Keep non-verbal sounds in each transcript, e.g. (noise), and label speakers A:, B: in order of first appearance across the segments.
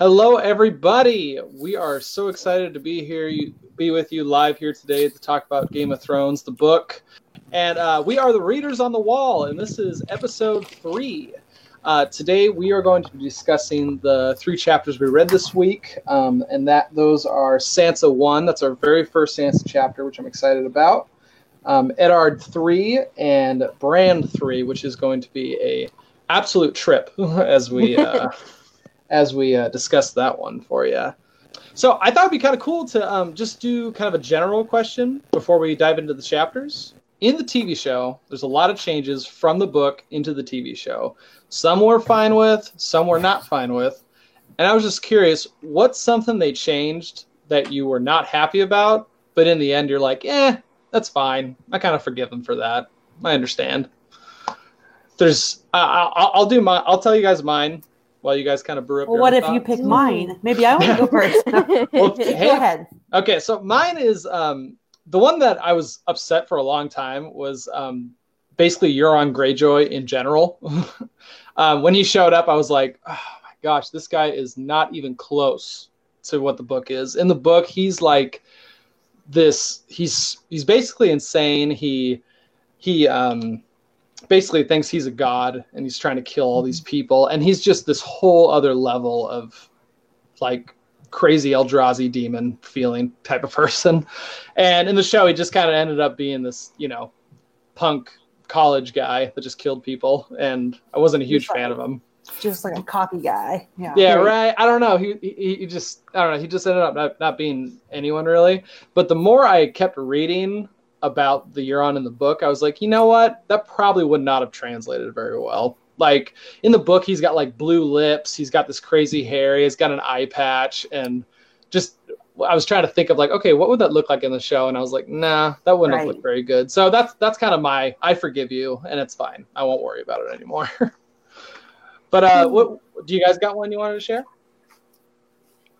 A: Hello, everybody. We are so excited to be here, you, be with you live here today to talk about Game of Thrones, the book. And uh, we are the Readers on the Wall, and this is episode three. Uh, today, we are going to be discussing the three chapters we read this week, um, and that those are Sansa one. That's our very first Sansa chapter, which I'm excited about. Um, Eddard three and Bran three, which is going to be a absolute trip (laughs) as we. Uh, (laughs) as we uh, discuss that one for you. So I thought it'd be kind of cool to um, just do kind of a general question before we dive into the chapters. In the TV show, there's a lot of changes from the book into the TV show. Some we're fine with, some we're not fine with. And I was just curious, what's something they changed that you were not happy about, but in the end you're like, eh, that's fine. I kind of forgive them for that. I understand. There's, I'll, I'll do my, I'll tell you guys mine while you guys kind of brew up.
B: Well, what if
A: thoughts.
B: you pick mine? Maybe I want to go (laughs) first.
A: well,
B: go
A: hey,
B: ahead.
A: Okay, so mine is um, the one that I was upset for a long time was um, basically Euron Greyjoy in general. (laughs) um, when he showed up, I was like, oh my gosh, this guy is not even close to what the book is. In the book, he's like this. He's he's basically insane. He he um basically thinks he's a god and he's trying to kill all these mhm. people and he's just this whole other level of like crazy Eldrazi demon feeling type of person. And in the show he just kind of ended up being this, you know, punk college guy that just killed people and I wasn't a huge
B: He's
A: fan of him.
B: Just like a copy guy. Yeah.
A: Yeah, right. I don't know. He, he he just I don't know. He just ended up not, not being anyone really. But the more I kept reading about the Euron in the book, I was like, you know what? That probably would not have translated very well. Like in the book, he's got like blue lips. He's got this crazy hair. He's got an eye patch, and just I was trying to think of like, okay, what would that look like in the show? And I was like, nah, that wouldn't have looked very good. So that's that's kind of my I forgive you, and it's fine. I won't worry about it anymore. (laughs) but uh, what do you guys got one you wanted to share?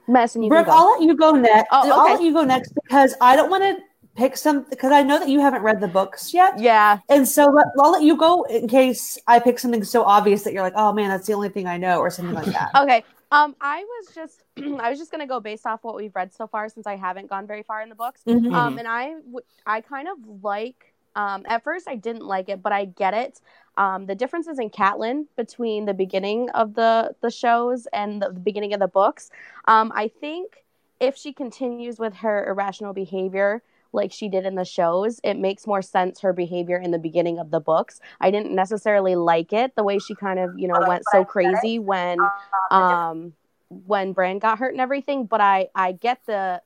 C: Messing you
B: Brooke. I'll let you go next.
C: Oh,
B: I'll
C: okay.
B: let you go next because I don't want to pick some because I know that you haven't read the books yet.
C: Yeah.
B: And so let, I'll let you go in case I pick something so obvious that you're like, oh man, that's the only thing I know, or something like that.
C: Okay. Um, I was just, (clears throat) I was just gonna go based off what we've read so far, since I haven't gone very far in the books.
B: Mhm.
C: Um, and I, w- I kind of like. Um, at first, I didn't like it, but I get it. Um, the differences in Catelyn between the beginning of the the shows and the, the beginning of the books. Um, I think if she continues with her irrational behavior like she did in the shows, it makes more sense her behavior in the beginning of the books. I didn't necessarily like it the way she kind of you know went so crazy when um when Bran got hurt and everything, but I I get the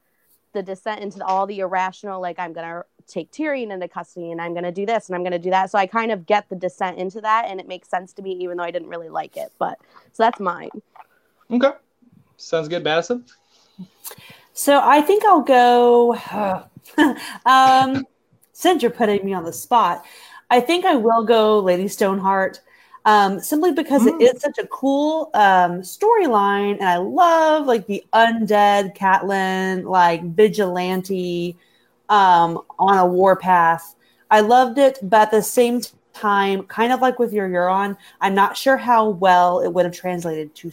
C: the descent into all the irrational like I'm gonna take Tyrion into custody and I'm gonna do this and I'm gonna do that. So I kind of get the descent into that and it makes sense to me even though I didn't really like it. But so that's mine.
A: Okay. Sounds good, Madison.
B: So I think I'll go. (laughs) um, since you're putting me on the spot, I think I will go Lady Stoneheart. Um, simply because
A: Mm.
B: it is such a cool um, storyline, and I love like the undead Catelyn, like vigilante um, on a warpath. I loved it, but at the same time, kind of like with your Euron, I'm not sure how well it would have translated to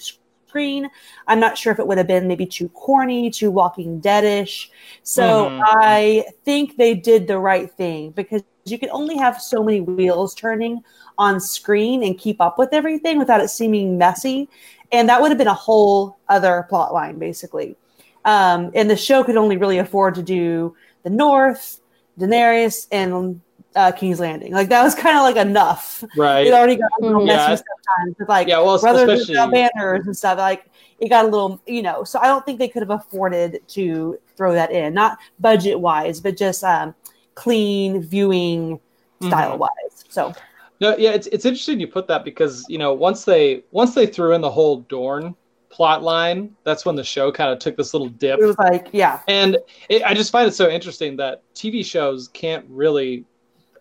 B: screen. I'm not sure if it would have been maybe too corny, too Walking Deadish. So
A: Mhm.
B: I think they did the right thing because you can only have so many wheels turning on screen and keep up with everything without it seeming messy. And that would have been a whole other plot line, basically. Um, and the show could only really afford to do the North, Daenerys, and uh, King's Landing. Like that was kind of like enough.
A: Right.
B: It already got a little
C: Mhm.
B: messy
A: Yeah.
B: sometimes with like
A: yeah, well,
B: brothers
A: especially
B: without banners and stuff. Like it got a little, you know. So I don't think they could have afforded to throw that in, not budget wise, but just um, clean viewing
A: Mhm.
B: style wise. So
A: No, yeah, it's it's interesting you put that because you know once they once they threw in the whole Dorne plot line, that's when the show kind of took this little dip.
B: it was like, yeah,
A: And it, I just find it so interesting that TV shows can't really,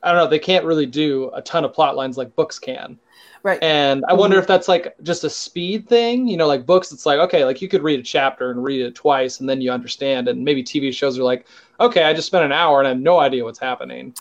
A: I don't know, they can't really do a ton of plot lines like books can.
B: right.
A: And I wonder mm-hmm. if that's like just a speed thing. You know, like books, it's like, okay, like you could read a chapter and read it twice and then you understand. And maybe TV shows are like, okay, I just spent an hour and I have no idea what's happening.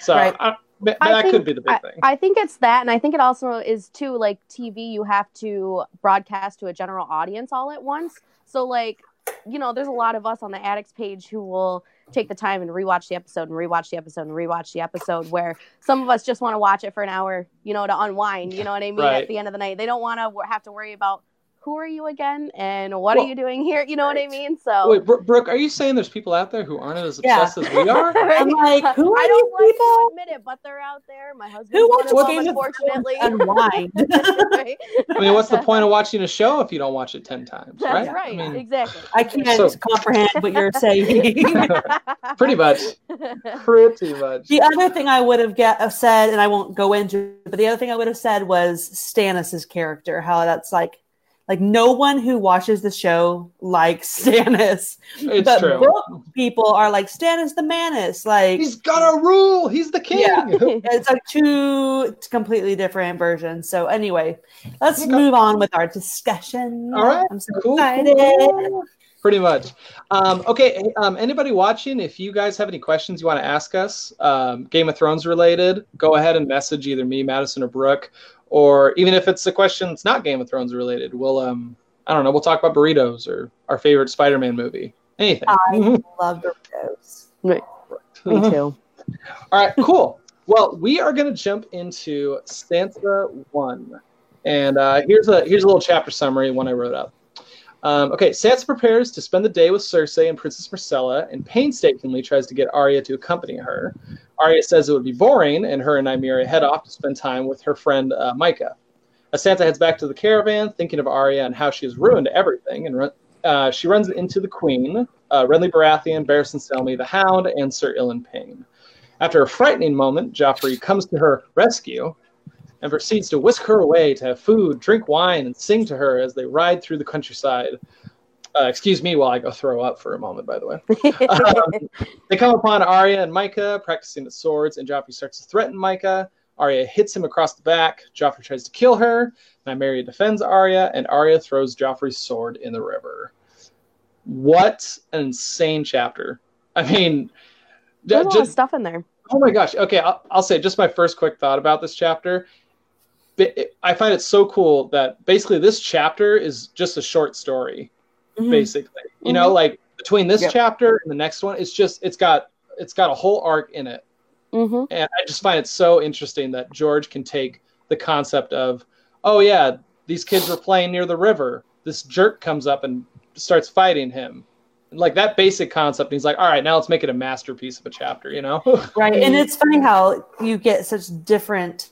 A: So
B: Right.
A: I, But
C: I
A: that
C: think-
A: could be the big thing.
C: I think it's that, and I think it also is too like TV. You have to broadcast to a general audience all at once. So like, you know, there's a lot of us on the Addicts page who will take the time and rewatch the episode and rewatch the episode and rewatch the episode. Where some of us just want to watch it for an hour, you know, to unwind. You know what I mean?
A: Right.
C: At the end of the night, they don't want to have to worry about who are you again and what
A: Well,
C: are you doing here. You know what I mean? So.
A: Wait, Brooke, are you saying there's people out there who aren't as
B: Yeah.
A: obsessed as we (laughs) are?
B: I'm like, who are
C: I don't
B: these
C: like
B: people?
C: to admit it, but they're out there. My husband
B: Who
C: one
B: watch
C: of them,
B: Game of
C: unfortunately.
B: Unwind. (laughs)
C: Right?
A: I mean, what's the point of watching a show if you don't watch it ten times,
C: That's
A: right?
C: right.
A: I mean,
C: exactly.
B: I can't
A: So-
B: comprehend what you're (laughs) saying.
A: pretty much. Pretty much.
B: The other thing I would have get, uh, said, and I won't go into, but the other thing I would have said was Stannis's character. How that's like, like no one who watches the show likes (laughs) Stannis,
A: It's
B: but
A: true.
B: book people are like Stannis the Manus. Like
A: He's got a rule. He's the king.
B: Yeah. (laughs) it's like two completely different versions. So anyway, let's
A: Okay.
B: move on with our discussion.
A: All right.
B: I'm so
A: Cool, cool,
B: excited.
A: cool. Pretty much. Um, okay. Um, anybody watching, if you guys have any questions you want to ask us, um, Game of Thrones related, go ahead and message either me, Madison, or Brooke. Or even if it's a question that's not Game of Thrones related, we'll um, I don't know, we'll talk about burritos or our favorite Spider-Man movie. Anything.
B: I (laughs) love Doritos. (laughs)
C: Me too.
A: All right, cool. Well, we are going to jump into Sansa one, and uh, here's a here's a little chapter summary one I wrote up. Um, okay, Sansa prepares to spend the day with Cersei and Princess Myrcella, and painstakingly tries to get Arya to accompany her. Arya says it would be boring, and her and Nymeria head off to spend time with her friend uh, Mycah. As Sansa heads back to the caravan, thinking of Arya and how she has ruined everything, and uh, she runs into the Queen, uh, Renly Baratheon, Barristan Selmy, the Hound, and Sir Ilyn Payne. After a frightening moment, Joffrey comes to her rescue and proceeds to whisk her away to have food, drink wine, and sing to her as they ride through the countryside. Uh, excuse me while I go throw up for a moment, by the way. (laughs) Um, they come upon Arya and Mycah practicing the swords, and Joffrey starts to threaten Mycah. Arya hits him across the back. Joffrey tries to kill her. Nymeria defends Arya, and Arya throws Joffrey's sword in the river. What an insane chapter! I mean,
C: There's a lot of
A: just,
C: stuff in there.
A: Oh my gosh. Okay, I'll, I'll say just my first quick thought about this chapter. Bi- it- I find it so cool that basically this chapter is just a short story,
B: Mhm.
A: basically. You know, like between this
B: Yep.
A: chapter and the next one, it's just it's got it's got a whole arc in it,
C: hmm
A: and I just find it so interesting that George can take the concept of, oh yeah, these kids were playing near the river. This jerk comes up and starts fighting him. Like that basic concept, and he's like, "All right, now let's make it a masterpiece of a chapter," you know? (laughs)
B: Right. And (laughs) it's funny how you get such different.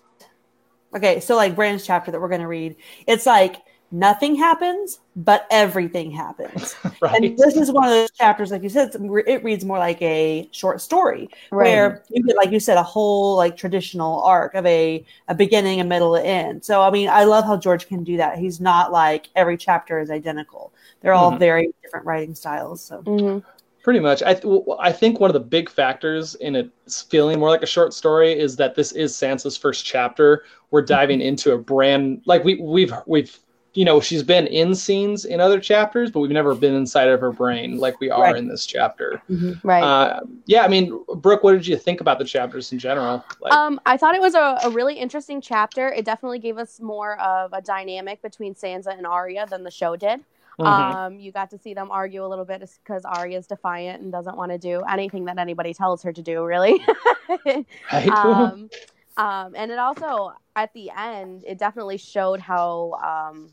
B: Okay. So, like Brandon's chapter that we're going to read, it's like nothing happens, but everything happens. (laughs)
A: right.
B: And this is one of those chapters, like you said, it's- it reads more like a short story where you get, like you said, a whole like traditional arc of a, a beginning, a middle, and end. So, I mean, I love how George can do that. He's not like every chapter is identical. They're all
A: Mhm.
B: very different writing styles. So,
C: hmm
A: Pretty much. I th- I think one of the big factors in it feeling more like a short story is that this is Sansa's first chapter. We're diving into a brand like we we've we've you know she's been in scenes in other chapters, but we've never been inside of her brain like we are
B: Right.
A: in this chapter.
C: Right.
A: Uh, yeah, I mean, Brooke, what did you think about the chapters in general? Like,
C: Um, I thought it was a, a really interesting chapter. It definitely gave us more of a dynamic between Sansa and Arya than the show did.
A: Mhm.
C: Um, you got to see them argue a little bit because Arya's defiant and doesn't want to do anything that anybody tells her to do, really. (laughs)
A: right? (laughs)
C: um, um, and it also, at the end, it definitely showed how um,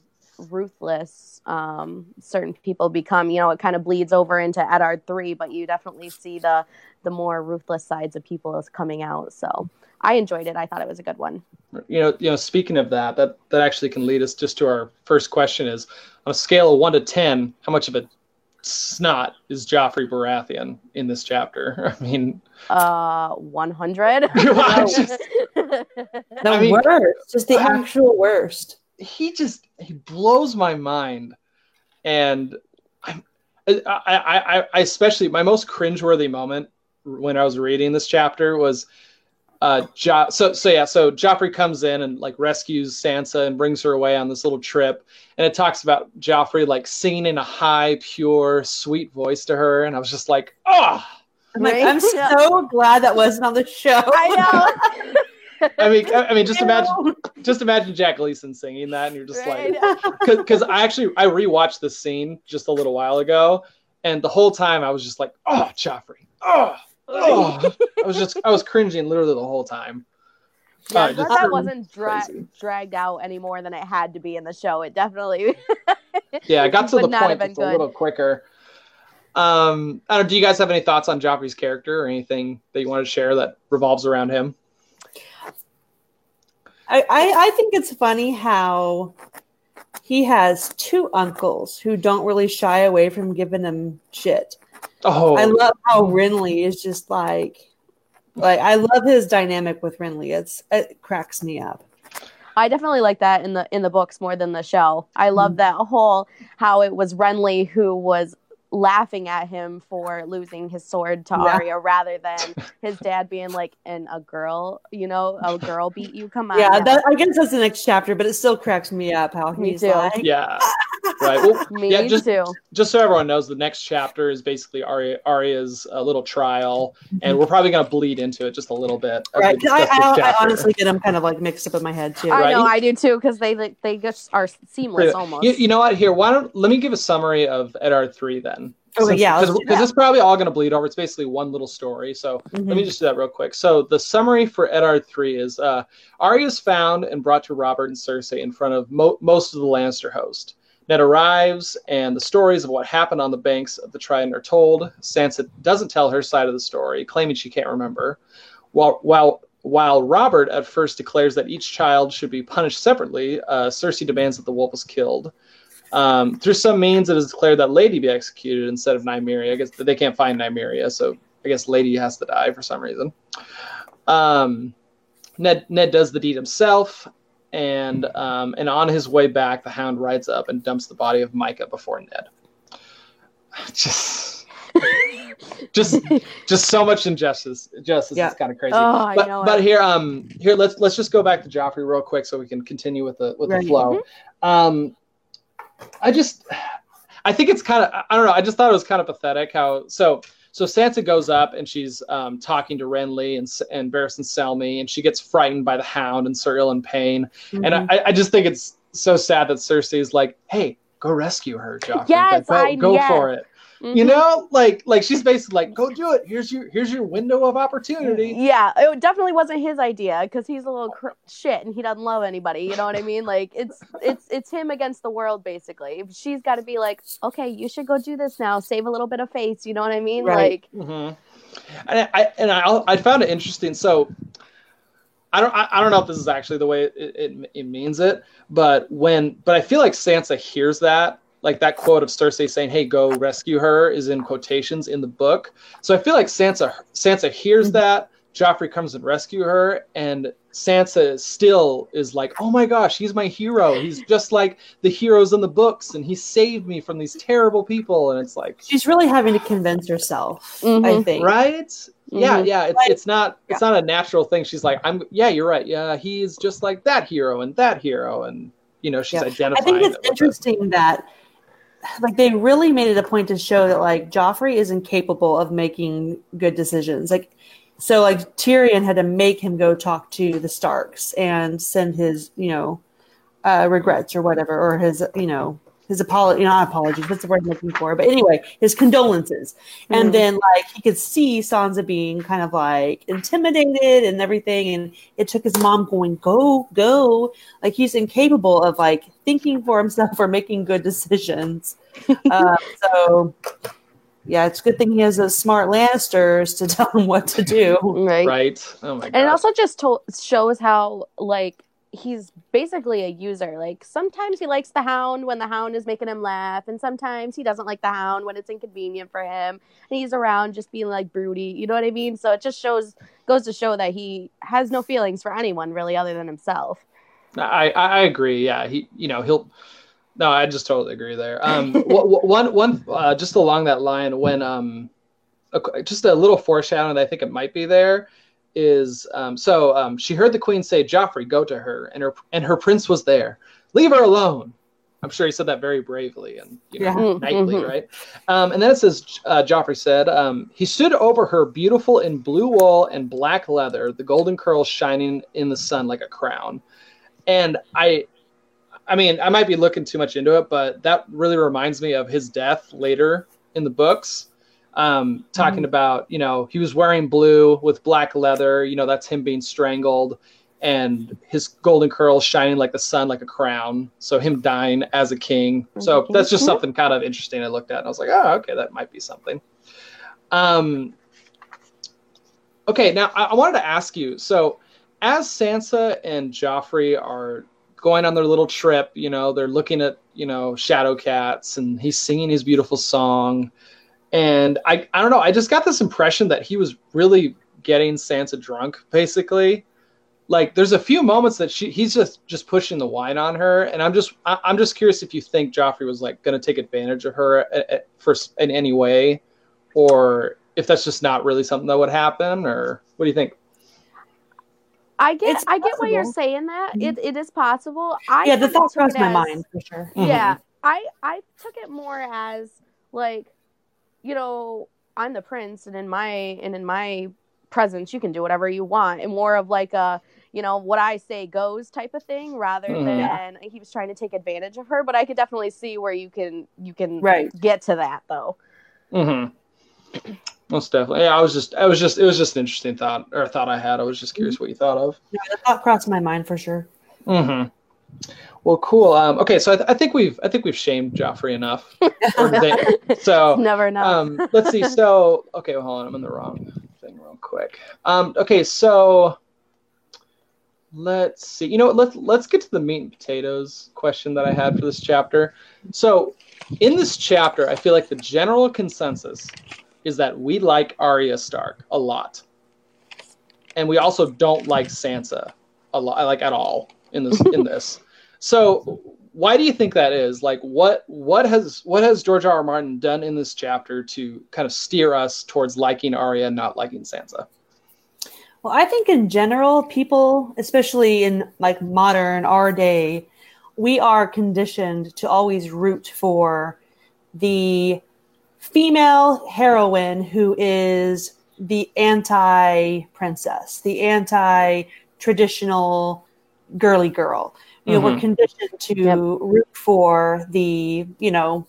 C: ruthless um, certain people become. You know, it kind of bleeds over into Eddard three, but you definitely see the the more ruthless sides of people as coming out. So I enjoyed it. I thought it was a good one.
A: you know, you know, speaking of that, that that actually can lead us just to our first question: is on a scale of one to ten, how much of a snot is Joffrey Baratheon in this chapter? (laughs) I mean,
C: Uh, one hundred. (laughs)
B: The
A: I mean-
B: worst, just the
A: I-
B: actual worst.
A: he just he blows my mind, and I'm, I, I, I, I especially my most cringeworthy moment when I was reading this chapter was. Uh, jo- so so yeah, so Joffrey comes in and like rescues Sansa and brings her away on this little trip, and it talks about Joffrey like singing in a high, pure, sweet voice to her, and I was just like, oh,
B: I'm like, I'm so glad that wasn't on the show. (laughs)
C: I know.
A: I mean, I I mean, just (laughs) imagine, just imagine Jack Gleeson singing that, and you're just
C: Right? (laughs)
A: like, because I actually I rewatched this scene just a little while ago, and the whole time I was just like, oh, Joffrey, oh, oh, I was just I was cringing literally the whole time.
C: Yeah,
A: Uh,
C: I'm that wasn't dra- dragged out any more than it had to be in the show. It definitely. (laughs)
A: Yeah, I got to the
C: not have
A: point
C: been
A: just a little quicker. Um, I don't. Do you guys have any thoughts on Joffrey's character or anything that you want to share that revolves around him?
B: I, I, I think it's funny how he has two uncles who don't really shy away from giving him shit.
A: Oh,
B: I love how Renly is just like, like I love his dynamic with Renly. It's it cracks me up.
C: I definitely like that in the in the books more than the show. I love
B: Mhm.
C: that whole how it was Renly who was laughing at him for losing his sword to
B: Yeah.
C: Arya rather than his dad being like, "And a girl, you know, a girl beat you. Come on."
B: Yeah, that, I guess that's the next chapter, but it still cracks me up how
C: Me
B: he's
C: too.
B: like,
A: yeah, (laughs) right. Well, (laughs)
C: Me
A: yeah, just
C: too.
A: just so everyone knows, the next chapter is basically Arya, Arya's uh, little trial, and we're probably going to bleed into it just a little bit. as we
B: right. 'Cause I, I, I honestly get them kind of like mixed up in my head too.
C: I
A: Right.
C: know, I do too, because they like, they just are seamless
A: Pretty-
C: almost.
A: You, you know what? Here, why don't let me give a summary of Eddard three then.
B: Okay, yeah,
A: because it's probably all going to bleed over. It's basically one little story. So
B: Mhm.
A: let me just do that real quick. So the summary for Eddard three is: uh, Arya is found and brought to Robert and Cersei in front of mo- most of the Lannister host. Ned arrives, and the stories of what happened on the banks of the Trident are told. Sansa doesn't tell her side of the story, claiming she can't remember. While while while Robert at first declares that each child should be punished separately, uh, Cersei demands that the wolf was killed. Um, through some means, it is declared that Lady be executed instead of Nymeria. I guess they can't find Nymeria, so I guess Lady has to die for some reason. Um, Ned Ned does the deed himself, and um, and on his way back, the Hound rides up and dumps the body of Mycah before Ned. (sighs) Just, (laughs) just, just so much injustice. Justice
B: Yeah.
A: is kind of crazy.
C: Oh, I
A: but
C: know
A: but here, um, here let's let's just go back to Joffrey real quick so we can continue with the with
B: Right.
A: the flow. Um, I just, I think it's kind of, I don't know. I just thought it was kind of pathetic how so so Sansa goes up and she's um, talking to Renly and and Barristan Selmy and she gets frightened by the Hound and Sir Ilyn Payne and
B: Mhm.
A: I, I just think it's so sad that Cersei is like, hey, go rescue her, Joffrey.
C: Yes,
A: Like, go,
C: I-
A: go
C: yes.
A: for it.
C: Mhm.
A: You know, like like she's basically like, go do it. Here's your here's your window of opportunity.
C: Yeah, it definitely wasn't his idea because he's a little cr- shit and he doesn't love anybody. You know what I mean? Like it's it's it's him against the world basically. She's got to be like, okay, you should go do this now. Save a little bit of face. You know what I mean?
B: Right.
C: Like,
A: hmm And I and I I found it interesting. So I don't I, I don't know if this is actually the way it, it it means it, but when but I feel like Sansa hears that like that quote of Cersei saying, "Hey, go rescue her," is in quotations in the book. So I feel like Sansa Sansa hears
B: Mhm.
A: that. Joffrey comes and rescue her, and Sansa still is like, "Oh my gosh, he's my hero. He's just like the heroes in the books, and he saved me from these terrible people." And it's like,
B: she's really having to convince herself. I
C: Mhm.
B: think.
A: right yeah
C: Mhm.
A: yeah it's,
B: Like-
A: it's not it's not a natural thing she's like i'm yeah you're right yeah he's just like that hero and that hero and you know she's
B: Yeah. I think it's
A: it.
B: interesting that like they really made it a point to show that like Joffrey is incapable of making good decisions. Like so like Tyrion had to make him go talk to the Starks and send his, you know, uh regrets or whatever, or his, you know, his apology not apologies, what's the word I'm looking for? But anyway, his condolences.
C: Mhm.
B: And then like he could see Sansa being kind of like intimidated and everything, and it took his mom going, Go, go. Like he's incapable of like thinking for himself (laughs) or making good decisions. (laughs) uh, so yeah, it's a good thing he has those smart Lannisters to (laughs) tell him what to do.
C: right.
A: right oh my god
C: And it also just to- shows how like he's basically a user. Like sometimes he likes the hound when the hound is making him laugh, and sometimes he doesn't like the hound when it's inconvenient for him. And he's around just being like broody. You know what I mean? So it just shows goes to show that he has no feelings for anyone really other than himself.
A: I, I agree yeah he you know he'll no i just totally agree there um (laughs) one one uh, just along that line when um just a little foreshadowing i think it might be there is um so um she heard the queen say joffrey go to her and her and her prince was there leave her alone I'm sure he said that very bravely and you know,
B: Yeah. (laughs)
A: Knightly,
C: mhm.
A: right? Um, and then it says, uh, Joffrey said, um, he stood over her, beautiful in blue wool and black leather, the golden curls shining in the sun like a crown. And I, I mean, I might be looking too much into it, but that really reminds me of his death later in the books. Um, talking about, you know, he was wearing blue with black leather. You know, that's him being strangled, and his golden curls shining like the sun, like a crown. So him dying as a king. So
C: Mhm.
A: that's just
C: Mhm.
A: something kind of interesting I looked at, and I was like, oh, okay, that might be something. Um, okay, now I, I wanted to ask you. So, as Sansa and Joffrey are going on their little trip, you know, they're looking at you know shadow cats, and he's singing his beautiful song, and I I don't know, I just got this impression that he was really getting Sansa drunk, basically. Like, there's a few moments that she he's just just pushing the wine on her, and I'm just I, I'm just curious if you think Joffrey was like going to take advantage of her at, at first in any way, or if that's just not really something that would happen, or what do you think?
C: I get
B: It's
C: I get why you're saying that.
B: Mhm.
C: It it is possible. I
B: yeah, the
C: kinda
B: thought crossed my
C: as-
B: mind for sure. Mm-hmm.
C: Yeah, I I took it more as like, you know, I'm the prince, and in my and in my presence, you can do whatever you want, and more of like a you know what I say goes type of thing, rather
A: Mhm.
C: than he was trying to take advantage of her. But I could definitely see where you can you can
B: Right.
C: get to that though.
A: Mm-hmm. Most definitely. Yeah, I was just, I was just, it was just an interesting thought or a thought I had. I was just curious what you thought of.
B: Yeah, the thought crossed my mind for sure.
A: Mm-hmm. Well, cool. Um, okay, so I, th- I think we've, I think we've shamed Joffrey enough. (laughs) So,
C: Never know.
A: um, let's see. So, okay, well, hold on, I'm in the wrong thing real quick. Um, okay, so let's see. You know what? Let's let's get to the meat and potatoes question that I had for this chapter. So, in this chapter, I feel like the general consensus is that we like Arya Stark a lot, and we also don't like Sansa a lot, like at all in this in this. So, why do you think that is? Like, what what has what has George R. R. Martin done in this chapter to kind of steer us towards liking Arya and not liking Sansa?
B: Well, I think in general, people, especially in like modern our day, we are conditioned to always root for the female heroine who is the anti princess, the anti traditional girly girl. You know, we're conditioned to
C: Yep.
B: root for the, you know,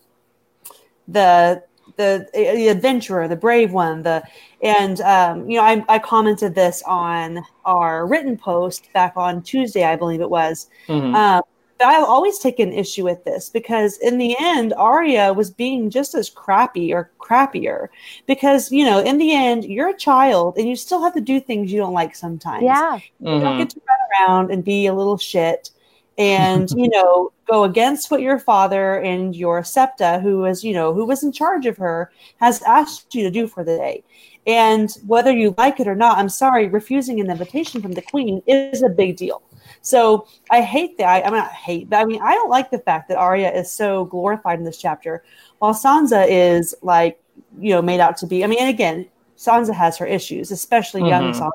B: the the the adventurer, the brave one, the and um, you know, I, I commented this on our written post back on Tuesday, I believe it was.
A: Mhm.
B: Um, but I've always taken issue with this because in the end, Arya was being just as crappy or crappier because you know, in the end, you're a child and you still have to do things you don't like sometimes.
C: yeah.
B: You don't
A: Mhm.
B: get to run around and be a little shit and (laughs) you know go against what your father and your septa who was you know who was in charge of her has asked you to do for the day and whether you like it or not i'm sorry refusing an invitation from the queen is a big deal so i hate that i, I mean not hate but i mean i don't like the fact that Arya is so glorified in this chapter while sansa is like you know made out to be i mean and again sansa has her issues especially young
A: Mhm.
B: sansa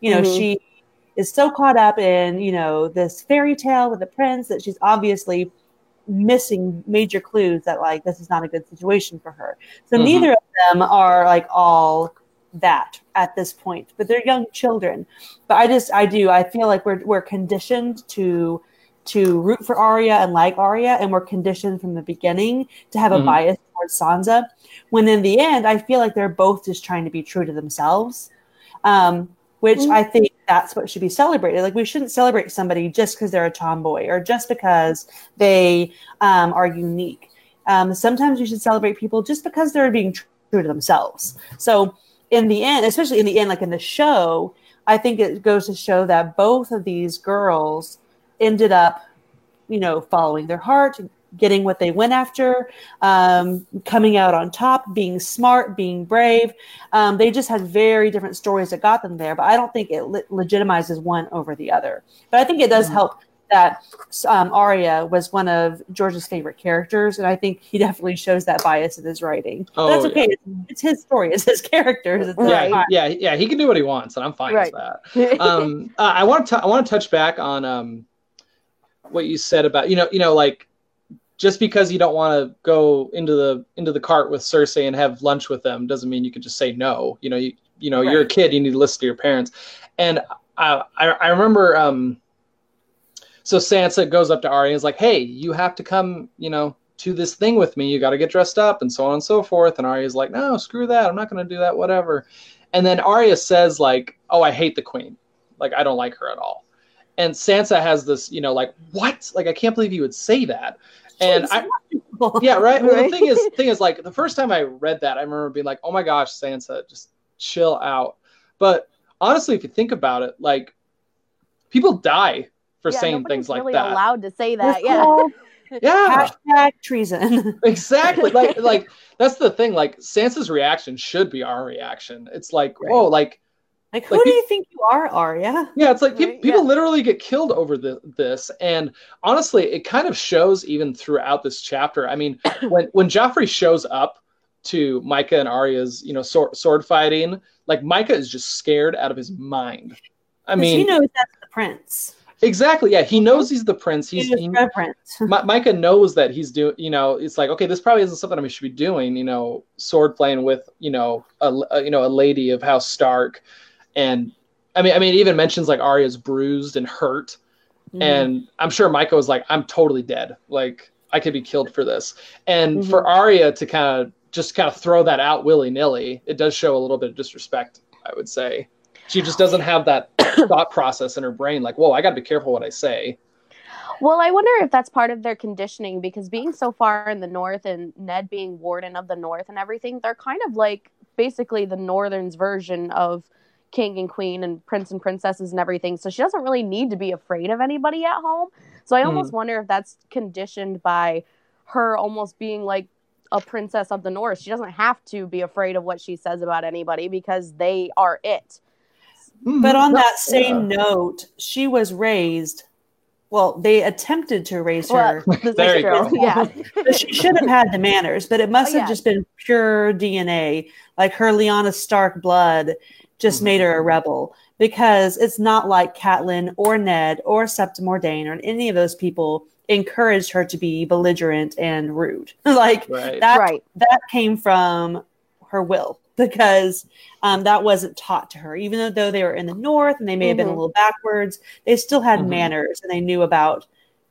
B: you know
C: Mhm.
B: she is so caught up in you know this fairy tale with the prince that she's obviously missing major clues that like this is not a good situation for her so
A: Mhm.
B: neither of them are like all that at this point but they're young children but i just i do i feel like we're we're conditioned to to root for Arya and like Arya, and we're conditioned from the beginning to have a
A: Mhm.
B: bias towards Sansa. When in the end, I feel like they're both just trying to be true to themselves, um, which
C: Mhm.
B: I think that's what should be celebrated. Like we shouldn't celebrate somebody just because they're a tomboy or just because they um, are unique. Um, sometimes we should celebrate people just because they're being true to themselves. So in the end, especially in the end, like in the show, I think it goes to show that both of these girls ended up, you know, following their heart, getting what they went after, um, coming out on top, being smart, being brave. Um, they just had very different stories that got them there, but I don't think it le- legitimizes one over the other. But I think it does
A: Mhm.
B: help that um, Arya was one of George's favorite characters, and I think he (laughs) definitely shows that bias in his writing. But
A: Oh,
B: that's
A: yeah.
B: okay. It's, it's his story. It's his characters. It's
A: Yeah,
C: Right.
A: yeah, yeah. He can do what he wants, and I'm fine
C: Right.
A: with that. (laughs) um, uh, I want to I want to touch back on um, what you said about you know you know like just because you don't want to go into the into the cart with Cersei and have lunch with them doesn't mean you can just say no. You know, you you know, right. you're a kid, you need to listen to your parents. And I I, I remember um so Sansa goes up to Arya and is like, "Hey, you have to come, you know, to this thing with me. You got to get dressed up and so on and so forth." And Arya's like, "No, screw that. I'm not going to do that. Whatever." And then Arya says like, "Oh, I hate the queen. Like I don't like her at all." And Sansa has this, you know, like, "What? Like I can't believe you would say that." And I, yeah, right. Well, the thing is, (laughs) thing is, like the first time I read that, I remember being like, "Oh my gosh, Sansa, just chill out." But honestly, if you think about it, like people die for
C: yeah,
A: saying things
C: really
A: like that.
C: Allowed to say that, yeah.
A: yeah. (laughs)
B: Hashtag treason. (laughs)
A: exactly. Like, (laughs) like that's the thing. Like Sansa's reaction should be our reaction. It's like, right. whoa, like
B: like, who like, do you think you are, Arya?
A: Yeah, it's like pe- people yeah. literally get killed over the, this, and honestly, it kind of shows even throughout this chapter. I mean, (coughs) when when Joffrey shows up to Mycah and Arya's, you know, sword, sword fighting, like Mycah is just scared out of his mind. I mean,
B: he knows that's the prince.
A: Exactly. Yeah, he knows he's the prince. He's, he,
B: prince. (laughs)
A: Mycah knows that he's doing. You know, it's like okay, this probably isn't something I should be doing. You know, sword playing with you know a, a you know a lady of House Stark, and I mean I mean it even mentions like Arya's bruised and hurt, mm. and I'm sure Mycah was like I'm totally dead. Like I could be killed for this, and mm-hmm. for Arya to kind of just kind of throw that out willy nilly, it does show a little bit of disrespect. I would say she just doesn't have that (coughs) thought process in her brain like whoa i got to be careful what i say.
C: Well i wonder if that's part of their conditioning because being so far in the north and ned being warden of the north and everything they're kind of like basically the northern's version of king and queen and prince and princesses and everything so she doesn't really need to be afraid of anybody at home. So i almost mm. wonder if that's conditioned by her almost being like a princess of the north. She doesn't have to be afraid of what she says about anybody because they are it
B: Mm-hmm. But on that same yeah. note, she was raised. Well, they attempted to raise her.
C: Well, there (laughs) Yeah, (laughs)
B: she should have had the manners, but it must oh, have yeah. just been pure DNA. Like her Lyanna Stark blood just mm-hmm. made her a rebel because it's not like Catelyn or Ned or Septa Mordane or any of those people encouraged her to be belligerent and rude. (laughs) like right. that, right. that came from her will because um, that wasn't taught to her. Even though they were in the north and they may have mm-hmm. been a mm-hmm. little backwards, they still had mm-hmm. manners and they knew about,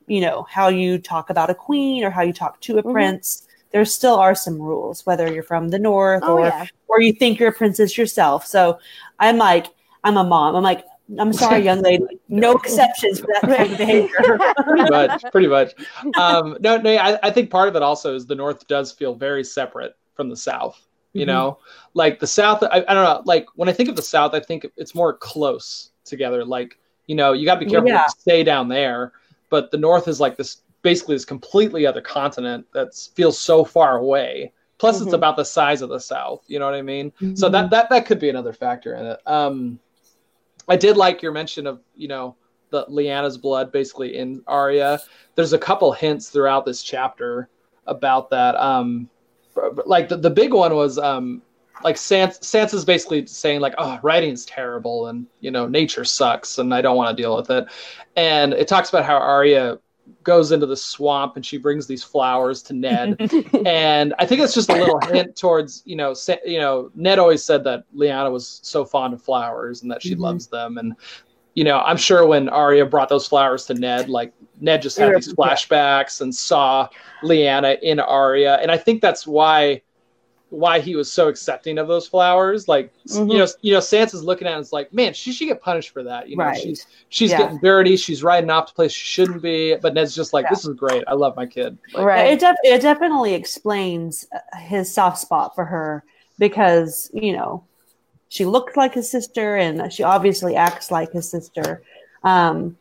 B: you know, how you talk about a queen or how you talk to a mm-hmm. prince. There still are some rules, whether you're from the north oh, or yeah. or you think you're a princess yourself. So I'm like, I'm a mom. I'm like, I'm sorry, (laughs) young lady. No exceptions for that kind of behavior. (laughs)
A: pretty much, pretty much. (laughs) Um, no, no. I, I think part of it also is the North does feel very separate from the South you mm-hmm. know like the south I, I, don't know like when i think of the south i think it's more close together like you know you got to be careful yeah. to stay down there but the north is like this basically this completely other continent that feels so far away plus mm-hmm. it's about the size of the south you know what i mean mm-hmm. so that, that that could be another factor in it um i did like your mention of you know the Lyanna's blood basically in Arya. There's a couple hints throughout this chapter about that. Um, like the, the big one was um like Sans- Sansa's basically saying like, "Oh, writing's terrible, and you know, nature sucks, and I don't want to deal with it." And it talks about how Arya goes into the swamp and she brings these flowers to Ned, (laughs) and I think it's just a little hint towards you know, Sa- you know, Ned always said that Lyanna was so fond of flowers and that she mm-hmm. loves them, and you know, I'm sure when Arya brought those flowers to Ned, like Ned just had these flashbacks and saw Lyanna in Arya, and I think that's why why he was so accepting of those flowers. Like mm-hmm. you know, you know, Sansa's looking at it and it's like, man, she should get punished for that. You know, right. she's she's yeah. getting dirty, she's riding off to place she shouldn't be. But Ned's just like, yeah. this is great. I love my kid.
B: Like, right. It, def- it definitely explains his soft spot for her because you know she looks like his sister and she obviously acts like his sister. Um,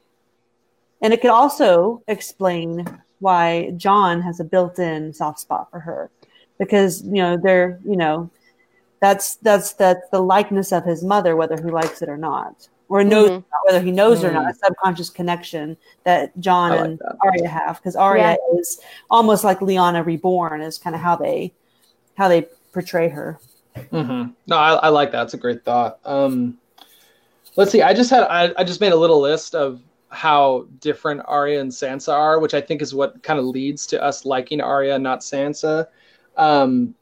B: and it could also explain why Jon has a built-in soft spot for her because you know they're you know that's that's that's the likeness of his mother whether he likes it or not or knows mm-hmm. whether he knows mm-hmm. or not a mm. subconscious connection that Jon like and that. Arya have because Arya yeah. is almost like Lyanna reborn is kind of how they how they portray her.
A: Mm-hmm. No, I, I, like that. It's a great thought. Um, let's see. I just had I, I just made a little list of how different Arya and Sansa are, which I think is what kind of leads to us liking Arya, not Sansa. Um,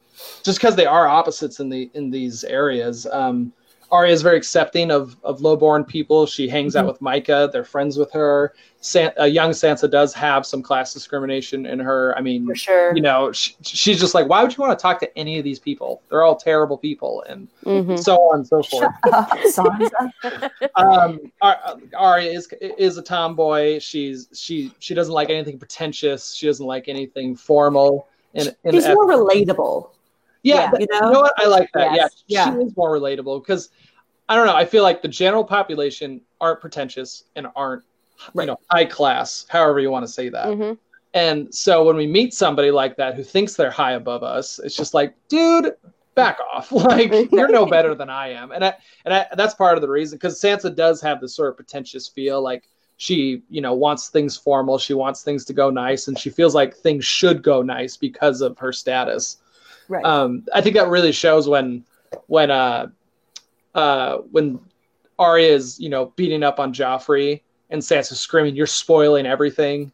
A: just because they are opposites in the in these areas. Um, Arya is very accepting of of lowborn people. She hangs out
B: Mhm.
A: with Mycah. They're friends with her. San, uh, young Sansa does have some class discrimination in her. I mean,
B: For sure.
A: you know, she, she's just like, why would you want to talk to any of these people? They're all terrible people, and
C: Mhm.
A: so on and so forth.
B: Shut up, Sansa. (laughs) (laughs)
A: um, Arya is is a tomboy. She's she she doesn't like anything pretentious. She doesn't like anything formal. And, and
B: She's more relatable.
A: Yeah,
B: you
A: you
B: know?
A: know what? I like that.
B: Yes,
A: Yeah,
B: yeah.
A: is more relatable because I don't know. I feel like the general population aren't pretentious and aren't you know high class, however you want to say that.
C: Mhm.
A: And so when we meet somebody like that who thinks they're high above us, it's just like, dude, back off. (laughs) Like you're no better than I am. And I and I, that's part of the reason because Sansa does have this sort of pretentious feel like she, you know, wants things formal, she wants things to go nice and she feels like things should go nice because of her status.
B: Right.
A: Um I think that really shows when when uh uh when Arya is, you know, beating up on Joffrey and Sansa's screaming, "You're spoiling everything."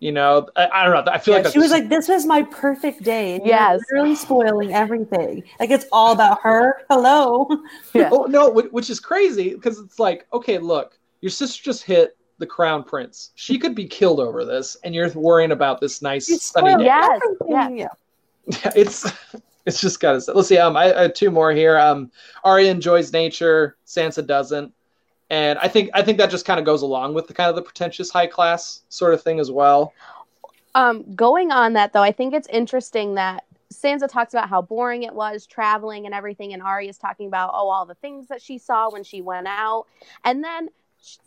A: You know, I, I don't know. I feel
B: Yeah,
A: like
B: she was
A: that's-
B: like, "This was my perfect day." and you're
C: Yes.
B: literally spoiling everything. Like it's all about her. Hello. (laughs)
C: Yeah.
A: Oh no, which is crazy because it's like, okay, look, your sister just hit the crown prince. She could be killed over this, and you're worrying about this nice
B: She's
A: sunny
B: spoiled
A: day.
C: Yes,
B: everything. Yeah. (laughs)
A: it's it's just gotta. Let's see. Um, I, I two more here. Um, Arya enjoys nature. Sansa doesn't, and I think I think that just kind of goes along with the kind of the pretentious high class sort of thing as well.
C: Um, going on that though, I think it's interesting that Sansa talks about how boring it was traveling and everything, and Arya's talking about oh all the things that she saw when she went out, and then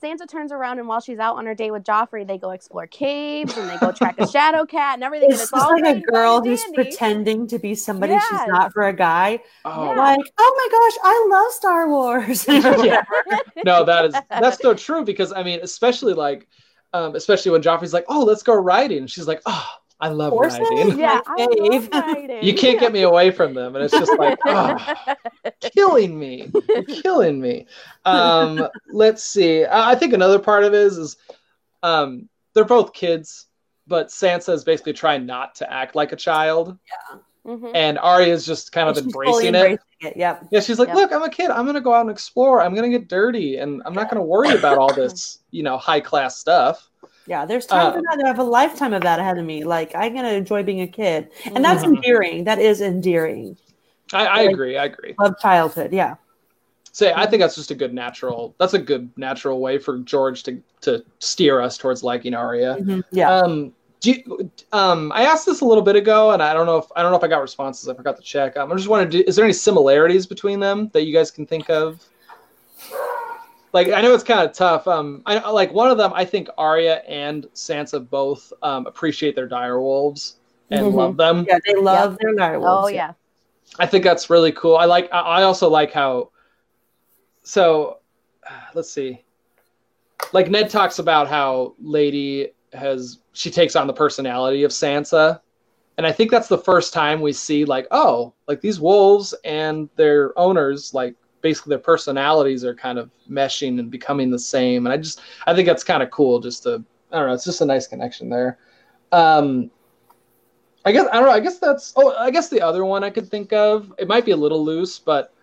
C: Sansa turns around and while she's out on her date with Joffrey, they go explore caves and they go track a shadow (laughs) cat and everything. and
B: It's
C: it's
B: just
C: all
B: like a
C: great and
B: girl
C: dandy.
B: who's pretending to be somebody
C: Yes.
B: she's not for a guy.
A: Oh
C: Yeah.
B: Like, oh my gosh, I love Star Wars. (laughs)
A: Yeah. (laughs) no, that is that's so true because I mean, especially like, um, especially when Joffrey's like, "Oh, let's go riding," she's like, "Oh, I love
B: Horses?
A: riding." (laughs)
C: yeah, I love riding. (laughs)
A: You can't get me away from them, and it's just like, oh, (laughs) killing me, You're killing me. Um, let's see. I I think another part of it is, is um, they're both kids, but Sansa is basically trying not to act like a child,
C: Mhm.
A: and Arya is just kind of
B: She's fully
A: embracing it.
B: embracing it. Yep.
A: Yeah, she's like,
C: Yep.
A: look, I'm a kid. I'm gonna go out and explore. I'm gonna get dirty, and I'm not gonna worry about all this, you know, high class stuff.
B: Yeah, there's time
A: Uh,
B: for that. I have a lifetime of that ahead of me. Like I'm gonna enjoy being a kid, and that's
A: Mhm.
B: endearing. That is endearing.
A: I, I
B: Like-
A: agree. I agree.
B: Love childhood. Yeah.
A: So I think that's just a good natural. That's a good natural way for George to to steer us towards liking Arya.
B: Mhm. Yeah.
A: Um, do you, um, I asked this a little bit ago, and I don't know if I don't know if I got responses. I forgot to check. Um, I just wanted to. Is there any similarities between them that you guys can think of? Like I know it's kind of tough. Um, I like one of them. I think Arya and Sansa both um, appreciate their dire wolves and
C: Mhm.
A: love them.
B: yeah. They love their direwolves.
C: Oh yeah.
A: I think that's really cool. I like. I I also like how. So, uh, let's see. Like Ned talks about how Lady has she takes on the personality of Sansa, and I think that's the first time we see like oh like these wolves and their owners like basically their personalities are kind of meshing and becoming the same, and I just I think that's kind of cool. Just to I don't know, it's just a nice connection there. Um, I guess I don't know. I guess that's. Oh, I guess the other one I could think of. It might be a little loose, but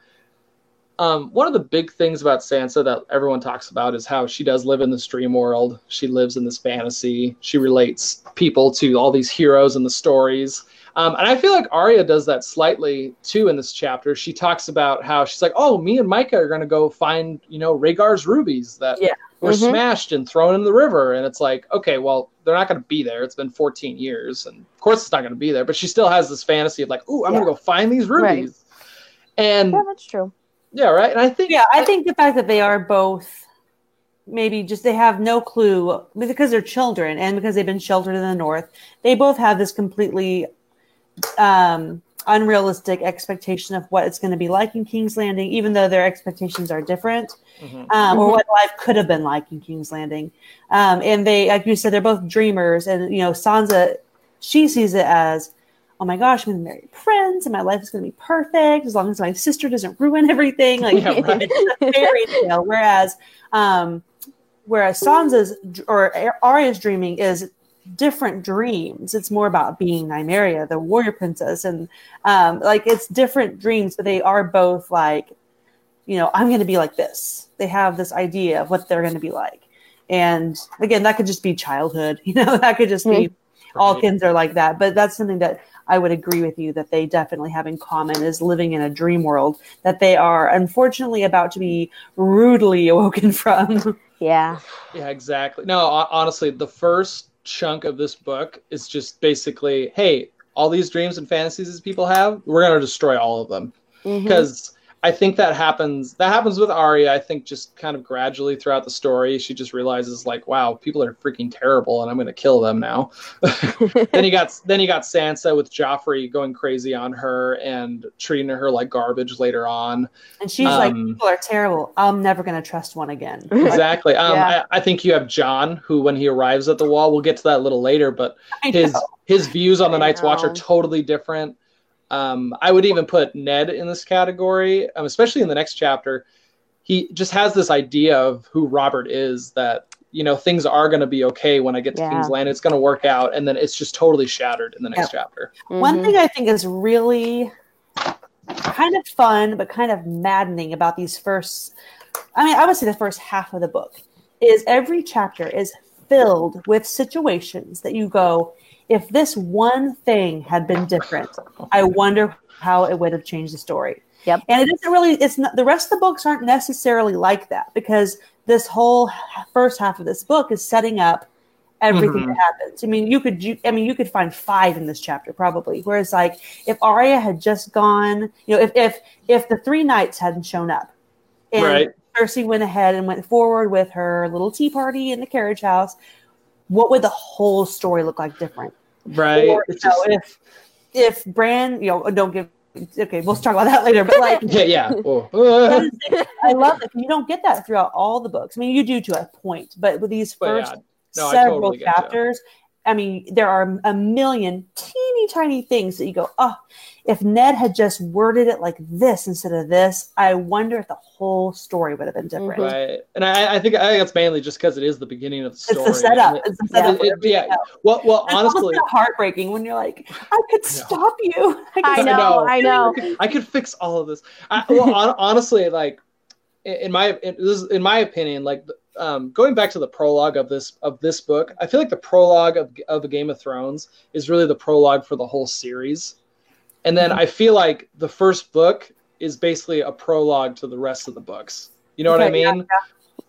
A: um, one of the big things about Sansa that everyone talks about is how she does live in this dream world. She lives in this fantasy. She relates people to all these heroes and the stories. Um, and I feel like Arya does that slightly too in this chapter. She talks about how she's like, "Oh, me and Mycah are going to go find, you know, Rhaegar's rubies that
B: Yeah.
A: were
C: Mhm.
A: smashed and thrown in the river." And it's like, okay, well, they're not going to be there. It's been 14 years, and of course, it's not going to be there. But she still has this fantasy of like, "Ooh, I'm
B: Yeah.
A: going to go find these rubies."
C: Right.
A: And
C: Yeah, that's true.
A: yeah, right. And I think
B: Yeah, I think the fact that they are both maybe just they have no clue because they're children and because they've been sheltered in the north, they both have this completely um unrealistic expectation of what it's going to be like in King's Landing, even though their expectations are different,
A: Mhm.
B: um, or
C: Mhm.
B: what life could have been like in King's Landing. Um, and they, like you said, they're both dreamers. And, you know, Sansa, she sees it as, oh my gosh, I'm going to marry a prince and my life is going to be perfect as long as my sister doesn't ruin everything. Like, (laughs)
A: Yeah, right.
B: it's a fairy tale. Whereas um, whereas Sansa's or Arya's dreaming is different dreams. It's more about being Nymeria, the warrior princess, and um, like it's different dreams, but they are both like, you know, I'm going to be like this. They have this idea of what they're going to be like, and again, that could just be childhood. (laughs) You know, that could just be
C: Mm-hmm.
B: all
A: Right.
B: kids are like that. But that's something that I would agree with you that they definitely have in common is living in a dream world that they are unfortunately about to be rudely (laughs) awoken from.
C: Yeah.
A: Yeah, exactly. No, honestly, the first chunk of this book is just basically, hey, all these dreams and fantasies that people have, we're gonna destroy all of them.
C: Mm-hmm.
A: Because I think that happens. That happens with Arya. I think just kind of gradually throughout the story, she just realizes like, wow, people are freaking terrible, and I'm gonna kill them now. (laughs) then you got then you got Sansa with Joffrey going crazy on her and treating her like garbage later on.
B: And she's like,
A: Um,
B: people are terrible. I'm never going to trust one again. (laughs)
A: Exactly. Um,
C: Yeah.
A: I, I think you have Jon, who when he arrives at the wall, we'll get to that a little later, but his his views on the Night's Watch are totally different. Um, I would even put Ned in this category, um, especially in the next chapter. He just has this idea of who Robert is that you know things are going to be okay when I get to
C: Yeah.
A: King's Land. It's going to work out, and then it's just totally shattered in the next chapter.
B: One
C: Mhm.
B: thing I think is really kind of fun, but kind of maddening about these first, I mean, I would say the first half of the book is every chapter is filled with situations that you go, if this one thing had been different, I wonder how it would have changed the story.
C: Yep.
B: And it isn't really, it's not, the rest of the books aren't necessarily like that because this whole first half of this book is setting up everything
A: Mhm.
B: that happens. I mean, you could, you, I mean, you could find five in this chapter probably. Whereas, like, if Arya had just gone, you know, if if if the three knights hadn't shown up, and
A: Right.
B: Cersei went ahead and went forward with her little tea party in the carriage house, what would the whole story look like different?
A: Right?
B: Or, you know, if if Bran, you know, oh, don't give. Okay, we'll talk about that later. But like, (laughs)
A: yeah, yeah. (laughs) Oh.
B: I love it. You don't get that throughout all the books. I mean, you do to a point, but with these first
A: yeah, no,
B: several
A: totally
B: chapters, I mean, there are a million teeny tiny things that you go, oh, if Ned had just worded it like this instead of this, I wonder if the whole story would have been different.
C: Mhm.
A: Right, and I, I think I think it's mainly just because it is the beginning of the story.
B: It's the setup.
A: and
B: It's the setup.
A: it- it- yeah. Well, well,
B: It's
A: honestly,
B: kinda heartbreaking when you're like, I could stop you. (laughs) could
C: I
A: I
C: know,
A: know.
C: I know.
A: I could fix all of this. I, well, hon- (laughs) honestly, like in in my in, this is- in my opinion, like um, going back to the prologue of this of this book, I feel like the prologue of of Game of Thrones is really the prologue for the whole series, and then I feel like the first book is basically a prologue to the rest of the books. You know what I
B: Okay, yeah,
A: mean?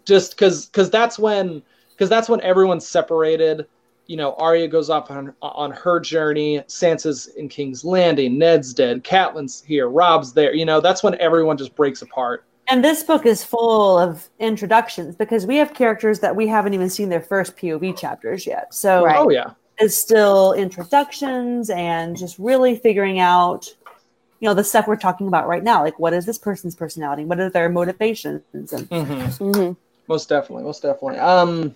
A: Just because because that's when because that's when everyone's separated. You know, Arya goes off on on her journey. Sansa's in King's Landing. Ned's dead. Catelyn's here. Robb's there. You know, that's when everyone just breaks apart.
B: And this book is full of introductions because we have characters that we haven't even seen their first POV chapters yet. So
C: Right.
A: Oh yeah,
B: it's still introductions and just really figuring out, you know, the stuff we're talking about right now. Like, what is this person's personality? What are their motivations? And
C: Mhm.
A: most definitely, most definitely. Um,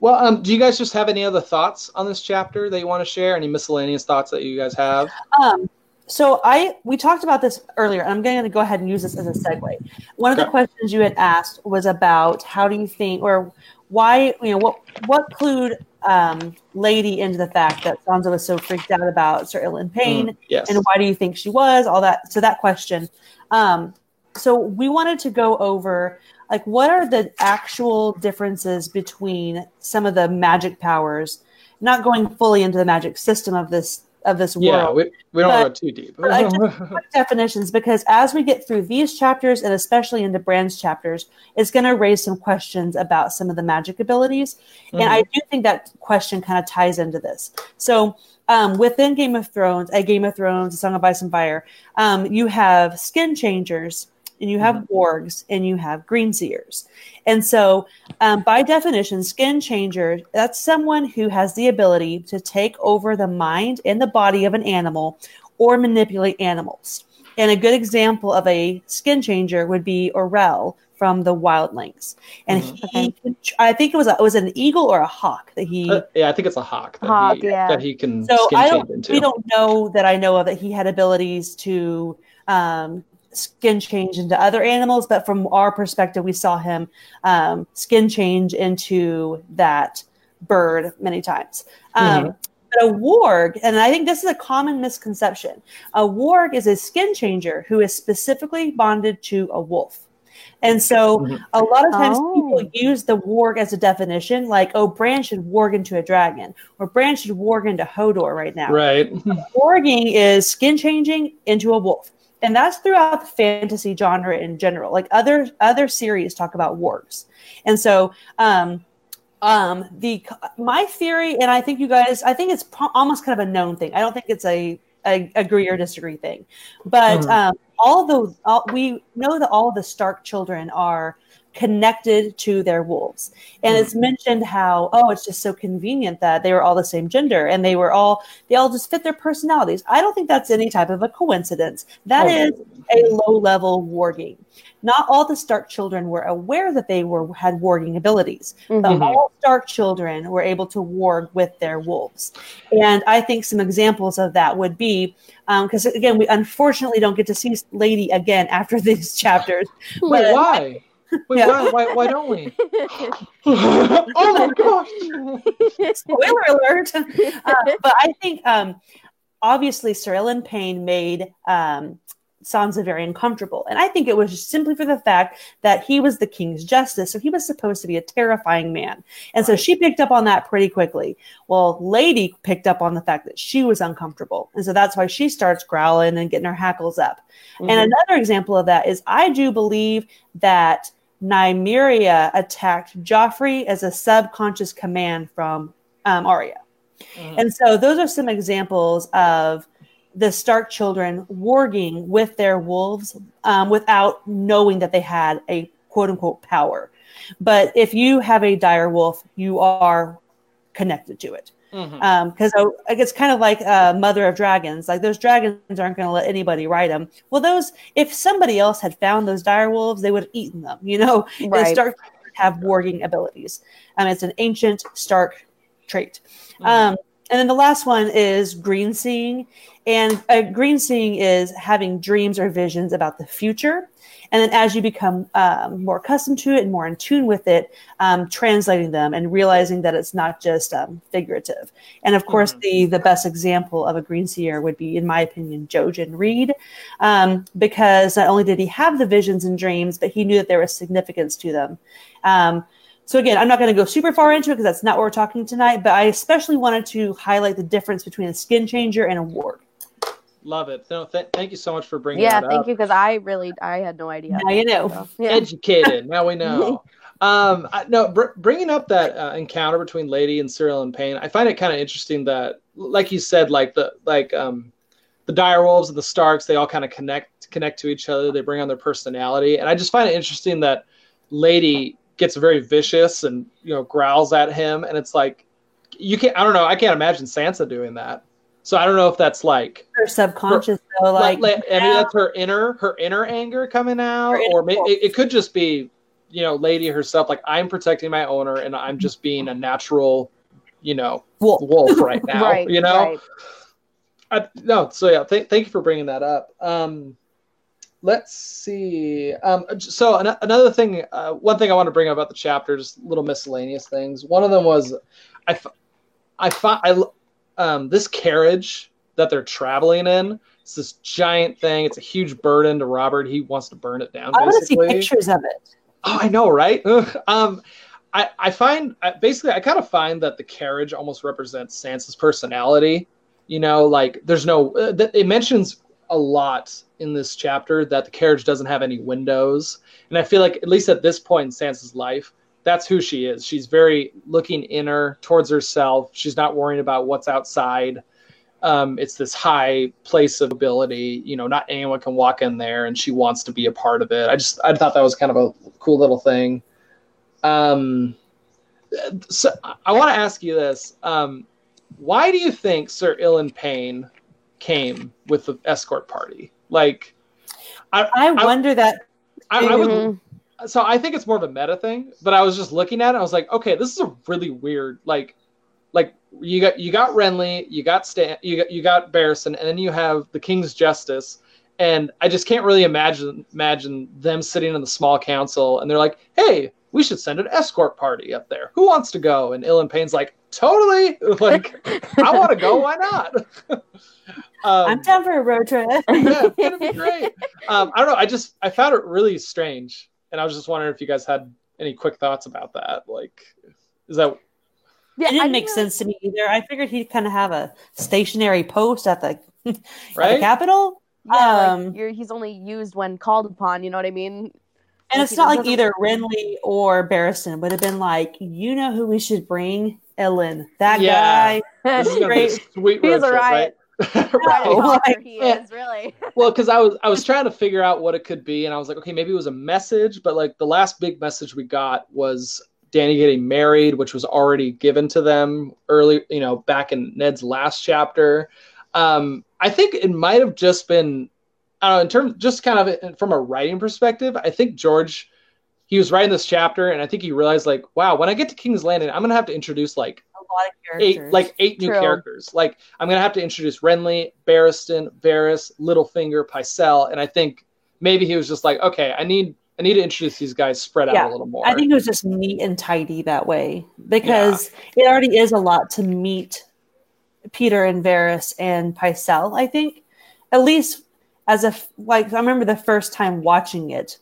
A: well, um, do you guys just have any other thoughts on this chapter that you want to share? Any miscellaneous thoughts that you guys have?
B: Um, so I we talked about this earlier, and I'm going to go ahead and use this as a segue. One of the questions you had asked was about how do you think, or why, you know, what what clued um, Lady into the fact that Sansa was so freaked out about Sir Ilyn Payne,
A: Mm, yes.
B: and why do you think she was? All that. So that question. Um, so we wanted to go over like what are the actual differences between some of the magic powers, not going fully into the magic system of this of this
A: yeah,
B: world
A: we, we don't
B: But-
A: go too deep.
B: but I quick (laughs) definitions because as we get through these chapters and especially into Bran's chapters, it's going to raise some questions about some of the magic abilities. And I do think that question kind of ties into this. So um, within Game of Thrones, a Game of Thrones, A Song of Ice and Fire, um, you have skin changers and you have wargs and you have green seers. And so, um, by definition, skin changer, that's someone who has the ability to take over the mind and the body of an animal or manipulate animals. And a good example of a skin changer would be Orell from the Wildlings. And
A: Mhm.
B: he, I think it was a, it was an eagle or a hawk that he.
A: Uh, yeah, I think it's a hawk that,
C: Hawk,
A: he,
C: yeah.
A: that he can
B: so
A: skin
B: I don't.
A: into.
B: We don't know that I know of that he had abilities to um, skin change into other animals, but from our perspective, we saw him um, skin change into that bird many times. Um, mm-hmm. But a warg, and I think this is a common misconception, a warg is a skin changer who is specifically bonded to a wolf. And so mm-hmm. a lot of times oh. people use the warg as a definition, like, oh, Bran should warg into a dragon, or Bran should warg into Hodor right now.
A: Right.
B: Warging is skin changing into a wolf. And that's throughout the fantasy genre in general. Like other other series talk about wargs. And so um um the my theory and i think you guys i think it's almost kind of a known thing i don't think it's a, a agree or disagree thing but mm-hmm. um all those all, we know that all the stark children are connected to their wolves. And it's mm-hmm. mentioned how, oh, it's just so convenient that they were all the same gender and they were all, they all just fit their personalities. I don't think that's any type of a coincidence. That oh. is a low level warging. Not all the Stark children were aware that they were had warging abilities, mm-hmm. but all Stark children were able to warg with their wolves. And I think some examples of that would be because um, again, we unfortunately don't get to see Lady again after (laughs) these chapters.
A: Wait, why? Wait, yeah. why, why, why don't we? (laughs) (gasps) oh my gosh!
B: Spoiler alert! Uh, but I think um, obviously Sir Ilyn Payne made um, Sansa very uncomfortable, and I think it was simply for the fact that he was the king's justice, so he was supposed to be a terrifying man, and so she picked up on that pretty quickly. Well, Lady picked up on the fact that she was uncomfortable, and so that's why she starts growling and getting her hackles up. Mm-hmm. And another example of that is I do believe that Nymeria attacked Joffrey as a subconscious command from um, Arya. Mm. And so those are some examples of the Stark children warging with their wolves um, without knowing that they had a quote unquote power. But if you have a dire wolf, you are connected to it because mm-hmm. um, it's kind of like uh, Mother of Dragons. Like those dragons aren't going to let anybody ride them. Well, those if somebody else had found those dire wolves, they would have eaten them. You know, (laughs) right. they start have warging abilities. Um, it's an ancient Stark trait. Mm-hmm. Um, and then the last one is green seeing, and uh, green seeing is having dreams or visions about the future. And then as you become um, more accustomed to it and more in tune with it, um, translating them and realizing that it's not just um, figurative. And of course, mm-hmm. the the best example of a green seer would be, in my opinion, Jojen Reed, um, because not only did he have the visions and dreams, but he knew that there was significance to them. Um, so again, I'm not going to go super far into it because that's not what we're talking tonight. But I especially wanted to highlight the difference between a skin changer and a warg.
A: Love it. No, th- thank you so much for bringing. That up.
C: Yeah,
A: thank
C: up. you because I really I had no idea.
B: Now you know. So,
A: yeah. Educated. now we know. (laughs) um, I, no, br- bringing up that uh, encounter between Lady and Sir Ilyn Payne, I find it kind of interesting that, like you said, like the like um, the direwolves and the Starks, they all kind of connect connect to each other. They bring on their personality, and I just find it interesting that Lady gets very vicious and you know growls at him, and it's like you can't. I don't know. I can't imagine Sansa doing that. So I don't know if that's like
B: her subconscious her, though, like,
A: like I mean that's her inner her inner anger coming out, or maybe, it, it, could just be you know lady herself like I'm protecting my owner and I'm just being a natural you know wolf, wolf right (laughs) now, right, you know. Right. I, no, so yeah, th- thank you for bringing that up. Um, let's see. Um, so an- another thing, uh, one thing I want to bring up about the chapter, just little miscellaneous things. One of them was, I, f- I, f- I um, this carriage that they're traveling in. It's this giant thing. It's a huge burden to Robert. He wants to burn it down.
B: I want to see pictures of it.
A: Oh, I know, right? (laughs) um, I, I find basically I kind of find that the carriage almost represents Sansa's personality. You know, like there's no. Uh, it mentions a lot in this chapter that the carriage doesn't have any windows, and I feel like at least at this point in Sansa's life, that's who she is. She's very looking inner towards herself. She's not worrying about what's outside. Um, it's this high place of ability. You know, not anyone can walk in there, and she wants to be a part of it. I just I thought that was kind of a cool little thing. Um, so I want to ask you this: um, Why do you think Sir Ilyn Payne came with the escort party? Like,
B: I, I wonder I, that.
A: I, I would mm-hmm so I think it's more of a meta thing, but I was just looking at it. I was like, okay, this is a really weird like like you got you got Renly, you got Stan, you got you got Barristan, and then you have the King's Justice, and I just can't really imagine imagine them sitting in the small council and they're like, "Hey, we should send an escort party up there. Who wants to go?" And Ilyn Payne's like, "Totally! (laughs) Like, I want to go. Why not?" (laughs) um,
B: I'm down for a road trip.
A: yeah, it's gonna be great. Um, I don't know. I just I found it really strange, and I was just wondering if you guys had any quick thoughts about that. Like, is that
B: Yeah, it didn't
C: I
B: make
C: really-
B: sense to me either. I figured he'd kind of have a stationary post at the, (laughs) at the
A: right?
B: Capitol.
C: Yeah, like,
B: Um,
C: you're, he's only used when called upon. You know what I mean?
B: And
C: Like,
B: it's not like either Renly or Barristan would have been like, you know who we should bring? Ilyn. That
A: Yeah.
B: guy.
A: This is gonna be a
B: Great.
A: sweet
C: He's
A: road
C: a
A: trip,
C: riot.
A: right? (laughs)
C: Right.
B: Like,
C: he is really. (laughs)
A: well because i was i was trying to figure out what it could be and i was like okay maybe it was a message but like the last big message we got was dany getting married which was already given to them early you know back in ned's last chapter. Um i think it might have just been i don't know in terms just kind of from a writing perspective i think george he was writing this chapter and i think he realized like wow when i get to king's landing i'm gonna have to introduce like
B: A lot of
A: eight like eight new characters. Like I'm gonna have to introduce Renly, Barristan, Varys, Littlefinger, Pycelle, and I think maybe he was just like, okay, I need I need to introduce these guys spread out a little more.
B: I think it was just neat and tidy that way because it already is a lot to meet Petyr and Varys and Pycelle. I think, at least as a like, I remember the first time watching it,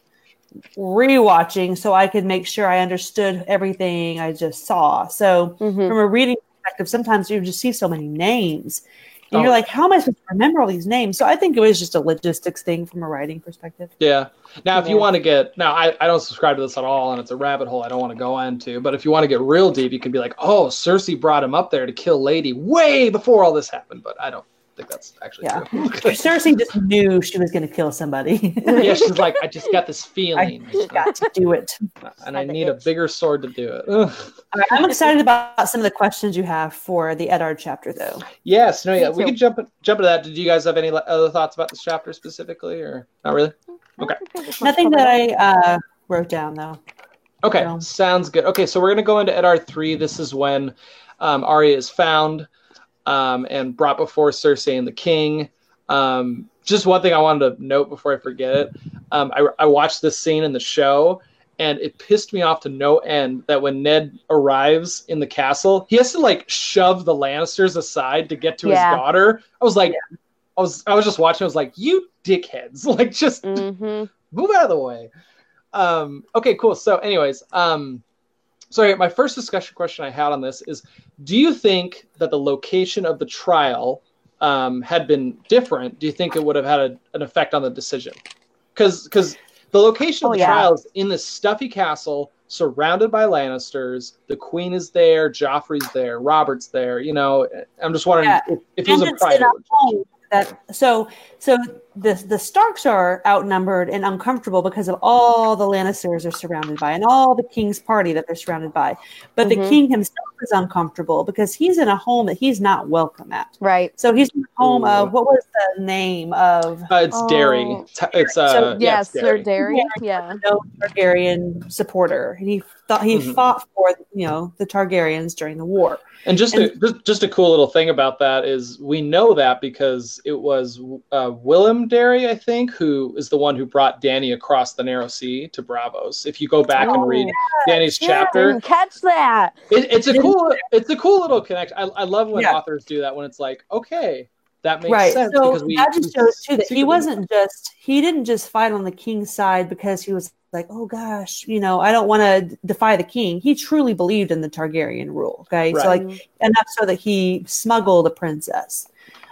B: rewatching, so I could make sure I understood everything I just saw. So
C: Mhm.
B: from a reading perspective, sometimes you just see so many names. And
A: Oh.
B: you're like, how am I supposed to remember all these names? So I think it was just a logistics thing from a writing perspective.
A: yeah. Now, if you want to get now, I, I don't subscribe to this at all, and it's a rabbit hole I don't want to go into. But if you want to get real deep, you can be like, oh, Cersei brought him up there to kill Lady way before all this happened. But I don't think that's actually
B: Yeah.
A: true. (laughs)
B: Cersei just knew she was going to kill somebody. (laughs)
A: yeah, she's like, I just got this feeling,
B: just got to do it. (laughs)
A: and I need a bigger sword to do it. Ugh.
B: All right, I'm excited about some of the questions you have for the Eddard chapter, though.
A: Yes, no, yeah, we can jump jump into that. Did you guys have any other thoughts about this chapter specifically, or not really? Okay.
B: Nothing that I uh, wrote down, though.
A: Okay,
B: No.
A: sounds good. Okay, so we're gonna go into Eddard three. This is when um, Arya is found um, and brought before Cersei and the king. Um, just one thing I wanted to note before I forget it. Um, I, I watched this scene in the show, and it pissed me off to no end that when Ned arrives in the castle, he has to like shove the Lannisters aside to get to
C: Yeah.
A: his daughter. I was like, I was I was just watching. I was like, you dickheads! (laughs) Like just
C: hmm
A: move out of the way. Um, okay, cool. So, anyways, um, sorry, my first discussion question I had on this is Do you think that the location of the trial um, had been different? Do you think it would have had a, an effect on the decision? Because the location of
C: Oh,
A: the
C: yeah.
A: trial is in this stuffy castle surrounded by Lannisters. The queen is there, Joffrey's there, Robert's there. You know, I'm just wondering
B: Yeah.
A: if, if it was a private.
B: that so so the the Starks are outnumbered and uncomfortable because of all the Lannisters are surrounded by and all the king's party that they're surrounded by. But the
C: Mhm.
B: king himself is uncomfortable because he's in a home that he's not welcome at.
C: Right.
B: So he's in the home
A: Ooh.
B: of what was the name of
A: Uh, it's Darry.
C: Oh.
A: T- It's uh,
B: So,
A: yeah,
C: yes,
A: it's
C: they're Darry. Yeah.
B: no Targaryen supporter. And he thought he
A: Mhm.
B: fought for you know the Targaryens during the war.
A: And just a, just just a cool little thing about that is we know that because it was uh, Willem Darry, I think, who is the one who brought Dany across the narrow sea to Braavos. If you go back and
C: Oh,
A: read Dany's
B: yeah.
A: chapter,
C: Didn't catch that.
A: it, it's a cool it's a cool little connection. I, I love when
B: Yeah.
A: authors do that when it's like, okay, that makes
B: right.
A: sense
B: So
A: because we
B: that just shows too that he wasn't just he didn't just fight on the king's side because he was like, oh gosh, you know, I don't want to defy the king. He truly believed in the Targaryen rule. Okay, so
A: Right.
B: like enough so that he smuggled a princess.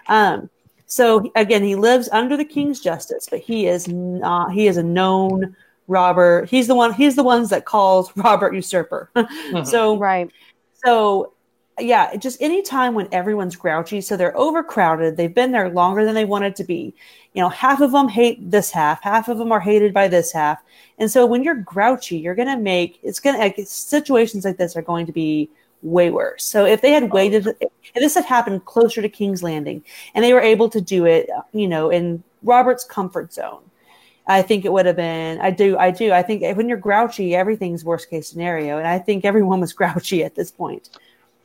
B: Um, so again, he lives under the king's justice, but he is not. He is a known robber. He's the one. He's the ones that calls (laughs) Robert usurper.
A: Mhm.
B: so
C: Right.
B: so, yeah, just any time when everyone's grouchy, so they're overcrowded, they've been there longer than they wanted to be. You know, half of them hate this half, half of them are hated by this half. And so when you're grouchy, you're going to make it's going to like situations like this are going to be way worse. So if they had waited, if this had happened closer to King's Landing and they were able to do it, you know, in Robert's comfort zone, I think it would have been. I do. I do. I think when you're grouchy, everything's worst case scenario, and I think everyone was (laughs) grouchy at this point.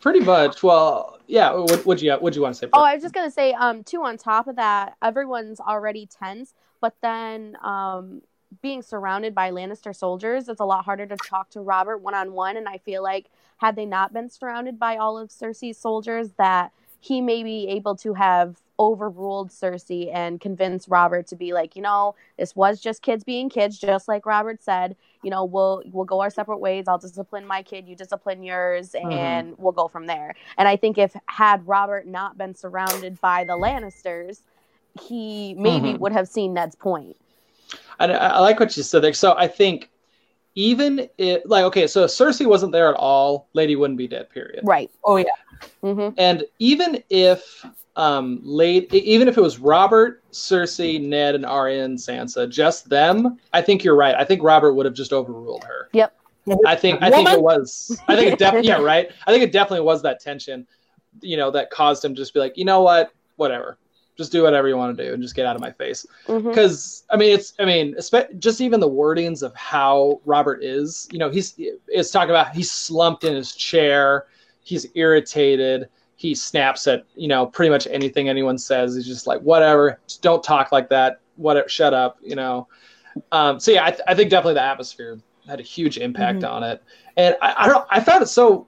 A: Pretty much. Well, yeah. What would you What you want to say?
C: Oh, I was just gonna say, um, too. On top of that, everyone's already tense, but then, um, being surrounded by Lannister soldiers, it's a lot harder to talk to Robert one on one. And I feel like had they not been surrounded by all of Cersei's soldiers, that he may be able to have overruled Cersei and convinced Robert to be like, you know, this was just kids being kids, just like Robert said. You know, we'll we'll go our separate ways. I'll discipline my kid, you discipline yours,
A: Mm-hmm.
C: and we'll go from there. And I think if had Robert not been surrounded by the Lannisters, he maybe
A: Mhm.
C: would have seen Ned's point.
A: I, I like what you said there. So I think even it like okay, so if Cersei wasn't there at all, Lady wouldn't be dead. Period.
C: Right.
B: Oh yeah.
C: hmm
A: And even if um late even if it was Robert, Cersei, Ned, and Arya and Sansa, just them, I think you're right. I think Robert would have just overruled her.
C: Yep.
A: I think I think it was I think it definitely yeah, right. I think it definitely was that tension, you know, that caused him to just be like, you know what, whatever. Just do whatever you want to do and just get out of my face. Because I mean it's I mean just even the wordings of how Robert is you know he's it's talking about he's slumped in his chair he's irritated he snaps at you know pretty much anything anyone says. He's just like whatever just don't talk like that whatever shut up you know? Um, so yeah I, th- I think definitely the atmosphere had a huge impact on it. And I, I don't I found it so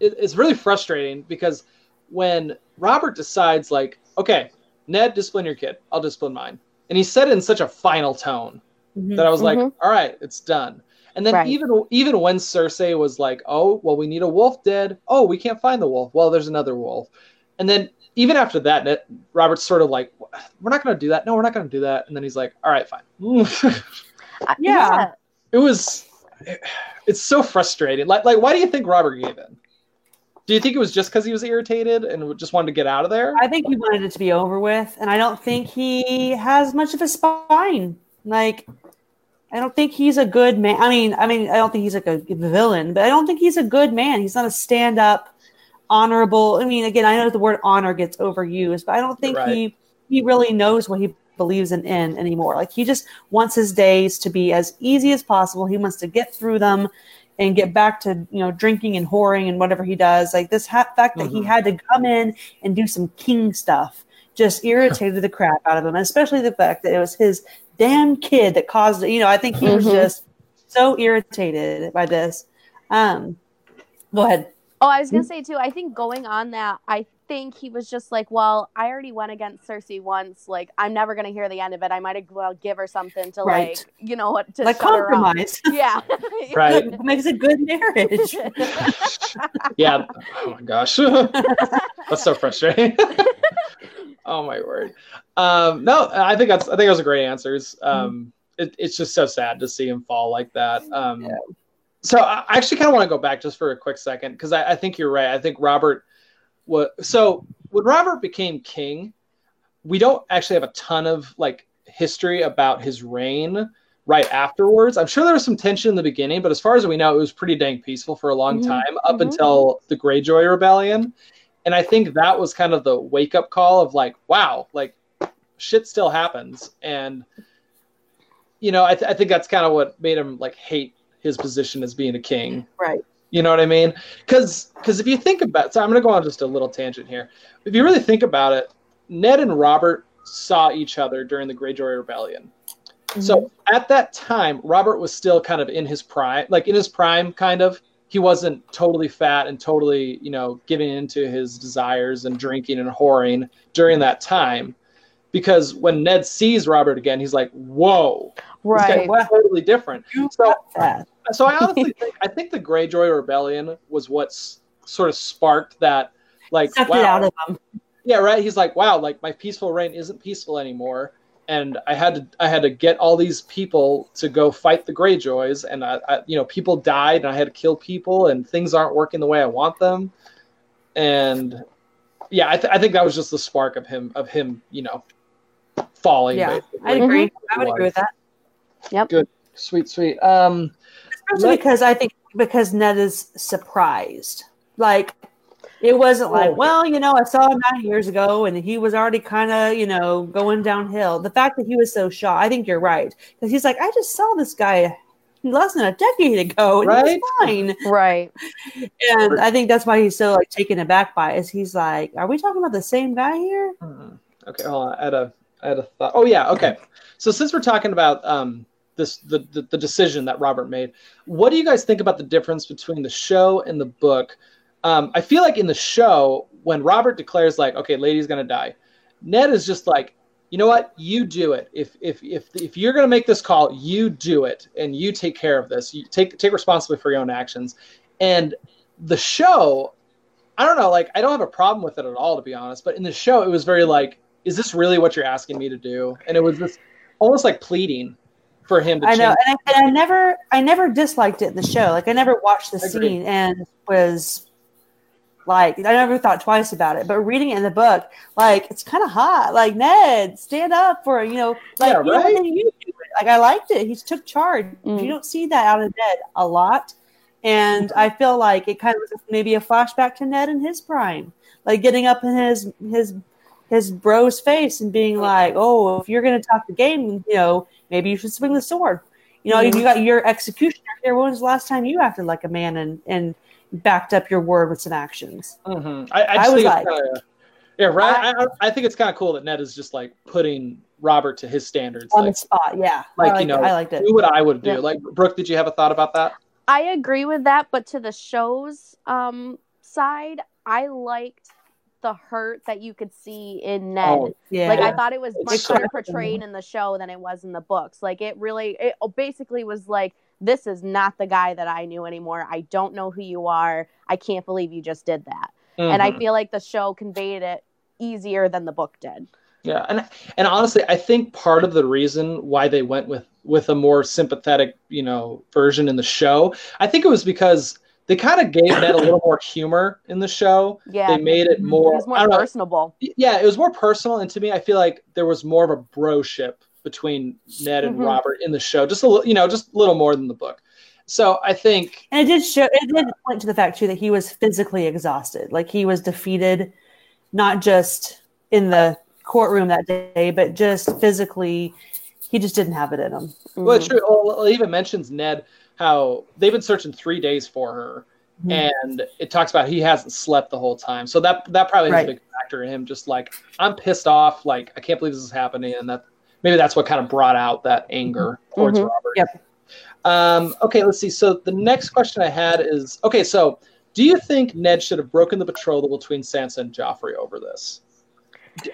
A: it, it's really frustrating because when Robert decides like okay Ned, discipline your kid. I'll discipline mine. And he said it in such a final tone
B: Mhm.
A: that I was like,
C: Mhm.
A: all right, it's done. And then
C: Right.
A: even even when Cersei was like, oh, well, we need a wolf dead. Oh, we can't find the wolf. Well, there's another wolf. And then even after that, Ned, Robert's sort of like, we're not going to do that. No, we're not going to do that. And then he's like, all right, fine. (laughs)
C: Uh,
B: Yeah.
A: it was, it's so frustrating. Like, like, why do you think Robert gave in? Do you think it was just because he was irritated and just wanted to get out of there?
B: I think he wanted it to be over with, and I don't think he has much of a spine. Like, I don't think he's a good man. I mean, I mean, I don't think he's like a villain, but I don't think he's a good man. He's not a stand-up, honorable. I mean, again, I know the word honor gets overused, but I don't think
A: Right.
B: he he really knows what he believes in, in anymore. Like, he just wants his days to be as easy as possible. He wants to get through them and get back to you know drinking and whoring and whatever he does. Like this ha- fact that he
A: Mhm.
B: had to come in and do some king stuff just irritated the crap out of him, especially the fact that it was his damn kid that caused it. You know, I think he was
C: Mhm.
B: just so irritated by this. Um, go ahead.
C: Oh, I was gonna say too. I think going on that, I think he was just like, "Well, I already went against Cersei once. Like, I'm never gonna hear the end of it. I might as well give her something to
B: Right.
C: like, you know, what to
B: Like
C: shut her up."
B: compromise. (laughs)
C: Yeah. (laughs)
A: Right.
B: It makes a good marriage. (laughs)
A: yeah. Oh my gosh. that's so frustrating. oh my word. Um, no, I think that's I think those are great answers. Um, it, it's just so sad to see him fall like that. Um,
B: Yeah.
A: So I I actually kind of want to go back just for a quick second because I, I think you're right. I think Robert was so when Robert became king, we don't actually have a ton of like history about his reign right afterwards. I'm sure there was some tension in the beginning, but as far as we know, it was pretty dang peaceful for a long
C: Mhm.
A: time up
C: Mhm.
A: until the Greyjoy Rebellion. And I think that was kind of the wake up call of like, wow, like shit still happens. And, you know, I, th- I think that's kind of what made him like hate his position as being a king.
B: Right.
A: You know what I mean? Because because if you think about, so I'm going to go on just a little tangent here. If you really think about it, Ned and Robert saw each other during the Greyjoy Rebellion. Mm-hmm. So at that time, Robert was still kind of in his prime, like in his prime, kind of. He wasn't totally fat and totally, you know, giving into his desires and drinking and whoring during that time. Because when Ned sees Robert again, he's like, "Whoa,
C: right.
A: guy's totally different."
B: You
A: So. So I honestly (laughs) think I think the Greyjoy Rebellion was what's sort of sparked that, like,
B: Sucked
A: wow,
B: it out of him.
A: yeah, right. He's like, wow, like my peaceful reign isn't peaceful anymore, and I had to I had to get all these people to go fight the Greyjoys, and I, I you know people died, and I had to kill people, and things aren't working the way I want them, and yeah, I, th- I think that was just the spark of him of him, you know, falling.
B: Yeah,
A: basically.
B: I agree. I would agree with that. Yep. Good.
A: Sweet, sweet. Um,
B: Especially because I think because Ned is surprised. Like it wasn't like,
A: Oh.
B: well, you know, I saw him nine years ago and he was already kind of, you know, going downhill. The fact that he was so shocked, I think you're right. Because he's like, I just saw this guy less than a decade ago, and
A: Right?
B: fine.
C: Right.
B: And I think that's why he's so like taken aback by it. Is he's like, are we talking about the same guy here?
A: Hmm. Okay, hold on. I had a I had a thought. Oh yeah, okay. So since we're talking about um this the, the the decision that Robert made, what do you guys think about the difference between the show and the book? Um, I feel like in the show, when Robert declares like, okay, lady's gonna die, Ned is just like, you know what, you do it. If if if if you're gonna make this call, you do it, and you take care of this. You take take responsibility for your own actions. And the show, I don't know, like I don't have a problem with it at all, to be honest. But in the show, it was very like, is this really what you're asking me to do? And it was this almost like pleading for him to
B: I know,
A: change.
B: and I, and I never, I never disliked it in the show. Like I never watched the
A: Agreed.
B: scene and was like, I never thought twice about it. But reading it in the book, like it's kind of hot. Like Ned, stand up for you know, like
A: Yeah,
B: you know,
A: right?
B: you do it. Like I liked it. He took charge.
C: Mm.
B: You don't see that out of Ned a lot, and I feel like it kind of was maybe a flashback to Ned in his prime, like getting up in his his his bro's face and being like, "Oh, if you're going to talk the game, you know, maybe you should swing the sword." You know,
C: Mhm.
B: you got your executioner here. When was the last time you acted like a man and and backed up your word with some actions?
A: Mhm. I, I,
B: I was like-
A: kinda, yeah, right. I, I, I think it's kind of cool that Ned is just like putting Robert to his standards.
B: on
A: Like,
B: the spot. Yeah,
A: like,
B: I
A: you know,
B: it. I liked it.
A: do what I would do.
C: Yeah.
A: Like, Brooke, did you have a thought about that?
C: I agree with that, but to the show's um, side, I liked the hurt that you could see in Ned.
A: Oh,
B: Yeah,
C: Like I thought it was
A: It's
C: much better portrayed in the show than it was in the books. Like it really, it basically was like, this is not the guy that I knew anymore. I don't know who you are. I can't believe you just did that. And I
A: Mhm.
C: feel like the show conveyed it easier than the book did.
A: Yeah, and and honestly, I think part of the reason why they went with with a more sympathetic, you know, version in the show, I think it was because they kind of gave Ned a little more humor in the show.
C: Yeah,
A: They made it more.
C: it was more
A: I don't know,
C: personable.
A: yeah, it was more personal, and to me, I feel like there was more of a broship between Ned and
C: Mhm.
A: Robert in the show, just a little, you know, just a little more than the book. So I think,
B: And it did show. It did point to the fact too that he was physically exhausted. Like he was defeated, not just in the courtroom that day, but just physically. He just didn't have it in him.
A: well, it's
C: Mhm.
A: true. Well, it even mentions Ned how they've been searching three days for her,
B: Mhm.
A: and it talks about he hasn't slept the whole time. So that that probably
B: Right.
A: a big factor in him. Just like I'm pissed off, like I can't believe this is happening, and that maybe that's what kind of brought out that anger towards
C: Mhm.
A: Robert.
B: Yep.
A: Um, okay, let's see. So the next question I had is okay. So do you think Ned should have broken the betrothal between Sansa and Joffrey over this?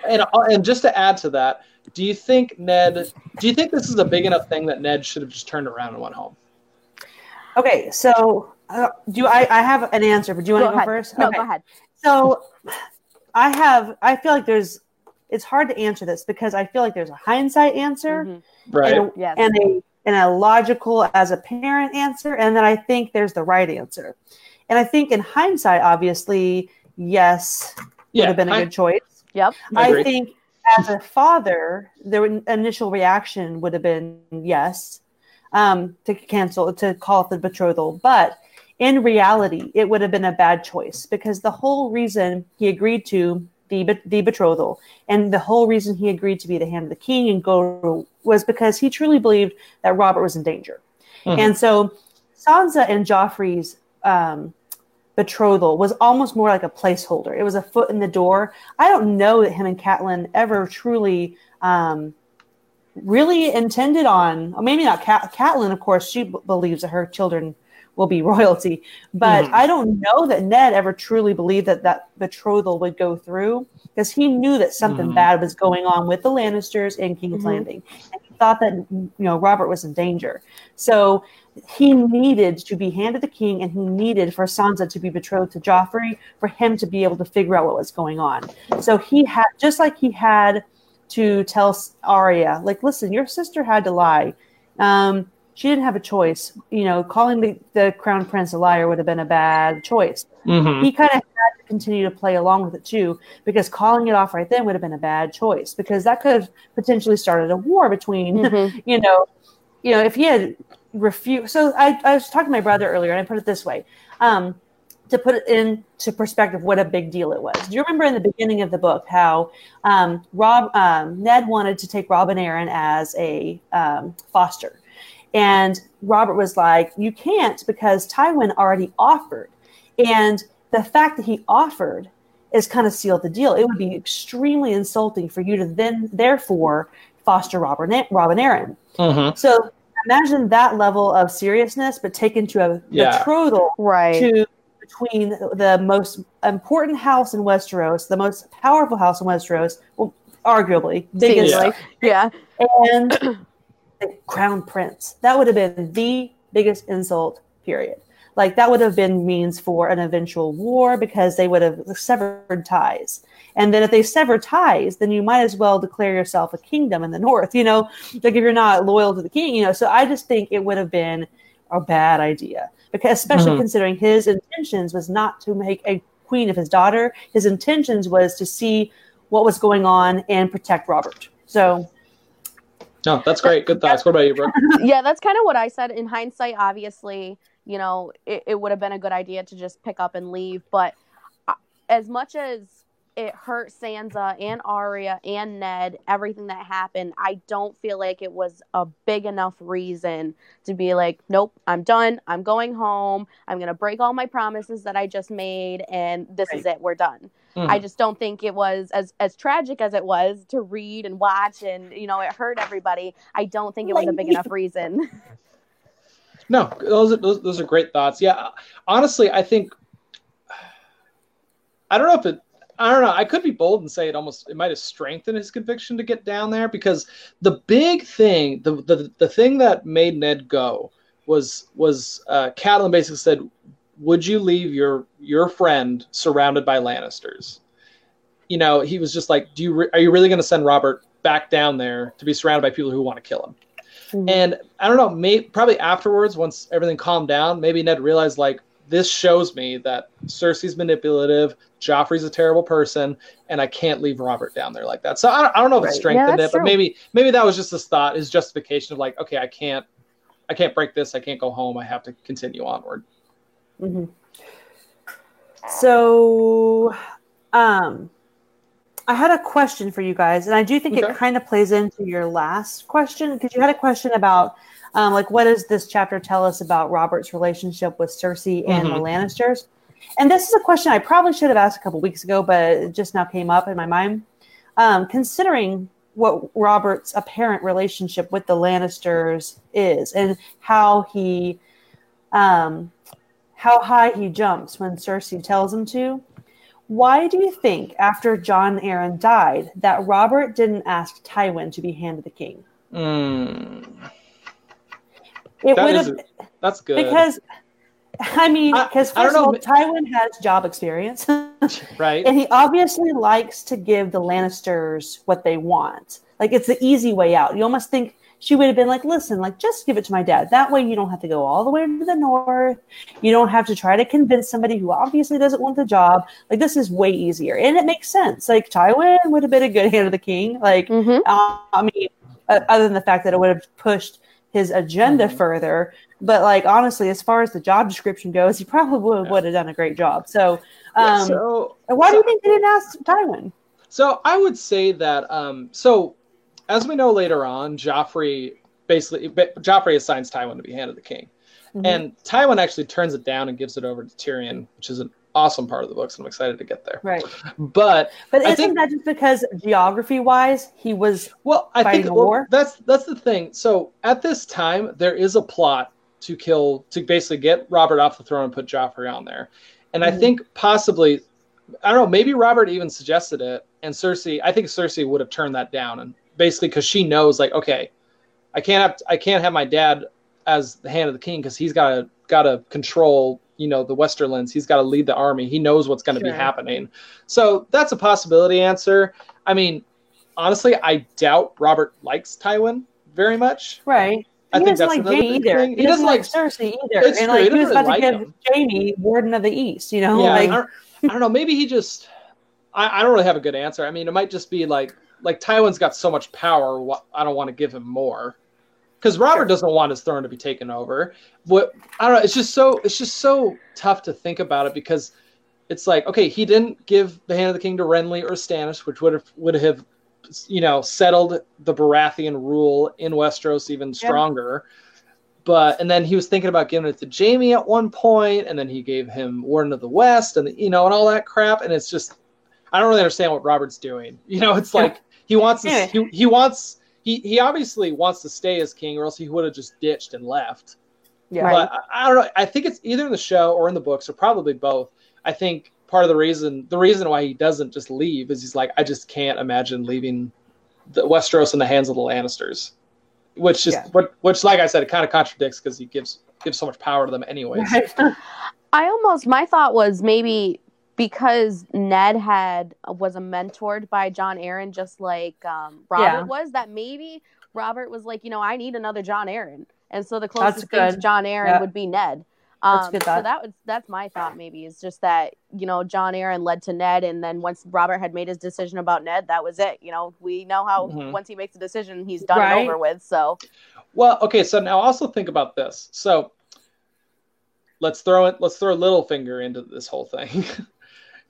A: And and just to add to that, do you think Ned? Do you think this is a big enough thing that Ned should have just turned around and went home?
B: Okay, so uh, do I? I have an answer, but do you want
C: Go
B: to go
C: ahead.
B: first?
C: No,
B: okay.
C: go ahead.
B: So I have. I feel like there's. It's hard to answer this because I feel like there's a hindsight answer.
C: Mhm.
A: Right.
B: and, a,
C: Yes.
B: and a and a logical as a parent answer, and then I think there's the right answer. And I think in hindsight, obviously, yes, would have been a
A: I-
B: good choice.
C: Yep.
A: I
B: I, think as a father, the initial reaction would have been yes um, to cancel to call it the betrothal, but in reality, it would have been a bad choice because the whole reason he agreed to the the betrothal and the whole reason he agreed to be the hand of the king and go was because he truly believed that Robert was in danger,
A: Mhm.
B: and so Sansa and Joffrey's um, betrothal was almost more like a placeholder. It was a foot in the door. I don't know that him and Catelyn ever truly um, really intended on, or maybe not Cat- Catelyn, of course, she b- believes that her children will be (laughs) royalty, but
A: Mhm.
B: I don't know that Ned ever truly believed that that betrothal would go through because he knew that something
A: Mhm.
B: bad was going on with the Lannisters and King's
C: Mhm.
B: Landing, and he thought that you know Robert was in danger. So he needed to be handed the king, and he needed for Sansa to be betrothed to Joffrey for him to be able to figure out what was going on. So he had just like he had to tell Arya, like, listen, your sister had to lie. Um, she didn't have a choice. You know, calling the, the crown prince a liar would have been a bad choice.
A: Mhm.
B: He kind of had to continue to play along with it too, because calling it off right then would have been a bad choice, because that could have potentially started a war between (laughs)
C: Mhm.
B: you know, you know, if he had refused. So I, I was talking to my brother earlier, and I put it this way, um, to put it into perspective, what a big deal it was. Do you remember in the beginning of the book how um, Rob um, Ned wanted to take Robin Arryn as a um, foster, And Robert was like, You can't because Tywin already offered. And the fact that he offered is kind of sealed the deal. It would be extremely insulting for you to then, therefore, foster Robert, Robin Arryn.
A: Mhm.
B: So imagine that level of seriousness, but taken to a
A: Yeah.
B: betrothal
C: Right.
B: to between the most important house in Westeros, the most powerful house in Westeros, well, arguably biggest,
C: Seems like- yeah.
B: and the crown prince. That would have been the biggest insult. Period. Like that would have been means for an eventual war because they would have severed ties. And then if they sever ties, then you might as well declare yourself a kingdom in the north. You know, like if you're not loyal to the king. You know, so I just think it would have been a bad idea because especially
A: Mhm.
B: considering his intentions was not to make a queen of his daughter. His intentions was to see what was going on and protect Robert. So
A: No, that's great. Good thoughts. What about you, Brooke? (laughs)
C: yeah, that's kind of what I said. In hindsight, obviously, you know, it, it would have been a good idea to just pick up and leave. But uh, as much as it hurt Sansa and Arya and Ned, everything that happened, I don't feel like it was a big enough reason to be like, nope, I'm done. I'm going home. I'm going to break all my promises that I just made. And this is it. We're done.
A: Mhm.
C: I just don't think it was as as tragic as it was to read and watch and you know it hurt everybody. I don't think it was a big enough reason. (laughs)
A: No, those are those, those are great thoughts. Yeah, honestly, I think I don't know if it. I don't know. I could be bold and say it almost it might have strengthened his conviction to get down there because the big thing, the the, the thing that made Ned go was was uh, Catelyn basically said, "Would you leave your your friend surrounded by Lannisters?" You know, he was just like, "Do you re- are you really going to send Robert back down there to be surrounded by people who want to kill him?"
B: Mhm.
A: And I don't know, may, probably afterwards, once everything calmed down, maybe Ned realized like this shows me that Cersei's manipulative, Joffrey's a terrible person, and I can't leave Robert down there like that. So I don't, I don't know if it strengthened
C: Yeah,
A: it,
C: that's
A: but maybe maybe that was just his thought, his justification of like, okay, I can't, I can't break this, I can't go home, I have to continue onward.
B: Mhm. So, um, I had a question for you guys, and I do think
A: Okay.
B: it kind of plays into your last question because you had a question about, um, like, what does this chapter tell us about Robert's relationship with Cersei and the
A: Mhm.
B: Lannisters? And this is a question I probably should have asked a couple weeks ago, but it just now came up in my mind. Um, considering what Robert's apparent relationship with the Lannisters is, and how he, um, how high he jumps when Cersei tells him to. Why do you think, after Jon Arryn died, that Robert didn't ask Tywin to be Hand of the King?
A: Mm,
B: It
A: that
B: would
A: is,
B: have
A: that's good,
B: because, I mean, because
A: I
B: first of all,
A: know.
B: Tywin has job experience, (laughs)
A: right?
B: and he obviously likes to give the Lannisters what they want. Like it's the easy way out. You almost think she would have been like, "Listen, like just give it to my dad. That way, you don't have to go all the way to the north. You don't have to try to convince somebody who obviously doesn't want the job. Like this is way easier, and it makes sense. Like Tywin would have been a good hand of the king. Like
C: mm-hmm.
B: uh, I mean, uh, other than the fact that it would have pushed his agenda
A: Mhm.
B: further. But like honestly, as far as the job description goes, he (laughs) probably would,
A: Yeah.
B: would have done a great job. So,
A: Yeah,
B: um,
A: so
B: why do you think they didn't ask Tywin?
A: So I would say that um, so as we know later on, Joffrey basically Joffrey assigns Tywin to be Hand of the King,
B: Mhm.
A: and Tywin actually turns it down and gives it over to Tyrion, which is an awesome part of the books, So I'm excited to get there.
B: Right,
A: But
B: but
A: I
B: isn't
A: think-
B: that just because geography-wise he was?
A: well, I think well, that's that's the thing. So at this time, there is a plot to kill to basically get Robert off the throne and put Joffrey on there, and I
B: Mhm.
A: think possibly. I don't know. Maybe Robert even suggested it, and Cersei. I think Cersei would have turned that down, and basically because she knows, like, okay, I can't have I can't have my dad as the hand of the king because he's got to got to control you know the Westerlands. He's got to lead the army. He knows what's going to
B: Sure.
A: be happening. So that's a possibility answer. I mean, honestly, I doubt Robert likes Tywin very much.
B: Right.
A: I
B: he
A: think
B: doesn't
A: that's
B: like
A: Jaime
B: either.
A: thing.
B: He, doesn't like Cersei either.
A: It's
B: and
A: true. He
B: like he was
A: doesn't
B: about to
A: really
B: give
A: like
B: Jaime Warden of the East. You know,
A: Yeah,
B: like
A: I, don't, I don't know. Maybe he just. I, I don't really have a good answer. I mean, it might just be like like Tywin's got so much power. I don't want to give him more because Robert
B: Sure.
A: doesn't want his throne to be taken over. What I don't know. It's just so it's just so tough to think about it because it's like okay, he didn't give the hand of the king to Renly or Stannis, which would have would have you know settled the Baratheon rule in Westeros even stronger. but and then he was thinking about giving it to Jaime at one point, and then he gave him Warden of the West, and you know, and all that crap. And it's just, I don't really understand what Robert's doing. (laughs) You know, it's like he wants to,
B: Yeah.
A: he, he wants he he obviously wants to stay as king, or else he would have just ditched and left.
B: Yeah.
A: But I, I don't know. I think it's either in the show or in the books, or probably both. I think part of the reason the reason why he doesn't just leave is he's like, I just can't imagine leaving the Westeros in the hands of the Lannisters, which is
B: Yeah.
A: what which, like I said, it kind of contradicts because he gives gives so much power to them anyways.
B: Right. (laughs)
C: I almost my thought was maybe because Ned had was a mentored by Jon Arryn, just like um, Robert
B: Yeah.
C: was. That maybe Robert was like, you know, I need another Jon Arryn, and so the closest thing to. Jon Arryn
B: Yeah.
C: would be Ned.
B: That's
C: Um,
B: good
C: so
B: thought.
C: that was that's my thought. Maybe is just that you know John Aaron led to Ned, and then once Robert had made his decision about Ned, that was it. You know, we know how
A: Mhm.
C: once he makes a decision, he's done
B: Right.
C: and over with. So
A: Well, okay, so now also think about this. So let's throw it let's throw Littlefinger into this whole thing. (laughs)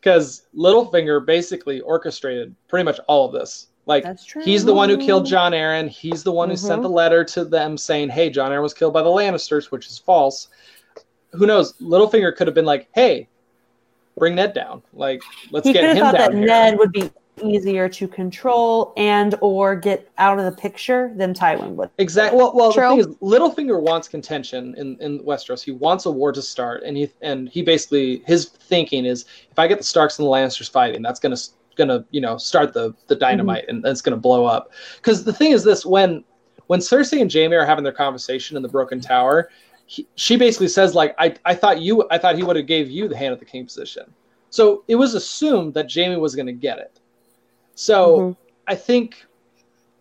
A: Because Littlefinger basically orchestrated pretty much all of this. Like he's the one who killed Jon Arryn. He's the one who sent
C: Mhm.
A: the letter to them saying, "Hey, Jon Arryn was killed by the Lannisters," which is false. Who knows? Littlefinger could have been like, "Hey, bring Ned down. Like, let's
B: He
A: get
B: could have
A: him
B: thought that
A: here."
B: Ned would be easier to control and or get out of the picture than Tywin would.
A: Exactly. Well, well,
C: True.
A: the thing is, Littlefinger wants contention in, in Westeros. He wants a war to start, and he and he basically his thinking is, if I get the Starks and the Lannisters fighting, that's gonna gonna you know start the the mm-hmm. dynamite, and it's gonna blow up. Because the thing is, this when when Cersei and Jaime are having their conversation in the Broken Tower, he, she basically says like, I I thought you I thought he would have gave you the hand of the king position. So it was assumed that Jaime was gonna get it. So
C: Mhm.
A: I think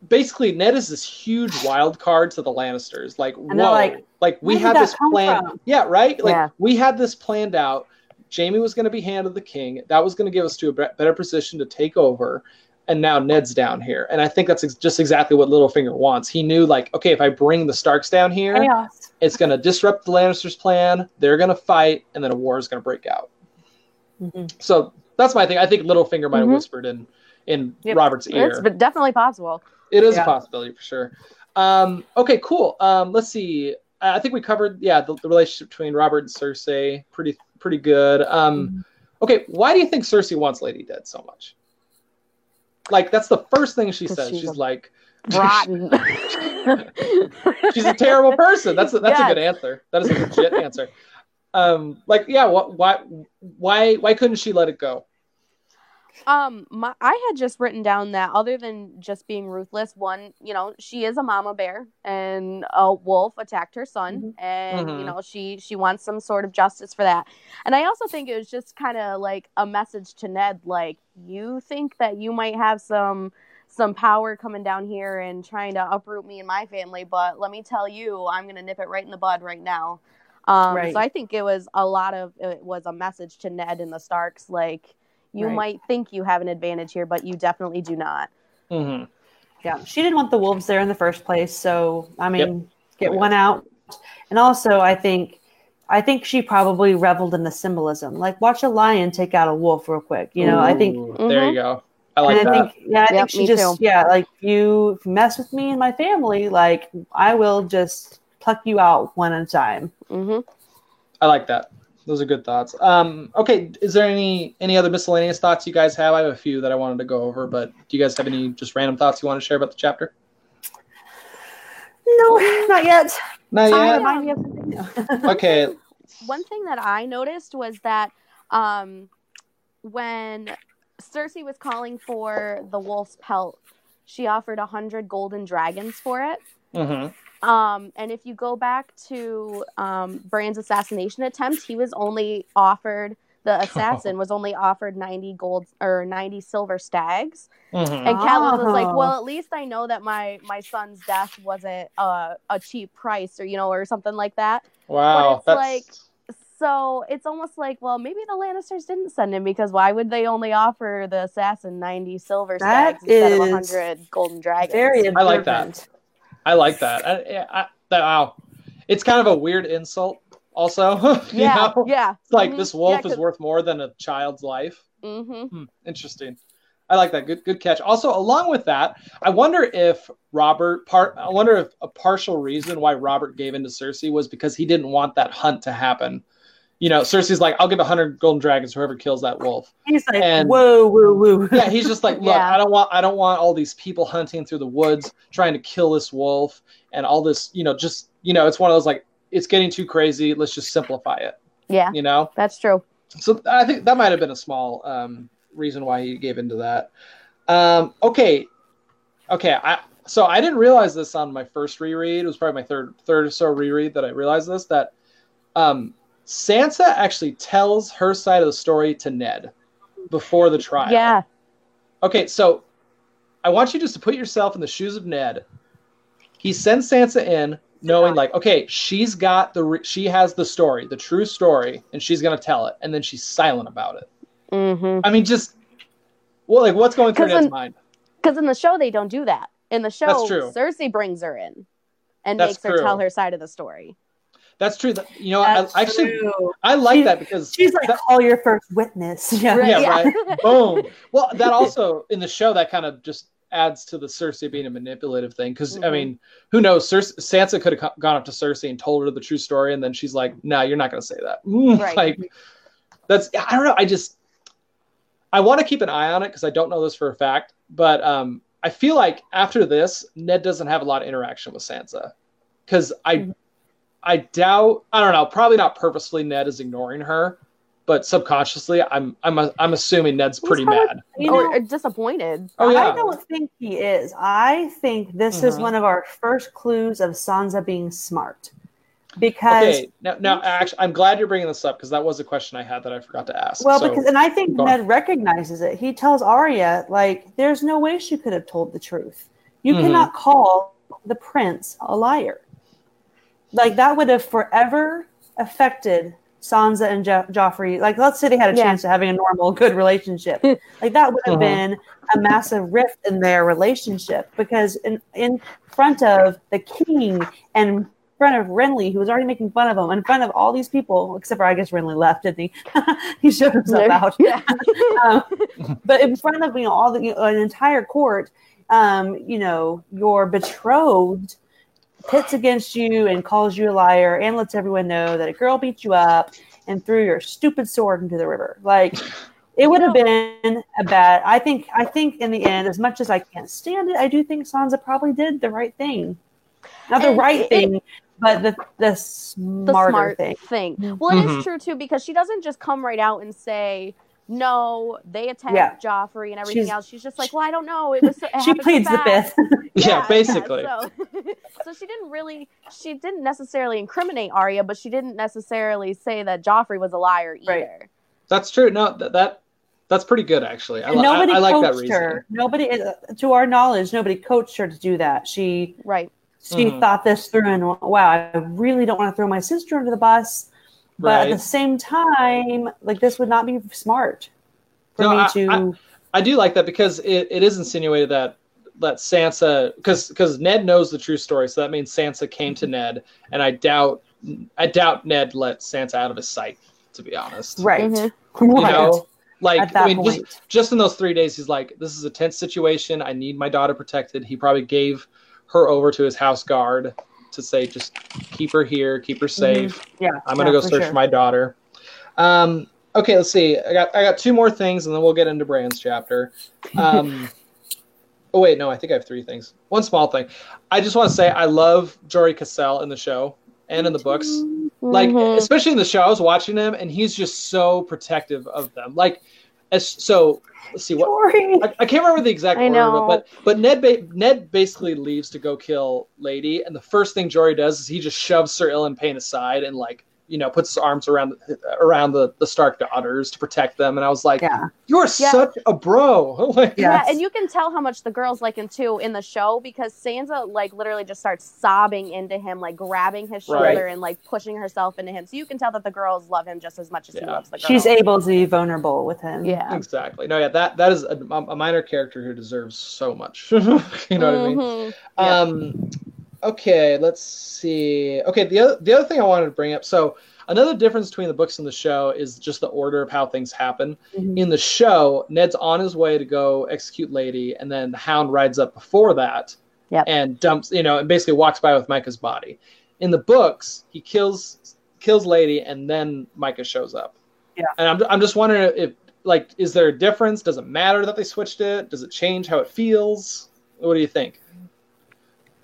A: basically Ned is this huge wild card to the Lannisters. Like,
B: And
A: whoa,
B: like,
A: like, we
B: where
A: had this plan.
B: from?
A: Yeah, right. Like
C: Yeah.
A: we had this planned out. Jaime was going to be hand of the king. That was going to give us to a better position to take over. And now Ned's down here, and I think that's ex- just exactly what Littlefinger wants. He knew, like, okay, if I bring the Starks down here,
B: Chaos.
A: it's going to disrupt the Lannisters' plan. They're going to fight, and then a war is going to break out.
B: Mhm.
A: So that's my thing. I think Littlefinger might have
C: Mhm.
A: whispered in in
B: Yep.
A: Robert's ear.
C: it's but definitely possible.
A: It is
B: Yeah.
A: a possibility for sure. Um, okay, cool. Um, let's see. I I think we covered yeah the, the relationship between Robert and Cersei pretty pretty good. Um,
B: Mm-hmm.
A: okay, why do you think Cersei wants Lady dead so much? Like that's the first thing she says.
C: she's
A: She's, like,
C: Rotten. (laughs) (laughs)
A: she's a terrible person. That's a, that's a good answer. That is a legit answer. Um, like yeah, what why why why couldn't she let it go?
C: Um, my, I had just written down that other than just being ruthless, one, you know, she is a mama bear, and a wolf attacked her son, and
A: Mhm.
C: you know, she she wants some sort of justice for that. And I also think it was just kind of like a message to Ned, like you think that you might have some some power coming down here and trying to uproot me and my family, but let me tell you, I'm gonna nip it right in the bud right now. Um,
B: Right.
C: So I think it was a lot of it was a message to Ned and the Starks, like you
B: Right.
C: might think you have an advantage here, but you definitely do not.
A: hmm
B: Yeah, she didn't want the wolves there in the first place, so I mean, get
A: Oh,
B: one out. And also, I think, I think she probably reveled in the symbolism. Like, watch a lion take out a wolf real quick. You know, I think,
A: Ooh, there you go. I like
B: and I
A: that.
B: think, yeah, I
C: Yep,
B: think she just,
C: too.
B: yeah, like you, mess with me and my family, like I will just pluck you out one at a time.
C: hmm
A: I like that. Those are good thoughts. Um, okay, is there any any other miscellaneous thoughts you guys have? I have a few that I wanted to go over, but do you guys have any just random thoughts you want to share about the chapter?
B: No, not yet.
A: Not yet.
B: Remind me of something. No.
A: Okay.
C: One thing that I noticed was that um, when Cersei was calling for the wolf's pelt, she offered a hundred golden dragons for it.
A: hmm
C: Um, and if you go back to um, Bran's assassination attempt, he was only offered the (laughs) assassin was only offered ninety gold or ninety silver stags.
A: hmm
C: And Catelyn was like,
B: Oh.
C: "Well, at least I know that my my son's death wasn't uh, a cheap price, or you know, or something like that."
A: Wow.
C: it's
A: That's
C: like- So it's almost like, well, maybe the Lannisters didn't send him because why would they only offer the assassin ninety silver
B: That
C: stags instead of hundred golden dragons?
B: Very
A: I like that. I like that. I, I, that. Wow. It's kind of a weird insult, also. (laughs)
C: Yeah,
A: know?
C: yeah.
A: It's like
C: Mhm.
A: this wolf
C: Yeah,
A: is worth more than a child's life.
C: hmm
A: Hmm, interesting. I like that. Good, good catch. Also, along with that, I wonder if Robert part. I wonder if a partial reason why Robert gave in to Cersei was because he didn't want that hunt to happen. You know, Cersei's like, "I'll give a hundred golden dragons whoever kills that wolf."
B: He's like,
A: And-
B: whoa, whoa, whoa. (laughs)
A: Yeah, he's just like, "Look, (laughs)
C: Yeah.
A: I don't want, I don't want all these people hunting through the woods trying to kill this wolf and all this. You know, just you know, it's one of those like, it's getting too crazy. Let's just simplify it.
C: Yeah,
A: You know."
C: that's true.
A: So I think that might have been a small um, reason why he gave into that. Um, okay, okay. I so I didn't realize this on my first reread. It was probably my third third or so reread that I realized this that um, Sansa actually tells her side of the story to Ned before the trial.
C: Yeah,
A: Okay, so I want you just to put yourself in the shoes of Ned. He sends Sansa in, knowing like, okay, she's got the re- she has the story, the true story, and she's gonna tell it, and then she's silent about it.
C: mm-hmm.
A: I mean, just well, like what's going through
C: 'Cause
A: Ned's
C: in-
A: mind?
C: Because in the show they don't do that. In the show. Cersei brings her in and
A: That's
C: makes her
A: true.
C: tell her side of the story.
A: That's true. That, you know, I,
B: That's
A: I actually
B: true.
A: I like
B: She-
A: that because
B: She's like,
A: that-
B: call your first witness. Yeah. (laughs)
A: Yeah,
C: Yeah.
A: right. (laughs) boom. Well, that (laughs) also in the show that kind of just adds to the Cersei being a manipulative thing because I
C: Mhm.
A: mean, who knows? Cersei, Sansa could have co- gone up to Cersei and told her the true story, and then she's like, "No, you're not going to say that." Mm,
C: Right.
A: Like that's I don't know. I just I want to keep an eye on it because I don't know this for a fact, but um, I feel like after this, Ned doesn't have a lot of interaction with Sansa because I
C: Mhm.
A: I doubt I don't know probably not purposefully Ned is ignoring her, but subconsciously I'm I'm I'm assuming Ned's pretty
B: He's probably-
A: mad.
B: You know,
C: or disappointed.
A: Oh yeah.
B: I don't think he is. I think this is
A: Mhm.
B: one of our first clues of Sansa being smart. Because
A: Okay, now, now actually, I'm glad you're bringing this up because that was a question I had that I forgot to ask.
B: well,
A: So-
B: because and I think
A: go on.
B: Ned recognizes it. He tells Arya, like, there's no way she could have told the truth. You
A: Mhm.
B: cannot call the prince a liar. Like that would have forever affected Sansa and jo- Joffrey. Like, let's say they had a
C: Yeah.
B: chance of having a normal, good relationship. (laughs) like that would have
A: Mhm.
B: been a massive rift in their relationship because in in front of the king and in front of Renly, who was already making fun of him, in front of all these people, except for I guess Renly left, didn't he? (laughs) he showed himself out.
C: Yeah. (laughs)
B: um, but in front of you know all the you know, an entire court, um, you know your betrothed pits against you and calls you a liar and lets everyone know that a girl beat you up and threw your stupid sword into the river. Like (sighs) it would have been a bad. I think. I think in the end, as much as I can't stand it, I do think Sansa probably did the right thing. Not the
C: And
B: right
C: it-
B: thing, but the the
C: the
B: smarter
C: smart
B: thing.
C: thing. Well, it is
A: Mhm.
C: true too because she doesn't just come right out and say, "No, they attacked
B: Yeah.
C: Joffrey and everything
B: She's-
C: else." She's just like, "Well, I don't know. It was." So, it (laughs)
B: She
C: happened so
B: pleads the
C: fast."
B: fifth. (laughs)
A: yeah, basically.
C: so, (laughs) so she didn't really, she didn't necessarily incriminate Arya, but she didn't necessarily say that Joffrey was a liar either.
B: Right.
A: That's true. No, that, that that's pretty good actually. I,
B: nobody
A: I, I like
B: coached
A: reason.
B: her. Nobody, uh, to our knowledge, nobody coached her to do that. She
C: Right.
B: she
A: Mhm.
B: thought this through and wow, I really don't want to throw my sister under the bus, but at the same time, like this would not be smart for
A: No,
B: me
A: I-
B: to.
A: I do like that because it, it is insinuated that that Sansa because because Ned knows the true story, so that means Sansa came to Ned, and I doubt I doubt Ned let Sansa out of his sight. To be honest,
B: right, (laughs)
C: Mhm.
A: You
B: right.
A: know, like I mean,
B: point,
A: just just in those three days, he's like, "This is a tense situation. I need my daughter protected." He probably gave her over to his house guard to say, "Just keep her here, keep her safe."
B: yeah,
A: I'm gonna
B: yeah,
A: go search
B: sure.
A: for my daughter. Um, okay, let's see. I got I got two more things, and then we'll get into Bran's chapter. (laughs) Um, oh wait, no, I think I have three things. One small thing. I just want to say I love Jory Cassel in the show and in the books. Like
C: Mhm.
A: especially in the show, I was watching him, and he's just so protective of them. Like, as so. Let's see what I, I can't remember the exact
C: I
A: order,
C: know.
A: but but Ned ba- Ned basically leaves to go kill Lady, and the first thing Jory does is he just shoves Sir Ilyn Payne aside and like you know puts his arms around around the the Stark daughters to protect them. And I was like,
B: Yeah,
A: "You're
C: Yeah.
A: such a bro!" (laughs) Like,
B: Yeah.
C: Yeah, and you can tell how much the girls like him too in the show because Sansa like literally just starts sobbing into him, like grabbing his shoulder
A: Right.
C: and like pushing herself into him. So you can tell that the girls love him just as much as he loves the girls.
B: she's able to be vulnerable with him.
C: yeah.
A: exactly. No, yeah, that that is a, a minor character who deserves so much. (laughs) you know what I mean?
C: Mhm. Yeah.
A: Um, okay, let's see. Okay, the other the other thing I wanted to bring up. So another difference between the books and the show is just the order of how things happen.
B: Mhm.
A: In the show, Ned's on his way to go execute Lady, and then the Hound rides up before that
C: Yep.
A: and dumps, you know, and basically walks by with Mycah's body. In the books, he kills kills Lady, and then Mycah shows up.
B: Yeah.
A: and I'm I'm just wondering if like is there a difference? Does it matter that they switched it? Does it change how it feels? What do you think?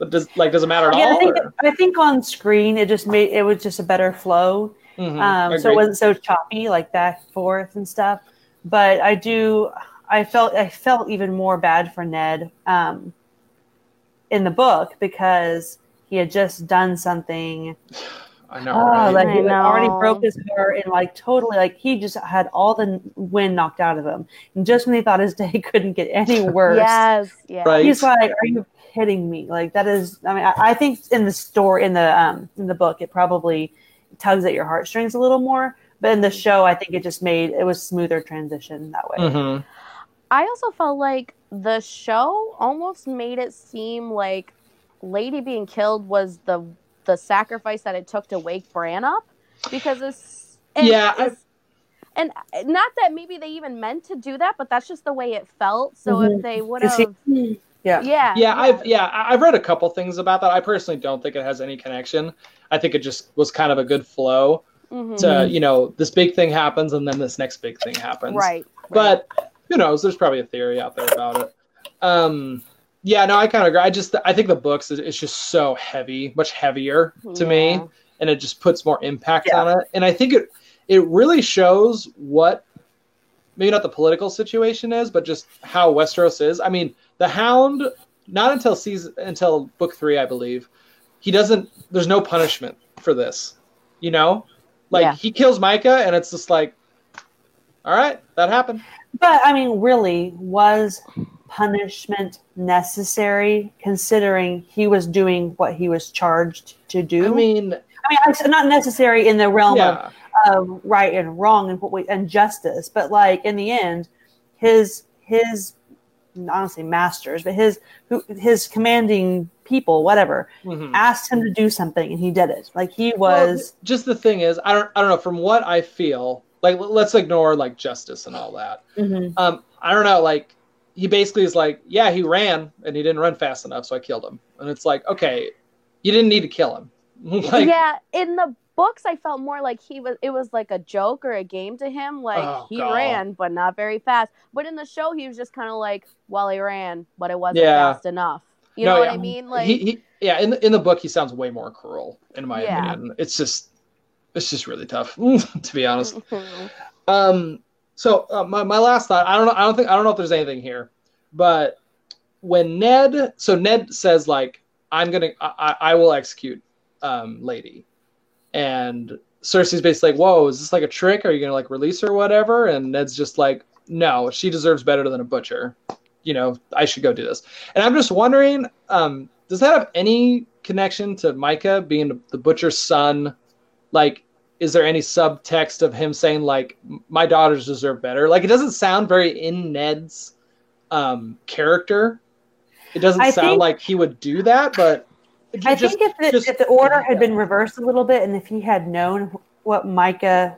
A: But does like does it matter at
B: Yeah, I
A: all?
B: think I think on screen it just made it was just a better flow.
A: Mhm,
B: um, so it wasn't so choppy like back forth and stuff. But I do, I felt I felt even more bad for Ned um, in the book because he had just done something. (sighs)
A: I know.
B: Oh,
A: right?
B: like he like, already broke his heart and like totally like he just had all the wind knocked out of him. And just when he thought his (laughs) day couldn't get any worse,
C: Yes. Yeah.
A: Right.
B: he's like, "Are you kidding me?" Like that is. I mean, I, I think in the story in the um in the book, it probably tugs at your heartstrings a little more. But in the show, I think it just made it was smoother transition that way.
A: Mhm.
C: I also felt like the show almost made it seem like Lady being killed was the the sacrifice that it took to wake Bran up because it's and
A: Yeah,
C: it's- and not that maybe they even meant to do that, but that's just the way it felt. So
B: Mhm.
C: if they would have,
B: he- yeah.
C: yeah,
A: yeah, I've yeah, I- I've read a couple things about that. I personally don't think it has any connection. I think it just was kind of a good flow
C: Mhm.
A: to you know this big thing happens and then this next big thing happens.
C: right,
A: But who knows? There's probably a theory out there about it. Um, yeah, no, I kind of agree. I just I think the books is it's just so heavy, much heavier to me, and it just puts more impact
B: Yeah.
A: on it. And I think it it really shows what maybe not the political situation is, but just how Westeros is. I mean, the Hound not until season until book three, I believe, he doesn't. There's no punishment for this. You know, like
C: Yeah.
A: he kills Mycah, and it's just like, all right, that happened.
B: But I mean, really, was punishment necessary considering he was doing what he was charged to do?
A: I mean,
B: I mean, it's not necessary in the realm of of right and wrong and what we and justice, but like in the end, his his honestly masters, but his who his commanding people, whatever,
A: mhm.
B: asked him to do something and he did it. Like he
A: Well,
B: was
A: just the thing is, I don't, I don't know. From what I feel, like let's ignore like justice and all that.
B: Mhm.
A: Um, I don't know. Like he basically is like, yeah, he ran and he didn't run fast enough, so I killed him. And it's like, okay, you didn't need to kill him. (laughs) like,
C: yeah, in the books, I felt more like he was. It was like a joke or a game to him. Like
A: Oh,
C: he
A: God.
C: ran, but not very fast. But in the show, he was just kind of like, well, he ran, but it wasn't
A: Yeah.
C: fast enough. You
A: No,
C: know
A: yeah.
C: what I mean? Like,
A: he, he, yeah, in the in the book, he sounds way more cruel, in my
C: Yeah.
A: opinion. It's just, it's just really tough, (laughs) to be honest. (laughs) Um, so uh, my, my last thought, I don't know, I don't think, I don't know if there's anything here, but when Ned, so Ned says like, I'm gonna, I, I I will execute, um, Lady, and Cersei's basically like, whoa, is this like a trick? Are you gonna like release her or whatever? And Ned's just like, no, she deserves better than a butcher. You know, I should go do this. And I'm just wondering, um, does that have any connection to Mycah being the butcher's son? Like, is there any subtext of him saying like my daughters deserve better like it doesn't sound very in ned's um character it doesn't
B: I
A: sound
B: think-
A: like he would do that but
B: I
A: just-
B: think if the,
A: just-
B: if the order had been reversed a little bit, and if he had known what Mycah,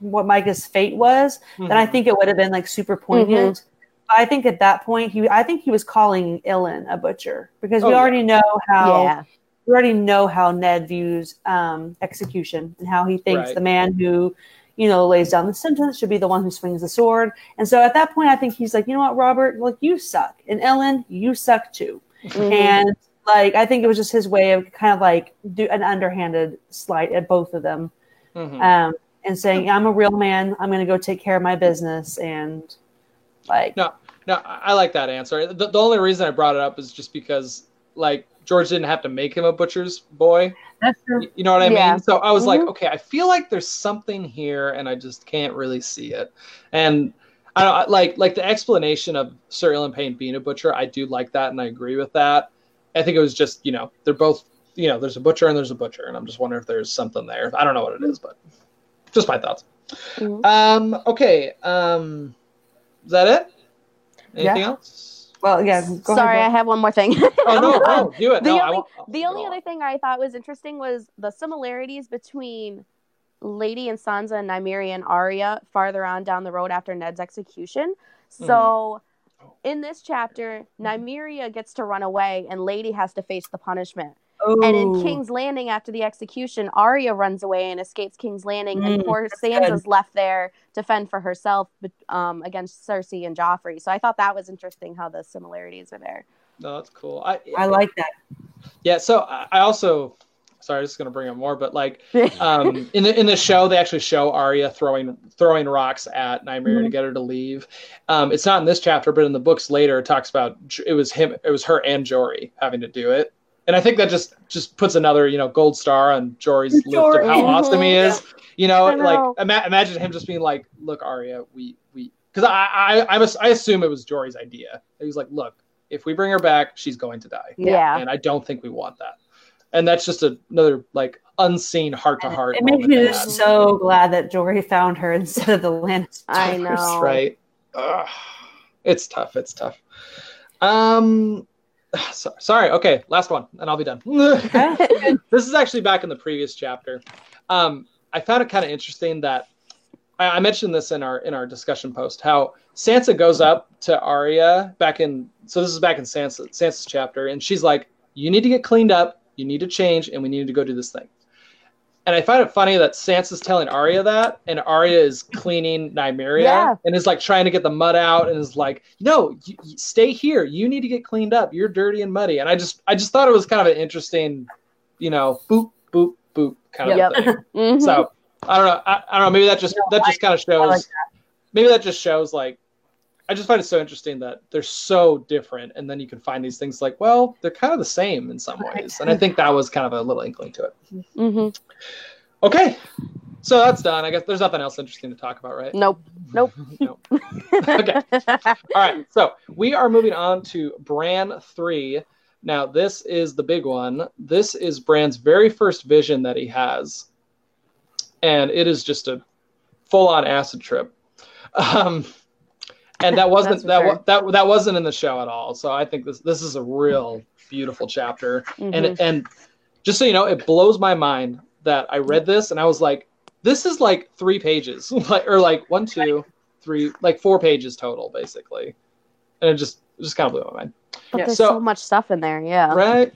B: what Mycah's fate was, then I
A: Mhm.
B: think it would have been like super poignant. But I think at that point, he, I think he was calling Ilyn a butcher because we
A: Oh, yeah.
B: already know how
C: yeah,
B: we already know how Ned views um, execution and how he thinks
A: Right.
B: the man who, you know, lays down the sentence should be the one who swings the sword. And so at that point, I think he's like, you know what, Robert, like you suck, and Ilyn, you suck too.
C: Mhm.
B: And like I think it was just his way of kind of like do an underhanded slight at both of them,
A: Mhm.
B: um, and saying, "I'm a real man. I'm going to go take care of my business." And like,
A: No, no, I I like that answer. The, the only reason I brought it up is just because, like, George didn't have to make him a butcher's boy.
B: that's true.
A: You know what I
C: Yeah.
A: mean? So I was like,
C: Mhm.
A: okay, I feel like there's something here, and I just can't really see it. And I don't like like the explanation of Sir Ilyn Payne being a butcher. I do like that, and I agree with that. I think it was just you know they're both you know there's a butcher and there's a butcher, and I'm just wondering if there's something there. I don't know what it is, but just my thoughts.
C: Mhm.
A: Um. Okay. Um. Is that it? Anything else?
B: Well, yeah. Go
C: Sorry, I have one more thing. (laughs)
A: Oh no! (laughs) No, do it.
C: The
A: no, I
C: only-
A: won't-
C: The only other thing I thought was interesting was the similarities between Lady and Sansa and Nymeria and Arya farther on down the road after Ned's execution.
A: Mm-hmm.
C: So in this chapter, Nymeria gets to run away and Lady has to face the punishment. And in King's Landing after the execution, Arya runs away and escapes King's Landing, and
B: Mm,
C: poor
B: that's
C: Sansa's left there to fend for herself um, against Cersei and Joffrey. So I thought that was interesting how the similarities are there.
A: No, that's cool. I,
B: I like that.
A: yeah. So I I also, sorry, I'm just gonna bring up more, but like, (laughs) um, in the in the show, they actually show Arya throwing throwing rocks at Nymeria to
B: Mhm.
A: get her to leave. Um, it's not in this chapter, but in the books later, it talks about it was him, it was her and Jory having to do it. And I think that just just puts another you know gold star on Jory's list of how awesome he (laughs) is. You know,
C: I
A: like ima- imagine him just being like, "Look, Arya, we we," because I I I, was, I assume it was Jory's idea. He was like, "Look, if we bring her back, she's going to die."
C: Yeah.
A: and I don't think we want that. And that's just a, another like unseen heart to heart.
B: It makes me so glad that Jory found her (laughs) instead of the Lannisters.
C: I know.
A: right? Ugh. it's tough. It's tough. Um, (sighs) so, sorry. Okay, last one, and I'll be done. (laughs) this is actually back in the previous chapter. Um, I found it kind of interesting that I, I mentioned this in our in our discussion post. How Sansa goes up to Arya back in. So this is back in Sansa Sansa's chapter, and she's like, "You need to get cleaned up. You need to change, and we need to go do this thing." And I find it funny that Sansa's telling Arya that, and Arya is cleaning Nymeria
C: Yeah.
A: and is like trying to get the mud out, and is like, "No, you, you stay here. You need to get cleaned up. You're dirty and muddy." And I just, I just thought it was kind of an interesting, you know, boop, boop, boop kind of
C: Yep.
A: thing. (laughs)
C: Mhm.
A: So I don't know. I, I don't know. Maybe that just that just kind of shows.
B: like
A: maybe that just shows like. I just find it so interesting that they're so different, and then you can find these things like, well, they're kind of the same in some ways, and I think that was kind of a little inkling to it.
C: Mhm.
A: Okay, so that's done. I guess there's nothing else interesting to talk about, right?
C: Nope. Nope. (laughs)
A: nope. Okay. All right, so we are moving on to Bran 3. Now, this is the big one. This is Bran's very first vision that he has, and it is just a full on acid trip. Um, and that (laughs) wasn't that,
C: sure.
A: that that wasn't in the show at all. So I think this this is a real beautiful chapter
C: Mhm.
A: and and just so you know it blows my mind that i read this and i was like this is like three pages (laughs) like or like one two three like four pages total basically and it just it just kind of blew my mind
C: But
B: Yeah.
C: there's
A: So-
C: so, much stuff in there. Yeah.
A: right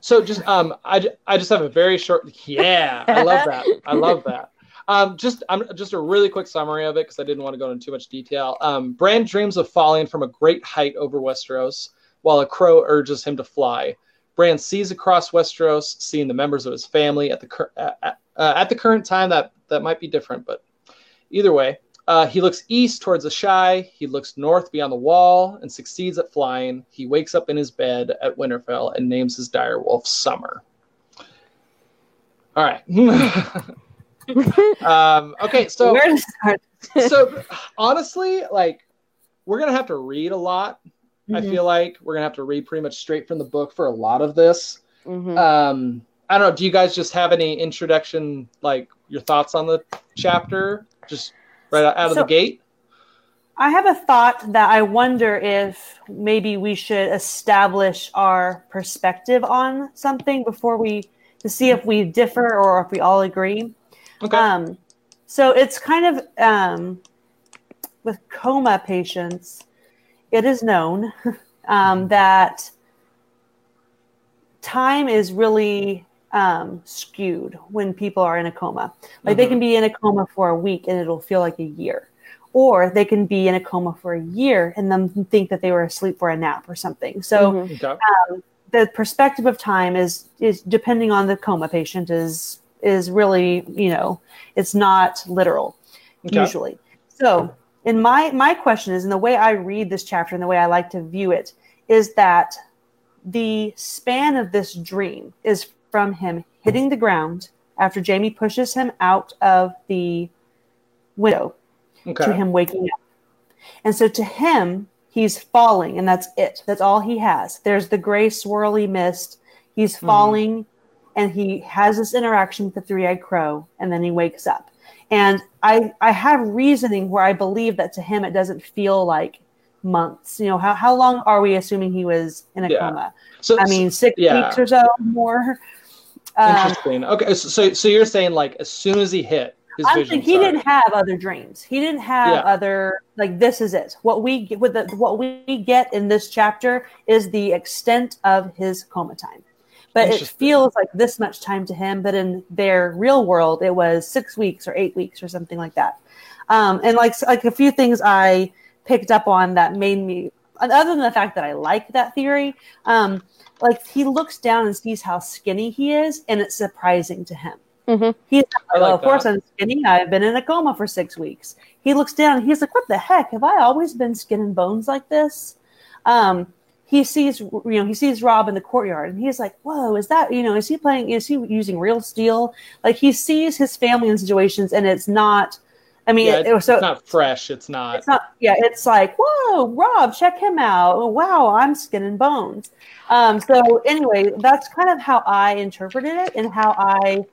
A: so just um I, I just have a very short yeah i love that i love that um just i'm just a really quick summary of it because i didn't want to go into too much detail um bran dreams of falling from a great height over westeros while a crow urges him to fly bran sees across westeros seeing the members of his family at the cur- at, at, uh, at the current time that that might be different but either way uh, he looks east towards the shy. He looks north beyond the wall and succeeds at flying. He wakes up in his bed at Winterfell and names his direwolf Summer. All right. (laughs) (laughs) um, okay, so
B: Where to start? (laughs)
A: so honestly, like we're gonna have to read a lot. I
B: Mhm.
A: feel like we're gonna have to read pretty much straight from the book for a lot of this.
C: Mhm.
A: Um, I don't know. Do you guys just have any introduction, like your thoughts on the chapter, just right out of
B: So-
A: the gate?
B: I have a thought that I wonder if maybe we should establish our perspective on something before we to see if we differ or if we all agree.
A: Okay.
B: Um, so it's kind of um, with coma patients, it is known (laughs) um, that time is really um, skewed when people are in a coma. Like they
A: Mhm.
B: can be in a coma for a week and it'll feel like a year, or they can be in a coma for a year and then think that they were asleep for a nap or something. So
C: Mhm.
A: okay.
B: the perspective of time is is depending on the coma patient is is really you know it's not literal
A: Okay.
B: usually so in my my question is and the way i read this chapter and the way i like to view it is that the span of this dream is from him hitting the ground after jaime pushes him out of the window to him waking up. And so to him, he's falling, and that's it. That's all he has. There's the gray swirly mist. He's
A: Mhm.
B: falling, and he has this interaction with the three-eyed crow, and then he wakes up. And I I have reasoning where I believe that to him it doesn't feel like months. You know, how how long are we assuming he was in a
A: Yeah.
B: coma?
A: So
B: I mean, six
A: yeah.
B: weeks or so more. Um,
A: interesting. Okay, so so- you're saying like as soon as he hit, his
B: I'm saying he didn't have other dreams. He didn't have
A: Yeah.
B: other like this is it. What we get with the, what we get in this chapter is the extent of his coma time. But it feels like this much time to him, but in their real world, it was six weeks or eight weeks or something like that. Um, and like like a few things I picked up on that made me, other than the fact that I like that theory, um, like he looks down and sees how skinny he is, and it's surprising to him.
C: Mhm.
B: He's
A: I
B: like,
A: like
B: oh, of course. I'm skinny. I've been in a coma for six weeks. He looks down and he's like, what the heck? Have I always been skin and bones like this? Um, he sees, you know, he sees Robb in the courtyard and he's like, whoa, is that, you know, is he playing, is he using real steel? Like he sees his family in situations and it's not, I mean,
A: Yeah,
B: it, it was so,
A: it's not fresh. It's not.
B: it's not yeah it's like whoa robb check him out wow i'm skin and bones um so anyway that's kind of how i interpreted it and how i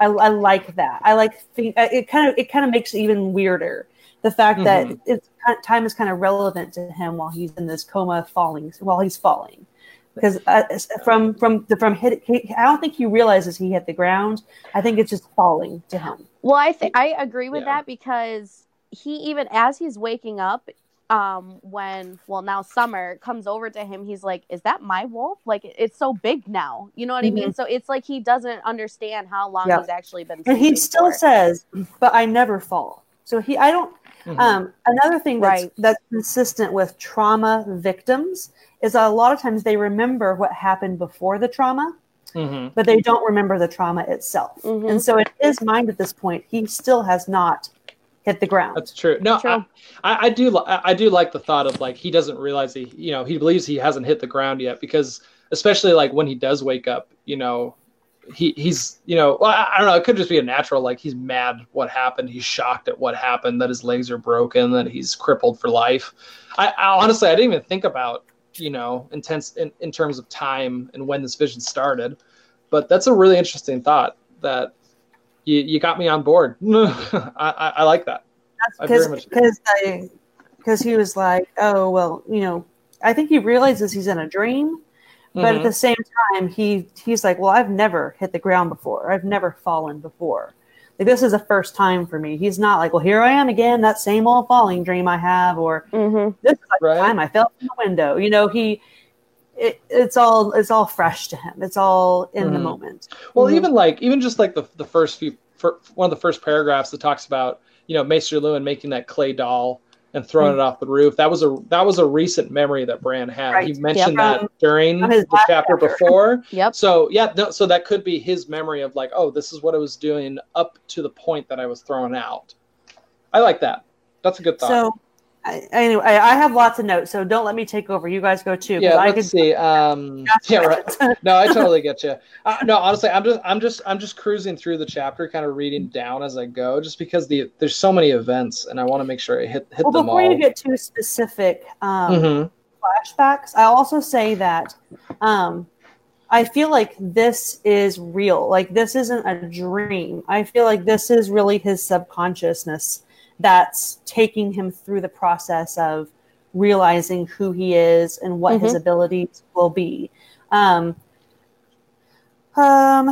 B: i, I like that i like think it kind of it kind of makes it even weirder the fact that
A: Mhm.
B: it's time is kind of relevant to him while he's in this coma falling while he's falling because uh, from from the from hit he, i don't think he realizes he hit the ground i think it's just falling to him
C: Well, I think I agree with
A: Yeah.
C: that because he even as he's waking up, um, when well now Summer comes over to him, he's like, "Is that my wolf? Like it's so big now." You know what I mean? So it's like he doesn't understand how long
B: Yeah.
C: he's actually been.
B: and he still
C: for.
B: says but i never fall so he i don't
A: Mhm.
B: Um, another thing that's,
C: Right.
B: that's consistent with trauma victims is that a lot of times they remember what happened before the trauma,
A: Mhm.
B: but they don't remember the trauma itself.
C: Mhm.
B: And so in his mind at this point, he still has not hit the ground.
A: That's true. No,
C: True.
A: I, I, I do. li- I I do like the thought of like he doesn't realize he, you know, he believes he hasn't hit the ground yet because especially like when he does wake up, you know, he he's you know, I, I don't know. It could just be a natural like he's mad what happened. He's shocked at what happened. That his legs are broken. That he's crippled for life. I, I honestly I didn't even think about you know intense in, in terms of time and when this vision started, but that's a really interesting thought that. You, you got me on board. (laughs) I, I, I like that.
B: Because because I because he was like, oh well, you know, I think he realizes he's in a dream, but at
A: Mhm.
B: the same time, he he's like, well, I've never hit the ground before. I've never fallen before. Like this is a first time for me. He's not like, well, here I am again, that same old falling dream I have, or
C: Mhm.
B: this is like
A: Right.
B: the time I fell from the window. You know, he. It, it's all it's all fresh to him. It's all in the
A: Mhm.
B: moment.
A: Well,
C: Mhm.
A: even like even just like the the first few fir- one of the first paragraphs that talks about you know Maester Luwin making that clay doll and throwing it off the roof. That was a that was a recent memory that Bran had.
B: Right.
A: He mentioned that during the chapter
B: chapter.
A: before. (laughs)
C: Yep.
A: So yeah, no, so that could be his memory of like, oh, this is what I was doing up to the point that I was thrown out. I like that. That's a good thought.
B: So, I, anyway, I I have lots of notes, so don't let me take over. You guys go too.
A: yeah,
B: I
A: let's
B: could
A: see. Um, (laughs) yeah, right. (laughs) no, I totally get you. Uh, no, honestly, I'm just, I'm just, I'm just cruising through the chapter, kind of reading down as I go, just because the there's so many events, and I want to make sure I hit hit
B: well,
A: them
B: before
A: all.
B: you get too specific um,
A: Mhm.
B: flashbacks, I also say that um, I feel like this is real. Like this isn't a dream. I feel like this is really his subconsciousness that's taking him through the process of realizing who he is and what his abilities will be. Um, um,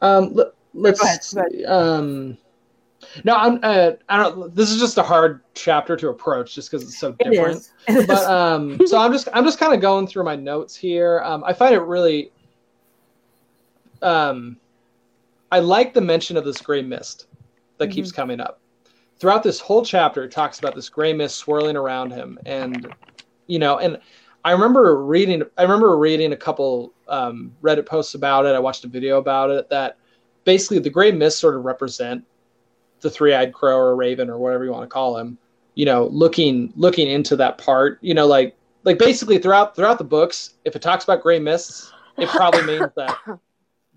A: Um, let, let's.
B: Go ahead, go
A: see, Um, no, I'm. Uh, I don't. This is just a hard chapter to approach, just because it's so different.
B: is. It is.
A: but um (laughs) so i'm just i'm just kind of going through my notes here um i find it really um i like the mention of this gray mist that
B: Mm-hmm.
A: keeps coming up throughout this whole chapter it talks about this gray mist swirling around him. And you know and i remember reading i remember reading a couple um reddit posts about it. I watched a video about it that basically the gray mist sort of represent the three-eyed crow or raven or whatever you want to call him you know looking looking into that part you know like like basically throughout throughout the books if it talks about gray mists it probably means that (coughs)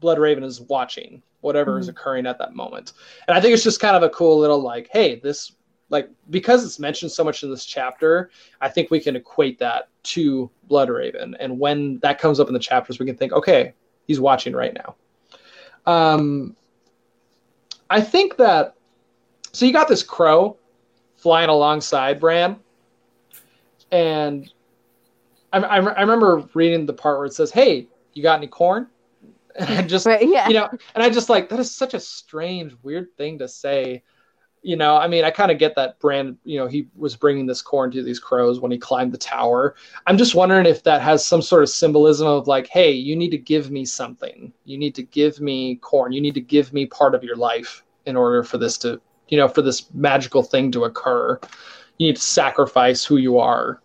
A: Bloodraven is watching whatever is
B: Mhm.
A: occurring at that moment and i think it's just kind of a cool little like hey this like because it's mentioned so much in this chapter i think we can equate that to Bloodraven and when that comes up in the chapters we can think okay he's watching right now um i think that so you got this crow flying alongside Bran, and I, I, I remember reading the part where it says, "Hey, you got any corn?" (laughs) and just
C: Right, yeah.
A: you know, and I just like that is such a strange, weird thing to say. You know, I mean, I kind of get that Bran. You know, he was bringing this corn to these crows when he climbed the tower. I'm just wondering if that has some sort of symbolism of like, hey, you need to give me something. You need to give me corn. You need to give me part of your life in order for this to, you know, for this magical thing to occur. You need to sacrifice who you are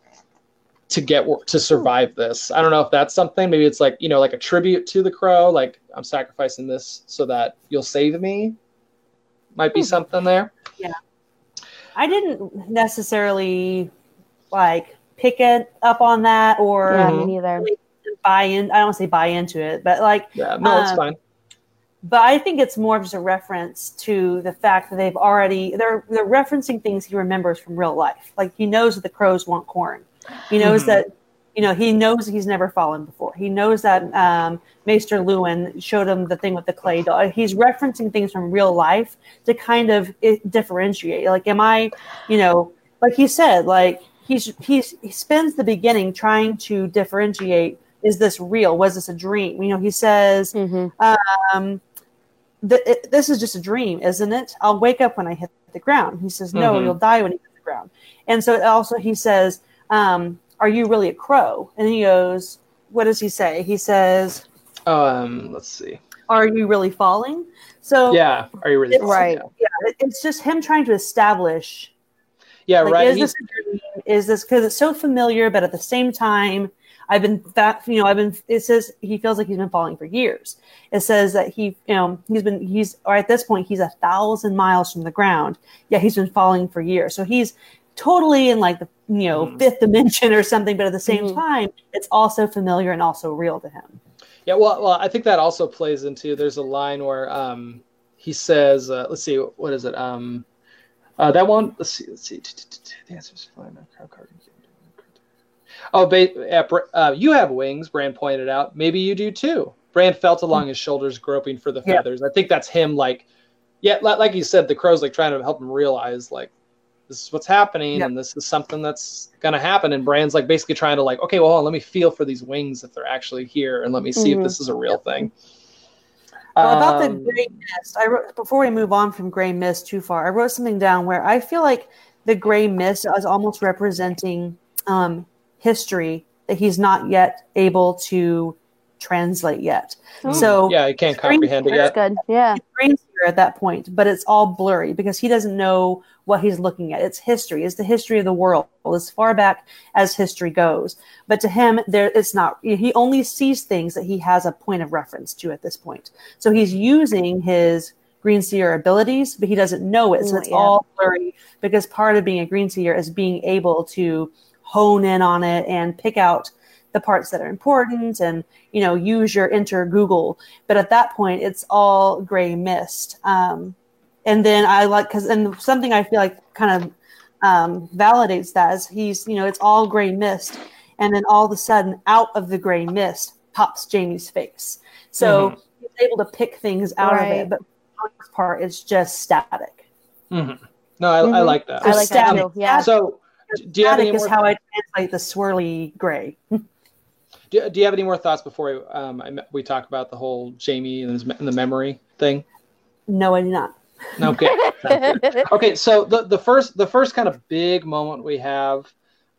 A: to get to survive this. I don't know if that's something. Maybe it's like you know, like a tribute to the crow. Like I'm sacrificing this so that you'll save me. Might be
B: Hmm.
A: something there.
B: Yeah, I didn't necessarily like pick it up on that or
C: Yeah,
A: Mhm.
C: me neither.
B: buy in. I don't say buy into it, but like,
A: Yeah, no, it's
B: Um,
A: fine.
B: but I think it's more of just a reference to the fact that they've already they're they're referencing things he remembers from real life. Like he knows that the crows want corn. He knows
A: Mhm.
B: that you know he knows he's never fallen before. He knows that um, Maester Luwin showed him the thing with the clay doll. He's referencing things from real life to kind of differentiate. Like, am I, you know, like he said, like he's he's he spends the beginning trying to differentiate. Is this real? Was this a dream? You know, he says,
C: hmm
B: um, it, this is just a dream, isn't it? I'll wake up when I hit the ground. He says, no,
A: Mhm.
B: you'll die when you hit the ground. And so also he says, um, are you really a crow? And he goes, what does he say? He says,
A: Um, let's see.
B: are you really falling? So
A: Yeah, are you really
B: It's-
C: Right.
B: yeah, it- it's just him trying to establish,
A: Yeah,
B: like,
A: right.
B: is this a dream? Is this because it's so familiar, but at the same time, I've been that you know I've been. It says he feels like he's been falling for years. It says that he you know he's been he's or at this point he's a thousand miles from the ground. Yeah, he's been falling for years. So he's totally in like the you know
A: Mhm.
B: fifth dimension or something. But at the same
C: Mhm.
B: time, it's also familiar and also real to him.
A: Yeah, well, well, I think that also plays into. There's a line where um, he says, uh, "Let's see, what is it? Um, uh, that one. Let's see. Let's see. The answer is fine. Crowd card. Oh, ba- uh, you have wings. Bran pointed out. Maybe you do too. Bran felt along his shoulders, groping for the
B: Yeah.
A: feathers. I think that's him. Like, yeah, like you said, the crow's like trying to help him realize, like, this is what's happening,
B: Yeah.
A: and this is something that's gonna happen. And Bran's like basically trying to like, okay, well, on, let me feel for these wings if they're actually here, and let me see
C: Mhm.
A: if this is a real thing.
B: Well, about
A: Um,
B: the gray mist, I wrote before we move on from gray mist too far. I wrote something down where I feel like the gray mist is almost representing um, history that he's not yet able to translate yet.
C: Oh.
B: So
A: yeah, you can't comprehend it
C: That's
A: yet.
C: good. Yeah.
B: it's green here at that point, but it's all blurry because he doesn't know what he's looking at. It's history. It's the history of the world as far back as history goes. But to him, there it's not. He only sees things that he has a point of reference to at this point. So he's using his green seer abilities, but he doesn't know it. So
C: Mm,
B: it's
C: yeah.
B: all blurry because part of being a green seer is being able to hone in on it and pick out the parts that are important and you know use your enter google but at that point it's all gray mist um, and then i like because and something i feel like kind of um, validates that is he's you know it's all gray mist and then all of a sudden out of the gray mist pops jaime's face so he's able to pick things out of it but the first part is just static
A: Mhm. No, I, I
C: Mhm.
A: like that.
C: I like that
B: static.
C: too. Yeah.
A: So, do you have any
B: static is
A: more?
B: how i translate the swirly gray (laughs)
A: Do, do you have any more thoughts before we, um, I, we talk about the whole Jaime and, his, and the memory thing?
B: no i do not
A: Okay. (laughs) okay. So the, the first the first kind of big moment we have,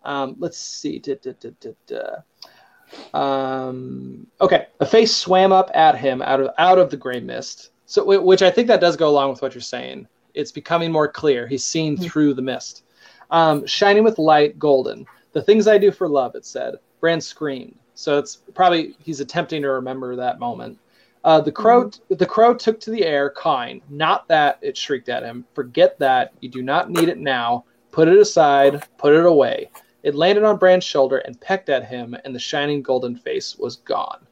A: um, let's see. Da, da, da, da, da. Um, okay, a face swam up at him out of out of the gray mist. So which I think that does go along with what you're saying. It's becoming more clear. He's seen
B: Mhm.
A: through the mist, um, shining with light, golden. The things I do for love. It said. Bran screamed. So it's probably he's attempting to remember that moment. Uh, the crow, the crow took to the air, cawing. Not that it shrieked at him. Forget that. You do not need it now. Put it aside. Put it away. It landed on Bran's shoulder and pecked at him, and the shining golden face was gone.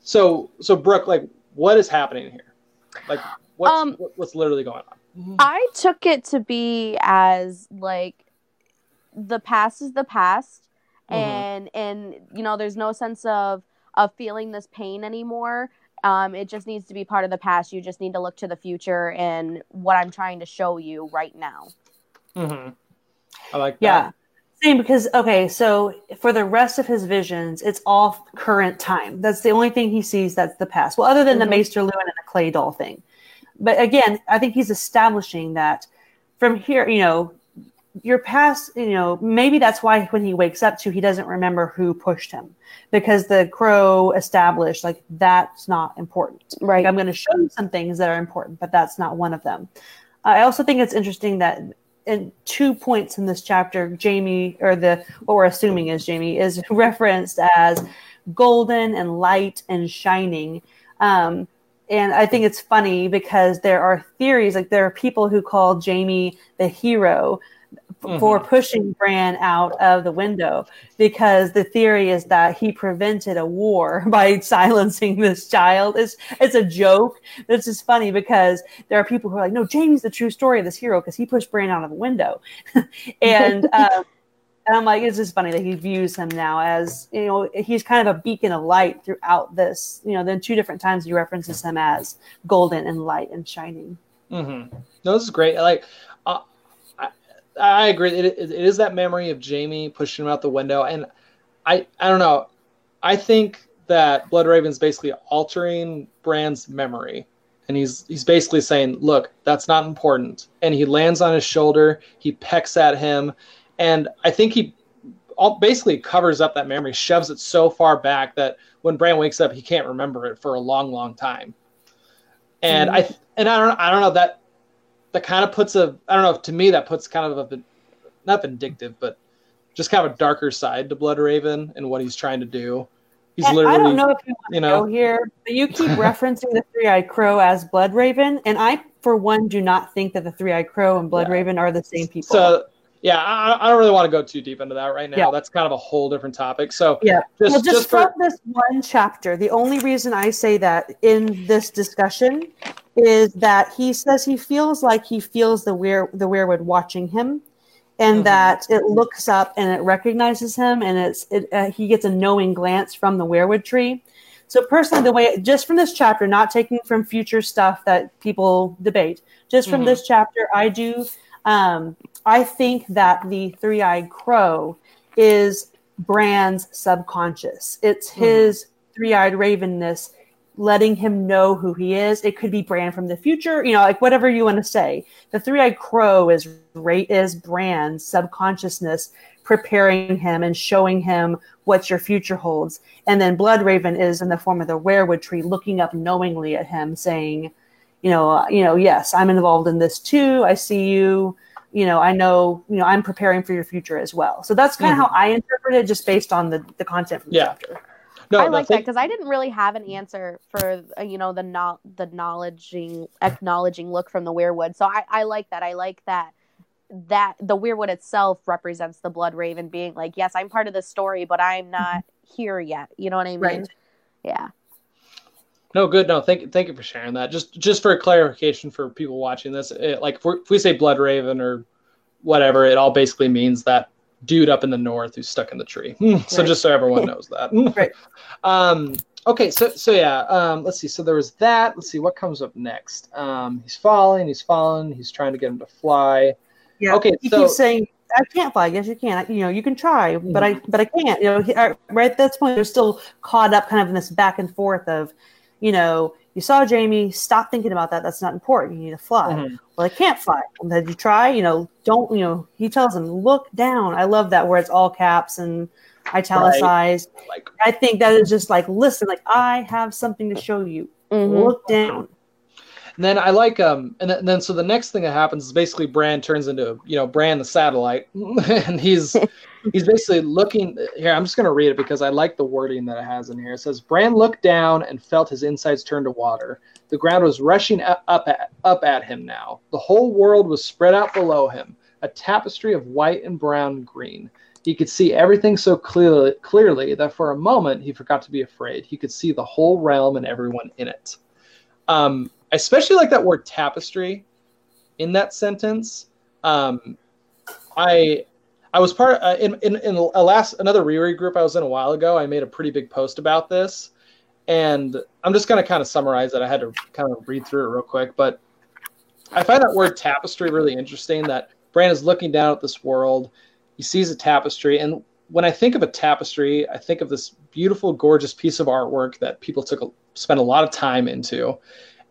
A: So, so Brooke, like, what is happening here? Like, what's
C: Um,
A: what's literally going on?
C: I took it to be as like the past is the past
A: Mhm.
C: and and you know there's no sense of of feeling this pain anymore. Um it just needs to be part of the past. You just need to look to the future and what I'm trying to show you right now.
A: Mm-hmm. I like
B: Yeah.
A: that.
B: Same because okay, so for the rest of his visions, it's all current time. That's the only thing he sees that's the past. Well, other than
C: Mhm.
B: the Maester Luwin and the clay doll thing. But again, I think he's establishing that from here, you know, your past, you know, maybe that's why when he wakes up to he doesn't remember who pushed him. Because the crow established like that's not important.
C: Right.
B: Like, I'm going to show you some things that are important, but that's not one of them. I also think it's interesting that in two points in this chapter, Jaime, or the what we're assuming is Jaime, is (laughs) referenced as golden and light and shining. Um, and I think it's funny because there are theories, like there are people who call Jaime the hero f- for pushing Bran out of the window because the theory is that he prevented a war (laughs) by silencing this child. It's it's a joke. It's just funny because there are people who are like, no, Jaime's the true story of this hero because he pushed Bran out of the window, (laughs) and. (laughs) Um, and I'm like, it's just funny that he views him now as, you know, he's kind of a beacon of light throughout this. You know, then two different times he references him as golden and light and shining.
A: Mm-hmm. No, this is great. Like, I, agree. It, it, it is that memory of Jaime pushing him out the window, and I, I don't know. I think that Bloodraven's basically altering Bran's memory, and he's he's basically saying, "Look, that's not important." And he lands on his shoulder. He pecks at him, and I think he all, basically covers up that memory, shoves it so far back that when Bran wakes up, he can't remember it for a long, long time. And mm-hmm. I and I don't I don't know that that kind of puts a I don't know to me that puts kind of a not vindictive but just kind of a darker side to Bloodraven and what he's trying to do. He's
B: And
A: literally
B: I don't know if you want
A: you
B: to
A: know
B: go here, but you keep (laughs) referencing the Three Eyed Crow as Bloodraven, and I, for one, do not think that the Three Eyed Crow and Blood
A: Yeah.
B: Raven are the same people.
A: so yeah I, I don't really want to go too deep into that right now.
B: Yeah.
A: That's kind of a whole different topic. So
B: Yeah.
A: just,
B: well, just,
A: just for
B: from this one chapter, the only reason I say that in this discussion is that he says he feels like he feels the weir- the weirwood watching him, and
A: Mhm.
B: that it looks up and it recognizes him, and it's it, uh, he gets a knowing glance from the weirwood tree. So personally, the way just from this chapter, not taking from future stuff that people debate, just from
A: Mhm.
B: this chapter, I do. Um, I think that the three-eyed crow is Bran's subconscious. It's
A: Mhm.
B: his three-eyed ravenness letting him know who he is. It could be Brand from the future, you know, like whatever you want to say. The three-eyed crow is is Bran's subconsciousness preparing him and showing him what your future holds. And then Bloodraven is in the form of the weirwood tree looking up knowingly at him saying, you know, uh, you know, yes, I'm involved in this too. I see you. You know, I know, you know, I'm preparing for your future as well. So that's kind of how I interpret it just based on the, the content from the
A: Yeah.
B: chapter.
A: no,
C: I
A: no,
C: like that because I didn't really have an answer for uh, you know the not the acknowledging acknowledging look from the weirwood. So I, I like that. I like that that the weirwood itself represents the Bloodraven being like, yes, I'm part of the story, but I'm not here yet. You know what I mean?
B: Right.
C: Yeah.
A: No, good. No, thank thank you for sharing that. Just just for clarification for people watching this, it, like if, we're, if we say Bloodraven or whatever, it all basically means that dude up in the north who's stuck in the tree. Hmm, So just so everyone knows that.
B: Right.
A: Um. Okay. So so yeah. Um. Let's see. So there was that. Let's see what comes up next. Um. He's falling. He's falling. He's trying to get him to fly.
B: Yeah.
A: Okay,
B: He
A: so-
B: keeps saying, "I can't fly." Yes, you can. I- You know, you can try, but I, but I can't. You know, he, right at this point, they're still caught up, kind of in this back and forth of, you know, you saw Jaime. Stop thinking about that. That's not important. You need to fly.
A: Mhm.
B: Well, I can't fly. Well, did you try? You know, don't. You know, he tells him, "Look down." I love that where it's all caps and italicized.
A: Like
B: I think that is just like, listen, like I have something to show you.
C: Mhm.
B: Look down.
A: And then I like um and then, and then so the next thing that happens is basically Bran turns into you know Bran the satellite (laughs) and he's (laughs) he's basically looking here I'm just going to read it because I like the wording that it has in here. It says Bran looked down and felt his insides turn to water. The ground was rushing up up at, up at him now. The whole world was spread out below him, a tapestry of white and brown and green. He could see everything so clearly clearly that for a moment he forgot to be afraid. He could see the whole realm and everyone in it. Um, I especially like that word tapestry in that sentence. Um, I I was part uh, in, in in a last another reread group I was in a while ago. I made a pretty big post about this, and I'm just going to kind of summarize it. I had to kind of read through it real quick, but I find that word tapestry really interesting. That Bran is looking down at this world, he sees a tapestry, and when I think of a tapestry, I think of this beautiful, gorgeous piece of artwork that people took a, spent a lot of time into.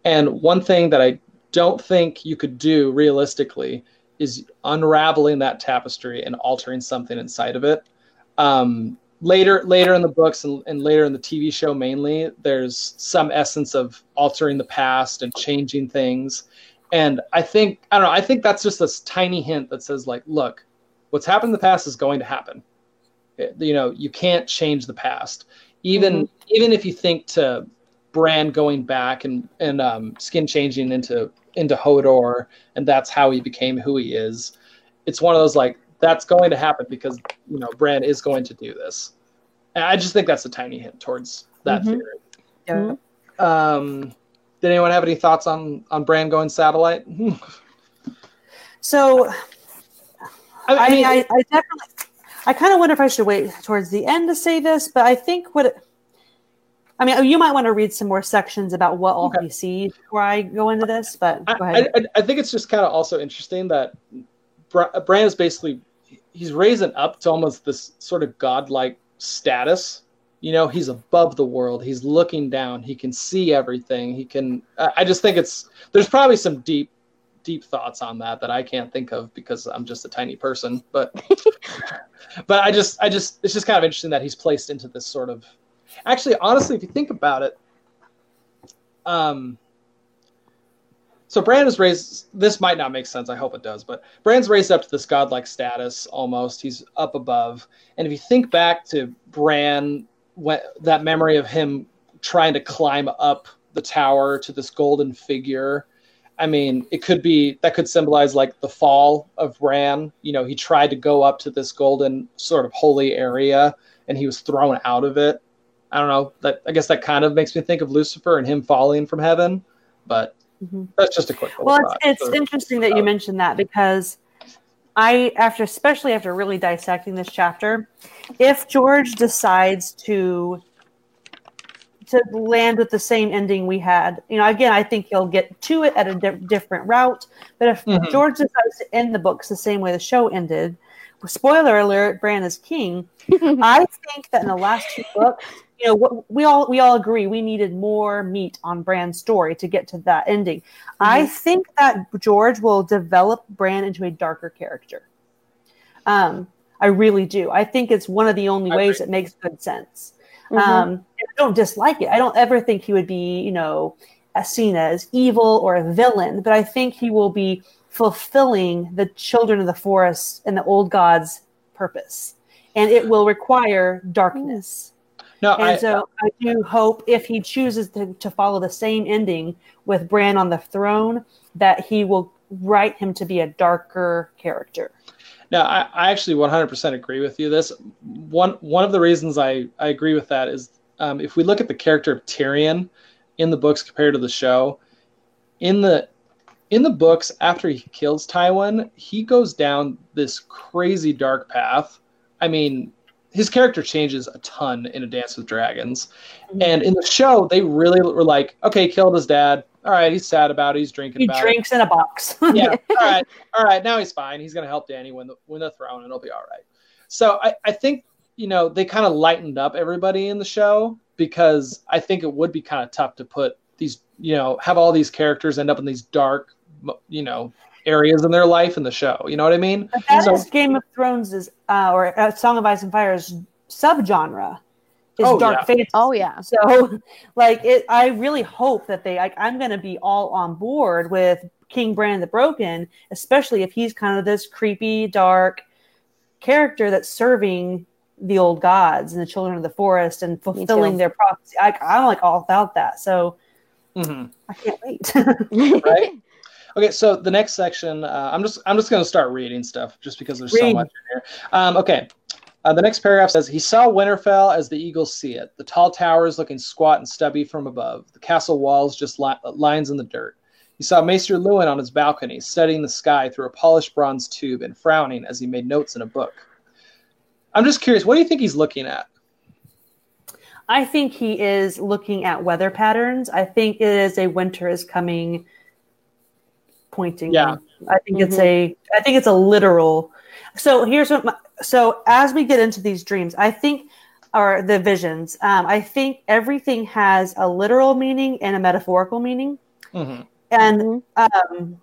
A: And one thing that I don't think you could do realistically is unraveling that tapestry and altering something inside of it. Um, later, later in the books and, and later in the TV show, mainly, there's some essence of altering the past and changing things. And I think I don't know. I think that's just this tiny hint that says like, look, what's happened in the past is going to happen. It, you know, you can't change the past. Even mm-hmm. even if you think to Bran going back and and um, skin changing into into Hodor, and that's how he became who he is. It's one of those like that's going to happen because you know Bran is going to do this. And I just think that's a tiny hint towards that mm-hmm. theory. Yeah. Um, did anyone have any thoughts on on Bran going satellite? (laughs)
B: so, I mean, I, I, I definitely, I kind of wonder if I should wait towards the end to say this, but I think what. It, I mean, you might want to read some more sections about what all okay. he sees before I go into this, but go
A: I, I, I, think it's just kind of also interesting that Bran is basically he's raising up to almost this sort of godlike status you know he's above the world he's looking down he can see everything he can i just think it's there's probably some deep deep thoughts on that that i can't think of because i'm just a tiny person but (laughs) (laughs) but i just i just it's just kind of interesting that he's placed into this sort of actually honestly if you think about it um so Bran is raised. This might not make sense. I hope it does. But Bran's raised up to this godlike status almost. He's up above. And if you think back to Bran when, that memory of him trying to climb up the tower to this golden figure. I mean, it could be that could symbolize like the fall of Bran. You know, he tried to go up to this golden sort of holy area and he was thrown out of it. I don't know. That I guess that kind of makes me think of Lucifer and him falling from heaven. But mm-hmm. that's just a quick.
B: Well, it's, it's so, interesting that you mentioned that because I, after especially after really dissecting this chapter, if George decides to to land with the same ending we had, you know, again, I think he'll get to it at a di- different route. But if mm-hmm. George decides to end the books the same way the show ended, spoiler alert, Bran is king. (laughs) I think that in the last two books, you know, we all we all agree we needed more meat on Bran's story to get to that ending. Mm-hmm. I think that George will develop Bran into a darker character. Um, I really do. I think it's one of the only ways it makes good sense. Mm-hmm. Um, I don't dislike it. I don't ever think he would be, you know, seen as evil or a villain, but I think he will be fulfilling the children of the forest and the old gods' purpose, and it will require darkness. No, and I, so I do hope if he chooses to, to follow the same ending with Bran on the throne, that he will write him to be a darker character.
A: Now, I, I actually 100% agree with you. This one one of the reasons I, I agree with that is um, if we look at the character of Tyrion in the books compared to the show, in the in the books after he kills Tywin, he goes down this crazy dark path. I mean, his character changes a ton in A Dance with Dragons, mm-hmm. and in the show they really were like, okay, killed his dad all right, he's sad about it. He's drinking.
B: He drinks
A: it.
B: in a box. (laughs)
A: yeah. (laughs) All right. All right. Now he's fine. He's gonna help Dany win the win the throne, and it'll be all right. So I, I think you know they kind of lightened up everybody in the show because I think it would be kind of tough to put these you know have all these characters end up in these dark you know areas in their life in the show. You know what I mean?
B: But that so, is Game of Thrones is uh, or uh, Song of Ice and Fire's subgenre is oh, dark yeah. fantasy.
C: Oh yeah.
B: So (laughs) like it I really hope that they like I'm gonna be all on board with King Bran the Broken, especially if he's kind of this creepy, dark character that's serving the old gods and the children of the forest and fulfilling their prophecy. I, I'm like all about that. So mm-hmm. I can't wait. (laughs)
A: right? Okay, so the next section, uh, I'm just I'm just going to start reading stuff just because there's Read. so much in here. Um, okay, uh, the next paragraph says he saw Winterfell as the eagles see it, the tall towers looking squat and stubby from above, the castle walls just li- lines in the dirt. He saw Maester Luwin on his balcony, studying the sky through a polished bronze tube and frowning as he made notes in a book. I'm just curious, what do you think he's looking at?
B: I think he is looking at weather patterns. I think it is a winter is coming pointing.
A: Yeah.
B: I think mm-hmm. it's a I think it's a literal So here's what. My, so as we get into these dreams, I think, or the visions, um, I think everything has a literal meaning and a metaphorical meaning.
A: hmm
B: And um,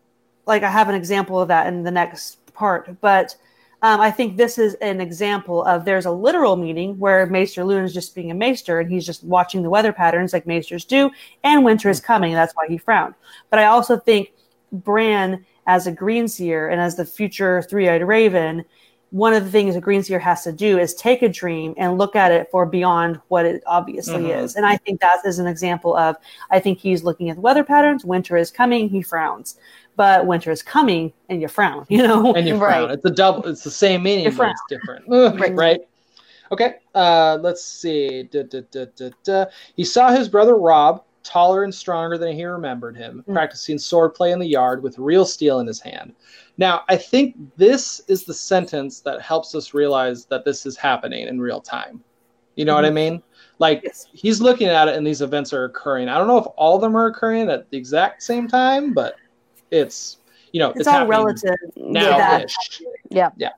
B: like I have an example of that in the next part, but um, I think this is an example of there's a literal meaning where Maester Luwin is just being a maester and he's just watching the weather patterns like maesters do, and winter is coming. And that's why he frowned. But I also think Bran, as a green seer and as the future three eyed raven, one of the things a green seer has to do is take a dream and look at it for beyond what it obviously
A: Mhm.
B: is. And I think that is an example of I think he's looking at the weather patterns. Winter is coming, he frowns. But winter is coming and you frown, (laughs) you know?
A: And you
C: Right.
A: frown. It's a double. It's the same meaning,
B: You
A: but it's different.
B: Right.
A: right. Okay. Uh, let's see. Da, da, da, da, da. He saw his brother Robb, taller and stronger than he remembered him,
B: Mm.
A: practicing swordplay in the yard with real steel in his hand. Now, I think this is the sentence that helps us realize that this is happening in real time. You know what I mean? Like
B: Yes.
A: he's looking at it, and these events are occurring. I don't know if all of them are occurring at the exact same time, but it's you know
B: It's, all
A: happening
B: relative.
A: now
C: Yeah.
A: Yeah.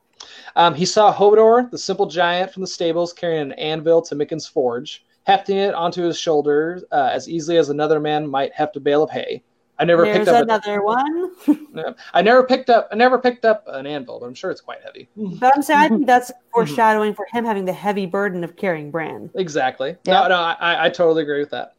A: Um, he saw Hodor, the simple giant from the stables, carrying an anvil to Mikken's forge, hefting it onto his shoulders uh, as easily as another man might heft a bale of hay. I never
B: There's
A: picked up.
B: another one. (laughs)
A: I never picked up. I never picked up an anvil, but I'm sure it's quite heavy. (laughs)
B: But I'm saying I think that's (laughs) foreshadowing for him having the heavy burden of carrying Bran.
A: Exactly.
C: Yeah.
A: No, no, I, I totally agree with that.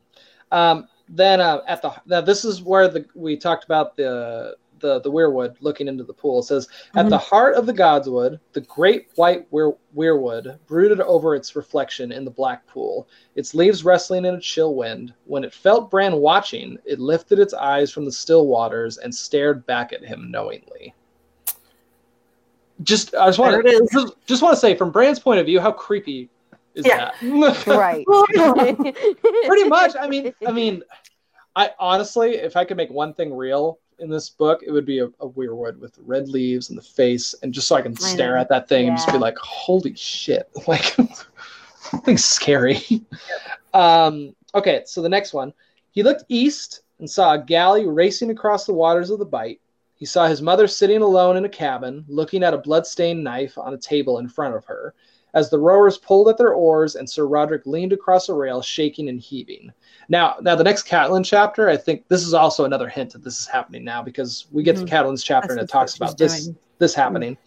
A: Um, then uh, at the now this is where the we talked about the the the weirwood looking into the pool. It says at the heart of the godswood, the great white weir, weirwood brooded over its reflection in the black pool, its leaves rustling in a chill wind. When it felt Bran watching, it lifted its eyes from the still waters and stared back at him knowingly. Just I just want to just, just want to say from Bran's point of view, how creepy is
B: Yeah.
A: that? (laughs) (laughs)
C: right.
A: pretty much i mean i (laughs) mean i honestly if i could make one thing real in this book it would be a, a weirwood with red leaves and the face and just so i can
B: I
A: stare
B: know.
A: at that thing and just be like holy shit. (laughs) Like thing's scary. (laughs) Um okay so the next one. He looked east and saw a galley racing across the waters of the bight. He saw his mother sitting alone in a cabin looking at a blood-stained knife on a table in front of her as the rowers pulled at their oars and Sir Roderick leaned across a rail, shaking and heaving. Now, now the next Catelyn chapter, I think this is also another hint that this is happening now because we get
B: Mhm.
A: to Catelyn's chapter
B: That's
A: and it talks about this
B: doing.
A: this happening.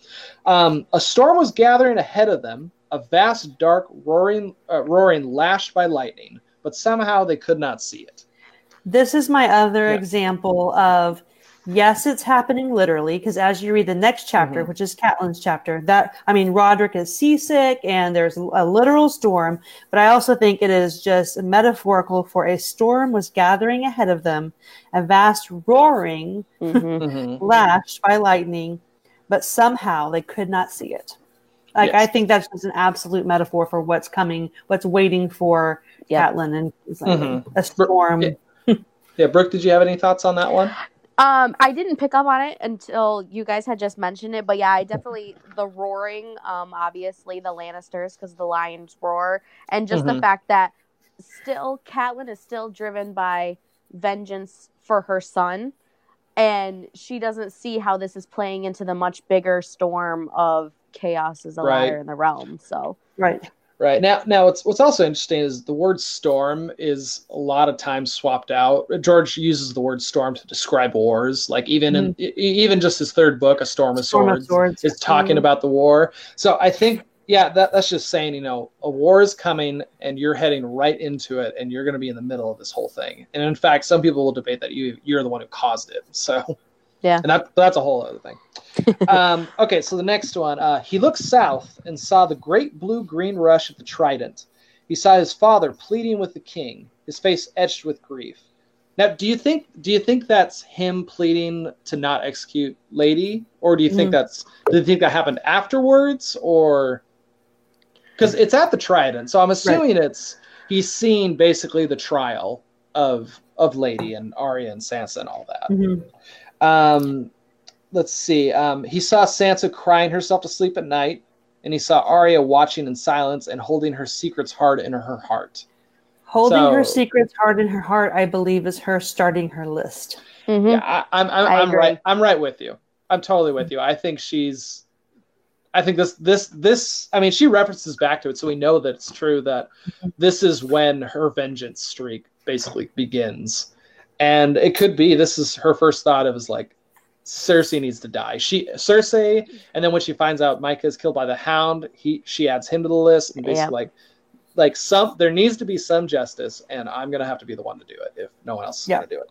A: Um, a storm was gathering ahead of them, a vast, dark, roaring, uh, roaring lashed by lightning, but somehow they could not see it.
B: This is my other
A: Yeah.
B: example of yes, it's happening literally because as you read the next chapter,
A: Mhm.
B: which is Catelyn's chapter, that I mean Roderick is seasick and there's a literal storm, but I also think it is just metaphorical for a storm was gathering ahead of them, a vast roaring
C: Mhm. (laughs)
A: Mhm.
B: lashed by lightning, but somehow they could not see it. Like
A: Yes.
B: I think that's just an absolute metaphor for what's coming, what's waiting for
C: Yeah.
B: Catelyn and it's like
A: Mhm.
B: a storm.
A: Yeah. Yeah, Brooke, did you have any thoughts on that one?
C: Um, I didn't pick up on it until you guys had just mentioned it, but yeah, I definitely the roaring. Um, obviously the Lannisters because the lions roar, and just the
A: Mhm.
C: fact that still Catelyn is still driven by vengeance for her son, and she doesn't see how this is playing into the much bigger storm of chaos as a
A: Right.
C: liar in the realm. So
B: Right.
A: Right now, now what's what's also interesting is the word storm is a lot of times swapped out. George uses the word storm to describe wars, like even in e- even just his third book, A Storm of
B: Storm of
A: Swords,
B: Swords.
A: is talking
B: Mhm.
A: about the war. So I think, yeah, that that's just saying, you know, a war is coming and you're heading right into it, and you're going to be in the middle of this whole thing. And in fact, some people will debate that you you're the one who caused it. So (laughs)
C: Yeah.
A: and that that's a whole other thing. (laughs) um, okay, so the next one, uh, he looked south and saw the great blue green rush of the Trident. He saw his father pleading with the king, his face etched with grief. Now, do you think do you think that's him pleading to not execute Lady, or do you think
B: Mm.
A: that's do you think that happened afterwards, or because it's at the Trident, so I'm assuming it's he's seen basically the trial of of Lady and Arya and Sansa and all that.
B: Mhm.
A: Um, let's see. Um, he saw Sansa crying herself to sleep at night, and he saw Arya watching in silence and holding her secrets hard in her heart.
B: Holding her secrets hard in her heart, I believe, is her starting her list.
C: mhm.
A: Yeah, I, I'm I'm,
C: I
A: I'm right. I'm right with you. I'm totally with you. I think she's I think this this this I mean she references back to it, so we know that it's true that this is when her vengeance streak basically begins. And it could be this is her first thought of is like Cersei needs to die. She Cersei, and then when she finds out Mycah is killed by the Hound, he she adds him to the list and basically like like some there needs to be some justice, and I'm gonna have to be the one to do it if no one else is
B: Yeah.
A: gonna do it.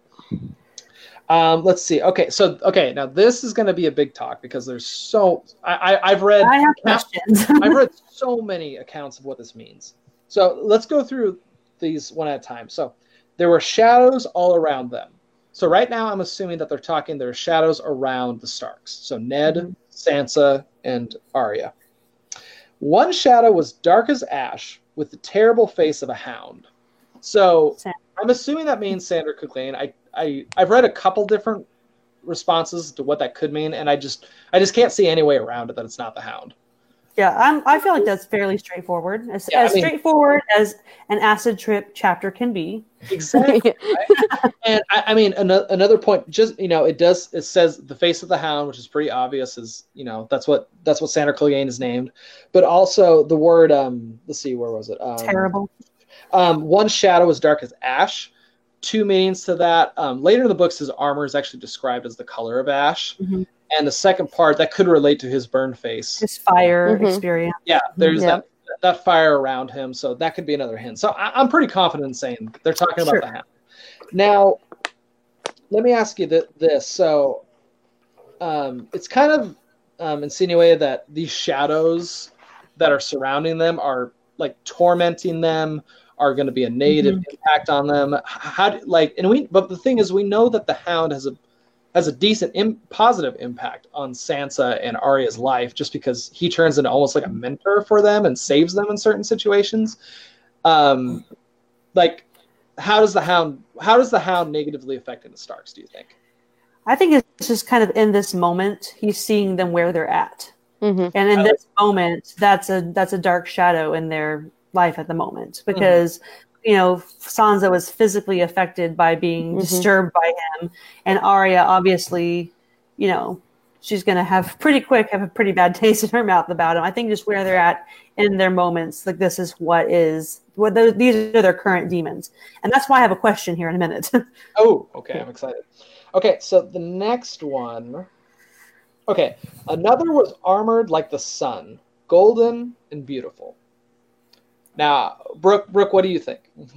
A: Um, let's see. Okay, so okay, now this is gonna be a big talk because there's so I, I I've read
B: I have questions. (laughs)
A: I've read so many accounts of what this means. So let's go through these one at a time. So there were shadows all around them. So right now, I'm assuming that they're talking there are shadows around the Starks. So Ned,
B: Mhm.
A: Sansa, and Arya. One shadow was dark as ash, with the terrible face of a hound. So I'm assuming that means Sandor Clegane. I, I I've read a couple different responses to what that could mean, and I just I just can't see any way around it that it's not the hound.
B: Yeah, I'm, I feel like that's fairly straightforward. As,
A: Yeah, I mean-
B: straightforward as an acid trip chapter can be.
A: Exactly. (laughs) and I, I mean, another, another point, just you know, it does. It says the face of the hound, which is pretty obvious. Is you know, that's what that's what Sandor Clegane is named. But also the word. Um, let's see, where was it? Um,
B: Terrible.
A: Um, one shadow is dark as ash. Two meanings to that. Um, later in the books, his armor is actually described as the color of ash.
B: Mhm.
A: And the second part that could relate to his burn face.
B: His fire
C: Mhm.
B: experience.
A: Yeah, there's
C: Yeah.
A: that that fire around him, so that could be another hint. So I, I'm pretty confident in saying they're talking about
B: Sure.
A: the hound. Now, let me ask you th- this. So, um, it's kind of um, insinuated that these shadows that are surrounding them are like tormenting them, are going to be a negative impact on them. How do, like, and we, but the thing is, we know that the hound has a has a decent Im- positive impact on Sansa and Arya's life just because he turns into almost like a mentor for them and saves them in certain situations. Um, like, how does the hound how does the hound negatively affect the Starks? Do you think?
B: I think it's just kind of in this moment, he's seeing them where they're at.
C: Mhm.
B: And in
A: I
B: this moment, that's a that's a dark shadow in their life at the moment because you know Sansa was physically affected by being
C: Mhm.
B: disturbed by him, and Arya obviously, you know, she's gonna have pretty quick have a pretty bad (laughs) taste in her mouth about him. I think just where they're at in their moments, like this is what is what those, these are their current demons, and that's why I have a question here in a minute. (laughs)
A: Oh, okay, I'm excited. Okay, so the next one. Okay, another was armored like the sun, golden and beautiful. Now, Brooke, Brooke, what do you think? (laughs)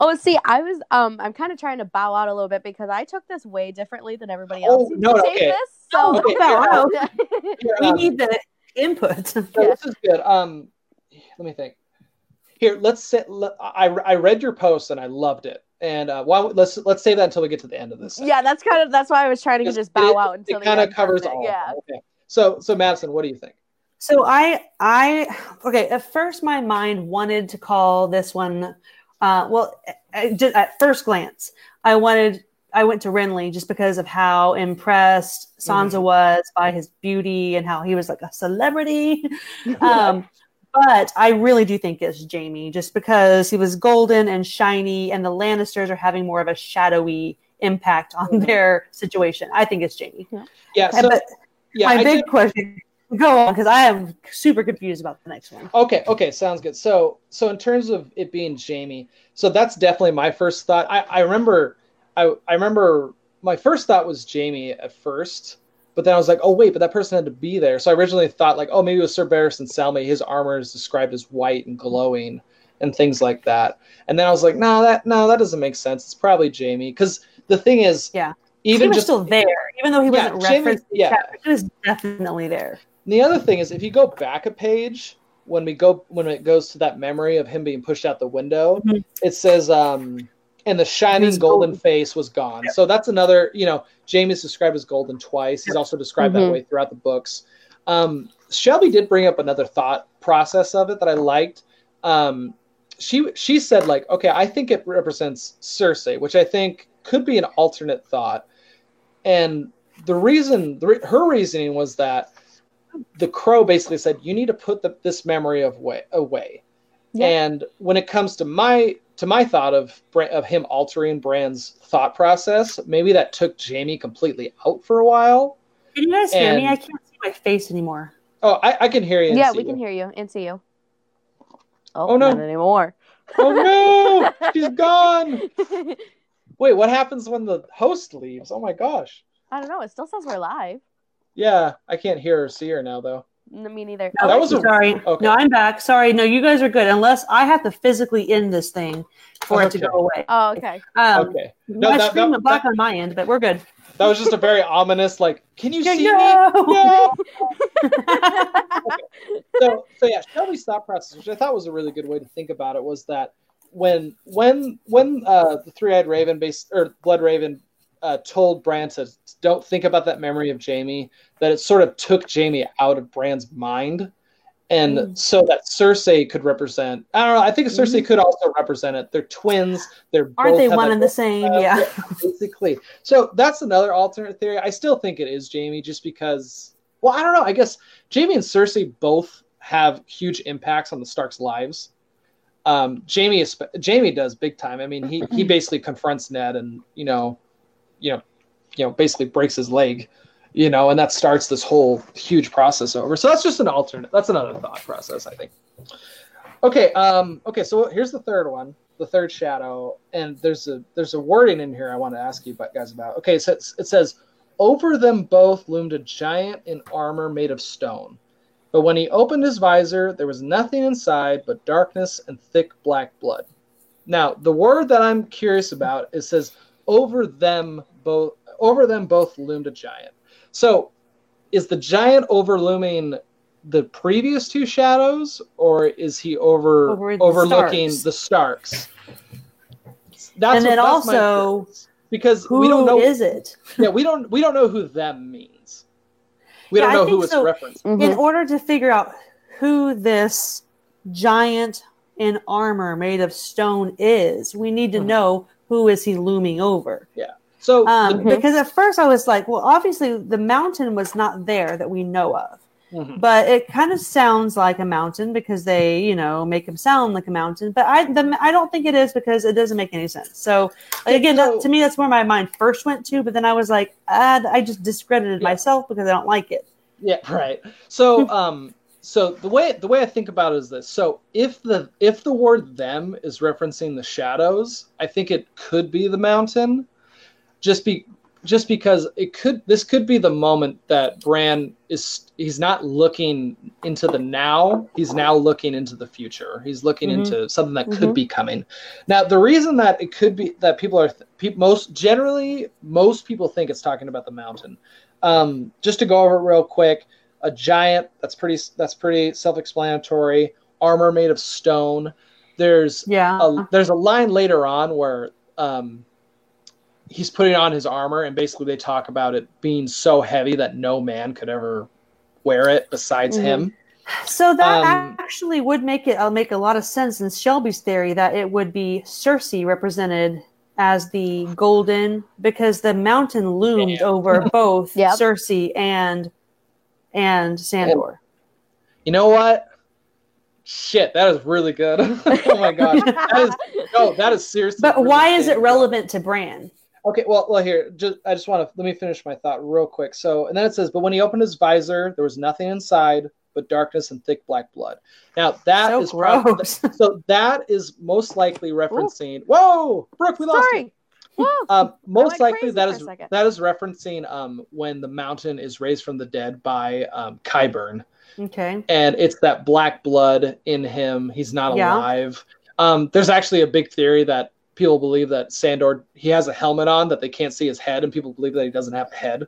C: Oh, see, I was um, I'm kind of trying to bow out a little bit because I took this way differently than everybody
A: Oh,
C: else seems
A: no,
C: to
A: okay.
C: this. So,
B: Oh, bow out.
A: Here,
B: we need the input. (laughs)
A: no, this is good. Um, let me think. Here, let's sit. Let, I I read your post and I loved it. And uh, why, let's let's save that until we get to the end of this.
C: yeah, that's kind of that's why I was trying to just bow
A: it,
C: out until
A: it
C: the
A: kind of
C: end
A: covers
C: it.
A: all.
C: Yeah.
A: Okay. So so Madison, what do you think?
B: So I I okay. At first, my mind wanted to call this one. Uh, well, just at first glance, I wanted I went to Renly just because of how impressed Sansa was by his beauty and how he was like a celebrity. (laughs) um, but I really do think it's Jaime, just because he was golden and shiny, and the Lannisters are having more of a shadowy impact on
A: Mhm.
B: their situation. I think it's Jaime.
A: Yeah.
B: And
A: So
B: but
A: yeah,
B: my
A: I
B: big
A: did-
B: question go on because I am super confused about the next one.
A: Okay, okay, sounds good. So, so in terms of it being Jaime, so that's definitely my first thought. I, I remember, I, I remember my first thought was Jaime at first, but then I was like, oh wait, but that person had to be there. So I originally thought like, oh maybe it was Sir Barristan Selmy. His armor is described as white and glowing and things like that. And then I was like, no, that no, that doesn't make sense. It's probably Jaime because the thing is,
B: Yeah.
A: even
B: he was
A: just
B: still there, even though he
A: Yeah,
B: wasn't
A: Jaime-
B: referenced.
A: yeah.
B: chapter, he was definitely there.
A: And the other thing is, if you go back a page, when we go when it goes to that memory of him being pushed out the window,
B: Mhm.
A: it says, um, "And the shining golden
B: golden-
A: face was gone." So that's another. You know, Jaime's described as golden twice. He's also described that
C: Mhm.
A: way throughout the books. Um, Shelby did bring up another thought process of it that I liked. Um, she she said like, okay, I think it represents Cersei, which I think could be an alternate thought. And the reason, the, her reasoning was that the crow basically said, you need to put the, this memory of way, away.
C: Yeah.
A: And when it comes to my to my thought of of him altering Bran's thought process, maybe that took Jaime completely out for a while.
B: Can you guys hear me? I can't see my face anymore.
A: Oh, I, I can hear you. and
C: yeah,
A: see
C: we can
A: you.
C: hear you and see you.
A: Oh, oh no.
C: not anymore.
A: Oh no, (laughs) she's gone. Wait, what happens when the host leaves? Oh my gosh.
C: I don't know. It still says we're live.
A: Yeah, I can't hear or see her now though.
C: N- Me neither.
A: No, that was a-
B: sorry.
A: okay.
B: No, I'm back. Sorry. No, you guys are good. Unless I have to physically end this thing for it to go away.
C: Oh, okay.
B: Um,
A: Okay, No,
B: my
A: that-
B: screen
A: that-
B: went black on my end, but we're good.
A: that was just a very ominous like. Can you see
B: no.
A: me? (laughs) No. (laughs) so, so yeah, Shelby's thought process, which I thought was a really good way to think about it, was that when when when uh, the three-eyed raven based or Bloodraven uh, told Bran to don't think about that memory of Jaime, that it sort of took Jaime out of Bran's mind. And
B: Mm.
A: so that Cersei could represent, I don't know. I think Cersei could also represent it. They're twins. They're
B: Aren't they one and the same? (laughs)
A: uh,
B: Yeah.
A: basically. So that's another alternate theory. I still think it is Jaime, just because. Well, I don't know. I guess Jaime and Cersei both have huge impacts on the Starks' lives. Um, Jaime is Jaime does big time. I mean, he he (clears throat) basically confronts Ned and you know, you know, you know, basically breaks his leg, you know, and that starts this whole huge process over. So that's just an alternate. That's another thought process, I think. Okay. Um. Okay. So here's the third one the third shadow, and there's a there's a wording in here I want to ask you guys about. Okay, So it says over them both loomed a giant in armor made of stone. But when he opened his visor, there was nothing inside but darkness and thick black blood. Now, the word that I'm curious about it says over them both over them both loomed a giant. So, is the giant overlooming the previous two shadows, or is he over,
B: Over the
A: overlooking
B: Starks.
A: the Starks? That's
B: And then
A: that's
B: also,
A: curious. because
B: Who
A: we don't know
B: is it?
A: yeah, we don't we don't know who them means. We
B: Yeah,
A: don't
B: I
A: know who it's
B: so.
A: referenced.
C: Mhm.
B: In order to figure out who this giant in armor made of stone is, we need to
A: Mhm.
B: know who is he looming over. Yeah.
A: So
B: Um,
C: Mhm.
B: Because at first I was like, well, obviously the mountain was not there that we know of.
A: Mhm.
B: but it kind of sounds like a mountain because they, you know, make him sound like a mountain. But I, the, I don't think it is because it doesn't make any sense. So like, again,
A: So-
B: that, to me, that's where my mind first went to. But then I was like, ah, I just discredited
A: Yeah.
B: myself because I don't like it.
A: Yeah, (laughs) right. So (laughs) um so the way the way I think about it is this. So if the if the word them is referencing the shadows, I think it could be the mountain. Just be just because it could this could be the moment that Bran is he's not looking into the now, he's now looking into the future. He's looking
B: Mhm.
A: into something that could
C: Mhm.
A: be coming. Now, the reason that it could be that people are pe- most generally most people think it's talking about the mountain. Um, just to go over it real quick, a giant that's pretty that's pretty self-explanatory. Armor made of stone. There's
B: Yeah.
A: a, there's a line later on where um, he's putting on his armor, and basically they talk about it being so heavy that no man could ever wear it besides
C: Mhm.
A: him.
B: so that
A: um,
B: actually would make it uh, make a lot of sense in Shelby's theory that it would be Cersei represented as the golden because the mountain loomed
A: Yeah.
B: over (laughs) both
C: Yep.
B: Cersei and and Sandor.
A: You know what? Shit, that is really good. (laughs) oh my gosh, that is no, that is seriously.
B: But
A: really
B: why is it relevant to Bran?
A: Okay, well, well, here, just I just want to let me finish my thought real quick. So, and then it says, but when he opened his visor, there was nothing inside but darkness and thick black blood. Now that
B: so
A: is prob-
B: gross.
A: so that is most likely referencing. Whoa, Brooke, we lost.
C: Sorry. Woo.
A: Um, (laughs) most likely that is that is referencing um, when the mountain is raised from the dead by um, Qyburn,
B: okay.
A: and it's that black blood in him. He's not
B: Yeah.
A: alive. Um, there's actually a big theory that people believe that Sandor he has a helmet on that they can't see his head, and people believe that he doesn't have a head.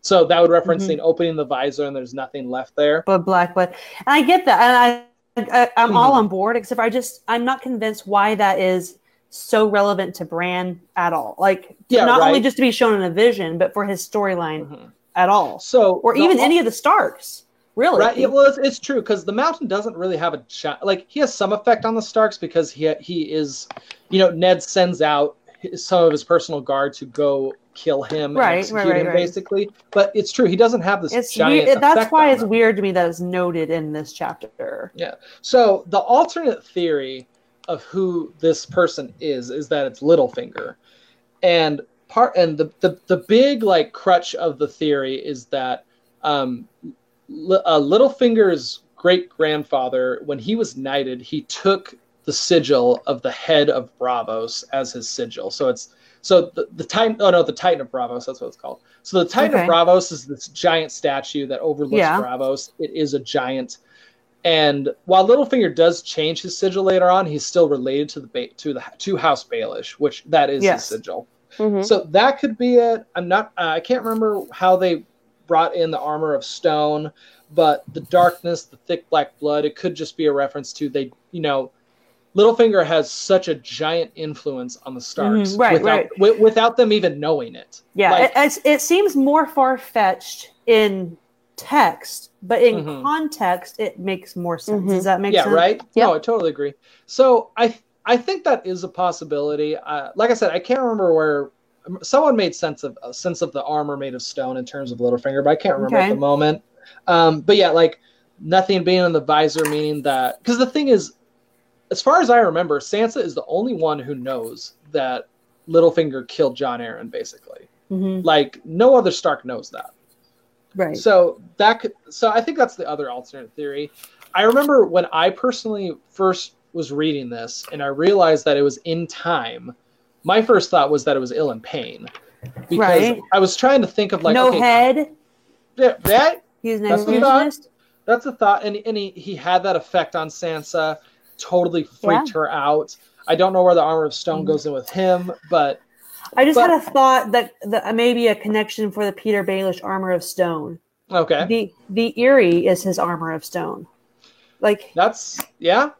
A: So that would referencing opening the visor and there's nothing left there.
B: But black blood, and I get that, and I, I I'm
A: Mhm.
B: all on board. Except I just I'm not convinced why that is so relevant to Bran at all. Like
A: Yeah,
B: not only just to be shown in a vision, but for his storyline
A: Mhm.
B: at all,
A: So
B: or
A: the-
B: even any of the Starks. Really?
A: Right. Yeah, well, it's, it's true because the mountain doesn't really have a like he has some effect on the Starks because he he is, you know, Ned sends out his, some of his personal guard to go kill him,
B: Right,
A: and
B: right,
A: execute
B: right,
A: him,
B: right.
A: basically. But it's true he doesn't have this
B: it's
A: giant.
B: That's why it's
A: him.
B: weird to me that it's noted in this chapter. Yeah.
A: So the alternate theory of who this person is is that it's Littlefinger, and part and the the, the big like crutch of the theory is that um, Li- uh, Littlefinger's great grandfather, when he was knighted, he took the sigil of the head of Braavos as his sigil. So it's so the, the Titan. Oh no, the Titan of Braavos. That's what it's called. So the Titan
B: Okay.
A: of Braavos is this giant statue that overlooks
B: Yeah.
A: Braavos. It is a giant. And while Littlefinger does change his sigil later on, he's still related to the ba- to the to House Baelish, which that is
B: Yes.
A: his sigil.
C: Mhm.
A: So that could be it. I'm not. Uh, I can't remember how they brought in the armor of stone, but the darkness, the thick black blood. It could just be a reference to they. You know, Littlefinger has such a giant influence on the Starks,
B: Mhm, right,
A: without,
B: right.
A: wi- without them even knowing it.
B: Yeah,
A: Like-
B: it, it's, it seems more far fetched in text, but in
A: Mhm.
B: context, it makes more sense.
C: Mhm.
B: Does that make
A: yeah,
B: sense?
A: Yeah, right.
C: Yep.
A: No, I totally agree. So I I think that is a possibility. Uh, like I said, I can't remember where someone made sense of uh, sense of the armor made of stone in terms of Littlefinger, but I can't remember
B: Okay.
A: at the moment. Um, but yeah, like nothing being in the visor, meaning that because the thing is, as far as I remember, Sansa is the only one who knows that Littlefinger killed Jon Arryn, basically.
B: Mhm.
A: Like no other Stark knows that.
B: Right.
A: So that could, so I think that's the other alternate theory. I remember when I personally first was reading this and I realized that it was in time. My first thought was that it was Ilyn Payne because
B: Right.
A: I was trying to think of like
B: no
A: okay,
B: head.
A: yeah, that
B: He's an
A: That's what thought.
B: illusionist.
A: that's a thought, and and he, he had that effect on Sansa, totally freaked her out. I don't know where the armor of stone
B: Mhm.
A: goes in with him, but
B: I just
A: But-
B: had a thought that, that maybe a connection for the Petyr Baelish armor of stone.
A: okay,
B: The the Eyrie is his armor of stone, like
A: that's yeah,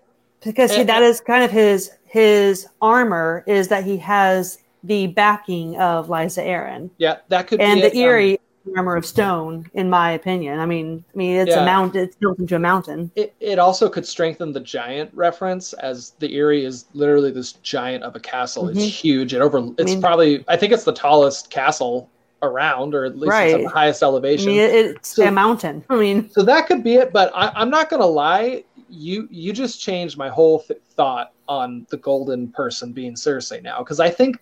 B: because he,
A: And-
B: that is kind of his his armor is that he has the backing of Lysa Arryn.
A: yeah, that could
B: and
A: be
B: the
A: it. Um,
B: Eyrie armor of stone, in my opinion. I mean, I mean, it's
A: Yeah.
B: a mountain. It's built into a mountain.
A: It, it also could strengthen the giant reference as the Eyrie is literally this giant of a castle. It's
B: Mhm.
A: huge. It over it's
B: mean-
A: probably I think it's the tallest castle around, or at least it's at the highest
B: I
A: elevation.
B: mean, it, it's
A: So-
B: a mountain. I mean,
A: so that could be it, but I, I'm not gonna lie. You you just changed my whole th- thought on the golden person being Cersei now because I think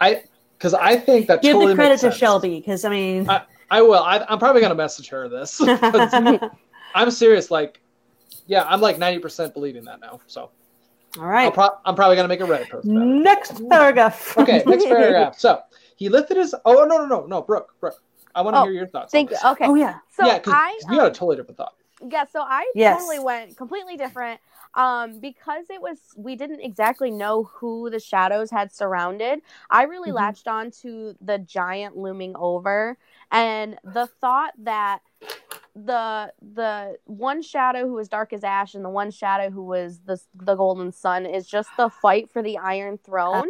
A: I because I think that
B: give
A: totally
B: the credit
A: makes
B: to
A: sense.
B: Shelby because I mean,
A: I- I will. I, I'm probably gonna message her this. (laughs) I'm serious. Like, yeah, I'm like 90% believing that now. So
B: all right,
A: I'll
B: right.
A: pro- I'm probably gonna make a Reddit post.
B: Next paragraph.
A: Okay, (laughs) next paragraph. So he lifted his. Oh no no no no, Brooke Brooke. I want to
C: Oh,
A: hear your thoughts.
C: Thank
A: on
C: you. Okay.
B: Oh yeah.
C: So
A: yeah, because
C: I
A: you got a
C: um,
A: totally different thought.
C: yeah, so I
B: Yes.
C: totally went completely different. Um, because it was we didn't exactly know who the shadows had surrounded. I really
B: Mhm.
C: latched on to the giant looming over and the thought that the the one shadow who was dark as ash and the one shadow who was the the golden sun is just the fight for the iron throne.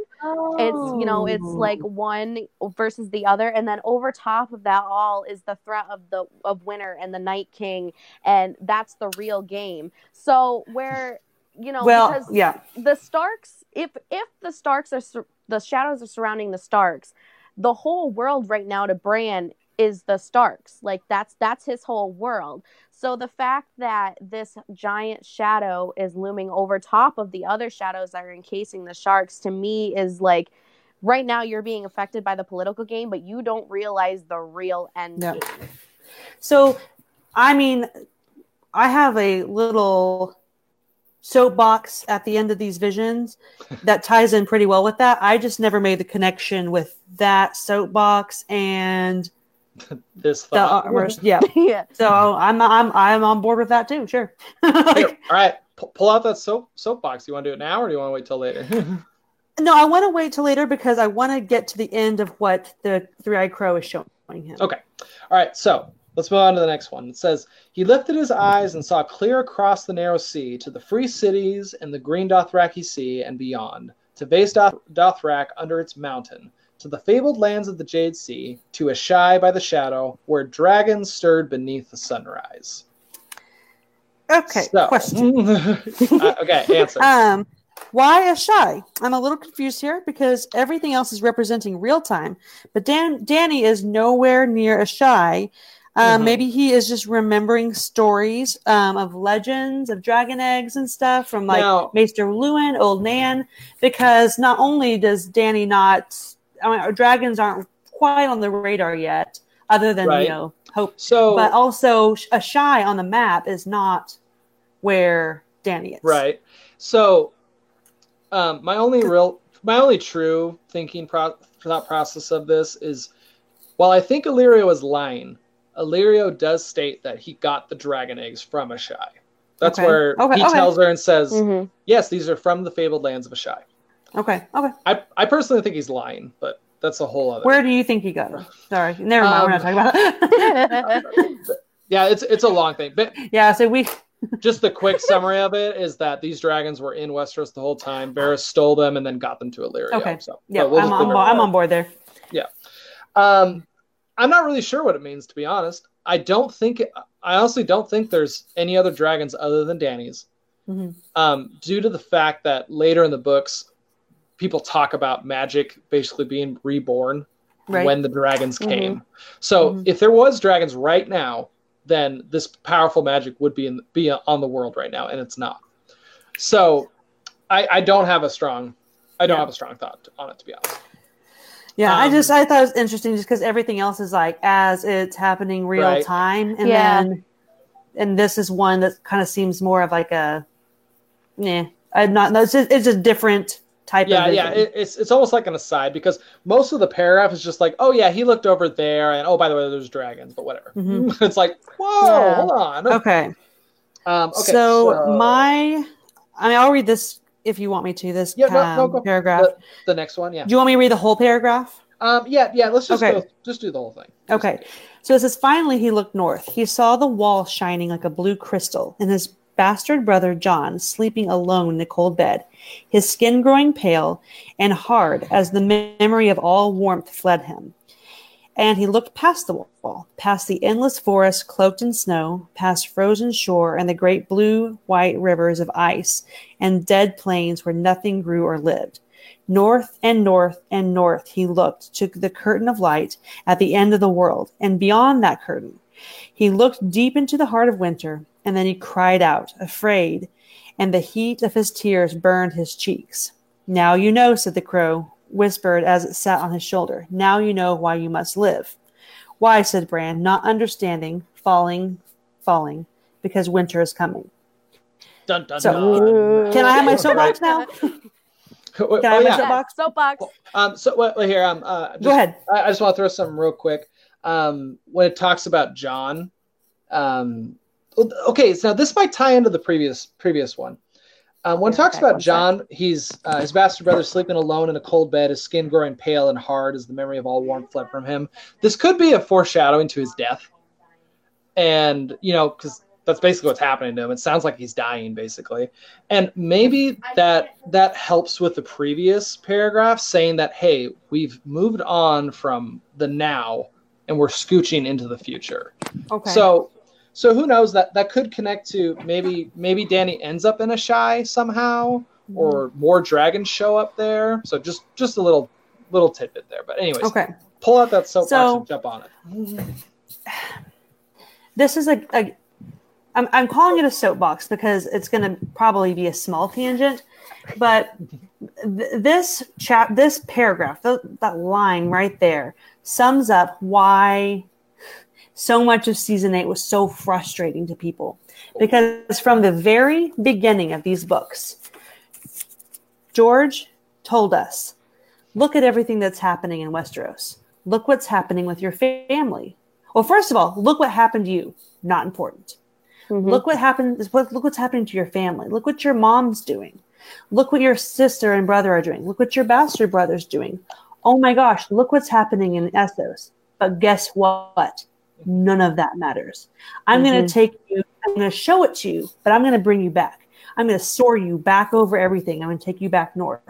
C: It's you know it's
B: Oh.
C: like one versus the other, and then over top of that all is the threat of the of winter and the Night King, and that's the real game. So where you know
B: well,
C: because
B: yeah.
C: the Starks, if if the Starks are the shadows are surrounding the Starks, the whole world right now to Bran is the Starks. Like that's that's his whole world. So the fact that this giant shadow is looming over top of the other shadows that are encasing the sharks to me is like right now you're being affected by the political game, but you don't realize the real end
B: Yeah.
C: game.
B: So, I mean, I have a little soapbox at the end of these visions (laughs) that ties in pretty well with that. I just never made the connection with that soapbox and (laughs)
A: This
B: the
A: thought.
B: Yeah. (laughs)
C: yeah.
B: So I'm I'm I'm on board with that too. Sure. (laughs)
A: Here, all right, pu- pull out that soap soapbox. You want to do it now, or do you want to wait till later?
B: no, I want to wait till later because I want to get to the end of what the three-eyed crow is showing him.
A: Okay. All right, so let's move on to the next one. It says, He lifted his eyes and saw clear across the narrow sea to the free cities and the green Dothraki Sea and beyond, to Vaes Doth- Dothrak under its mountain, to the fabled lands of the Jade Sea, to Asshai by the shadow, where dragons stirred beneath the sunrise.
B: Okay.
A: So-
B: Question. (laughs)
A: Uh, okay, answer. (laughs)
B: Um, why Asshai? I'm a little confused here because everything else is representing real time, but Dan Dany is nowhere near Asshai. Um,
A: Mhm.
B: Maybe he is just remembering stories um, of legends of dragon eggs and stuff from like
A: Now-
B: Maester Luwin, Old Nan. Because not only does Dany not, I mean, our dragons aren't quite on the radar yet. other than
A: Right.
B: you know Hope.
A: So
B: But also, Asshai on the map is not where Dany is.
A: Right. So, um, my only real, my only true thinking pro- thought process of this is, while I think Illyrio is lying, Illyrio does state that he got the dragon eggs from Asshai. That's
B: Okay.
A: where
B: Okay,
A: he
B: okay.
A: tells her and says,
C: Mhm.
A: "Yes, these are from the fabled lands of Asshai."
B: Okay. Okay.
A: I, I personally think he's lying, but that's a whole other.
B: Where do you think he got it? Sorry, never mind. we're not talking about it. (laughs)
A: Yeah, it's it's a long thing, but (laughs)
B: yeah. So we. (laughs)
A: just the quick summary of it is that these dragons were in Westeros the whole time. Varys stole them and then got them to Illyrio.
B: Okay.
A: So,
B: Yeah,
A: we'll
B: I'm, on, bo- I'm on board there. Yeah.
A: Um, I'm not really sure what it means, to be honest. I don't think, I honestly don't think there's any other dragons other than Dany's.
B: Mhm.
A: Um, due to the fact that later in the books, people talk about magic basically being reborn
B: Right.
A: when the dragons
C: Mhm.
A: came. So
B: Mhm.
A: if there was dragons right now, then this powerful magic would be in, be on the world right now, and it's not. So I, I don't have a strong, I don't
B: Yeah.
A: have a strong thought on it, to be honest.
B: Yeah, I
A: Um,
B: just I thought it was interesting just because everything else is like as it's happening real
A: Right.
B: time, and
C: Yeah.
B: then and this is one that kind of seems more of like a, nah, I'm not. No, it's just, it's a different type
A: yeah,
B: of
A: yeah, it, it's it's almost like an aside because most of the paragraph is just like, oh yeah, he looked over there, and oh by the way, there's dragons, but whatever.
B: Mhm. (laughs)
A: it's like, whoa,
C: Yeah.
A: hold on.
B: okay.
A: Um, okay,
B: so, my, I mean, I'll read this if you want me to. This
A: Yeah, no,
B: um,
A: no, go.
B: paragraph.
A: the, the next one, yeah,
B: Do you want me to read the whole paragraph?
A: um, yeah, yeah. Let's just
B: Okay.
A: go, just do the whole thing.
B: Okay. So it says, finally he looked north. He saw the wall shining like a blue crystal, and his bastard brother Jon sleeping alone in a cold bed, his skin growing pale and hard as the memory of all warmth fled him. And he looked past the wall, past the endless forest cloaked in snow, past frozen shore and the great blue white rivers of ice and dead plains where nothing grew or lived. North and north and north he looked to the curtain of light at the end of the world, and beyond that curtain. He looked deep into the heart of winter, and then he cried out, afraid, and the heat of his tears burned his cheeks. Now you know, said the crow, whispered as it sat on his shoulder. Now you know why you must live. Why, said Bran, not understanding, falling, falling, because winter is coming.
A: Dun dun
B: So-
A: dun.
B: Can I have my soapbox now? (laughs)
A: Oh,
B: Can I have my
A: yeah.
B: soapbox?
C: Soapbox.
A: Um, so well, well, here, um, uh, just,
B: Go ahead.
A: I, I just want to throw something real quick. Um, when it talks about Jon, um, okay, so this might tie into the previous previous one. Um, when it talks about. Jon, he's uh, his bastard brother sleeping alone in a cold bed, his skin growing pale and hard as the memory of all warmth fled from him. This could be a foreshadowing to his death, and you know, because that's basically what's happening to him. It sounds like he's dying, basically, and maybe that that helps with the previous paragraph saying that hey, we've moved on from the now and we're scooching into the future.
B: Okay.
A: So, so who knows that that could connect to maybe maybe Dany ends up in Asshai somehow, mm-hmm. or more dragons show up there. So just just a little little tidbit there. But anyways,
B: okay.
A: pull out that soapbox
B: So-
A: and jump on it. (sighs)
B: this is a, a I'm, I'm calling it a soapbox because it's going to probably be a small tangent but th- this chap this paragraph th- that line right there sums up why so much of season 8 was so frustrating to people because from the very beginning of these books george told us look at everything that's happening in westeros look what's happening with your family well first of all look what happened to you not important
C: Mhm.
B: Look what happened. Look what's happening to your family. Look what your mom's doing. Look what your sister and brother are doing. Look what your bastard brother's doing. Oh my gosh, look what's happening in Essos. But guess what? None of that matters. I'm going
C: Mhm.
B: to take you, I'm going to show it to you, but I'm going to bring you back. I'm going to soar you back over everything. I'm going to take you back north.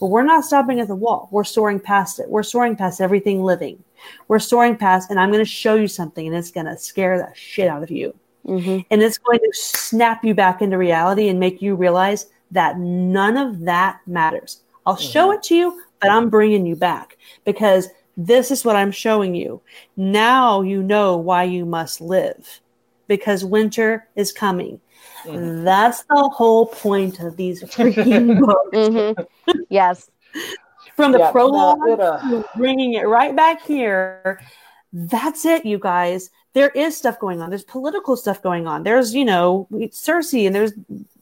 B: But we're not stopping at the wall. We're soaring past it. We're soaring past everything living. We're soaring past, and I'm going to show you something, and it's going to scare the shit out of you
C: Mhm.
B: and it's going to snap you back into reality and make you realize that none of that matters. I'll show it to you, but I'm bringing you back because this is what I'm showing you. Now you know why you must live because winter is coming.
A: Mhm.
B: That's the whole point of these freaking (laughs) books.
C: Mhm. Yes.
B: From the
A: Yeah,
B: prologue
A: no, it, uh,
B: bringing it right back here. That's it, you guys. There is stuff going on. There's political stuff going on. There's, you know, Cersei and there's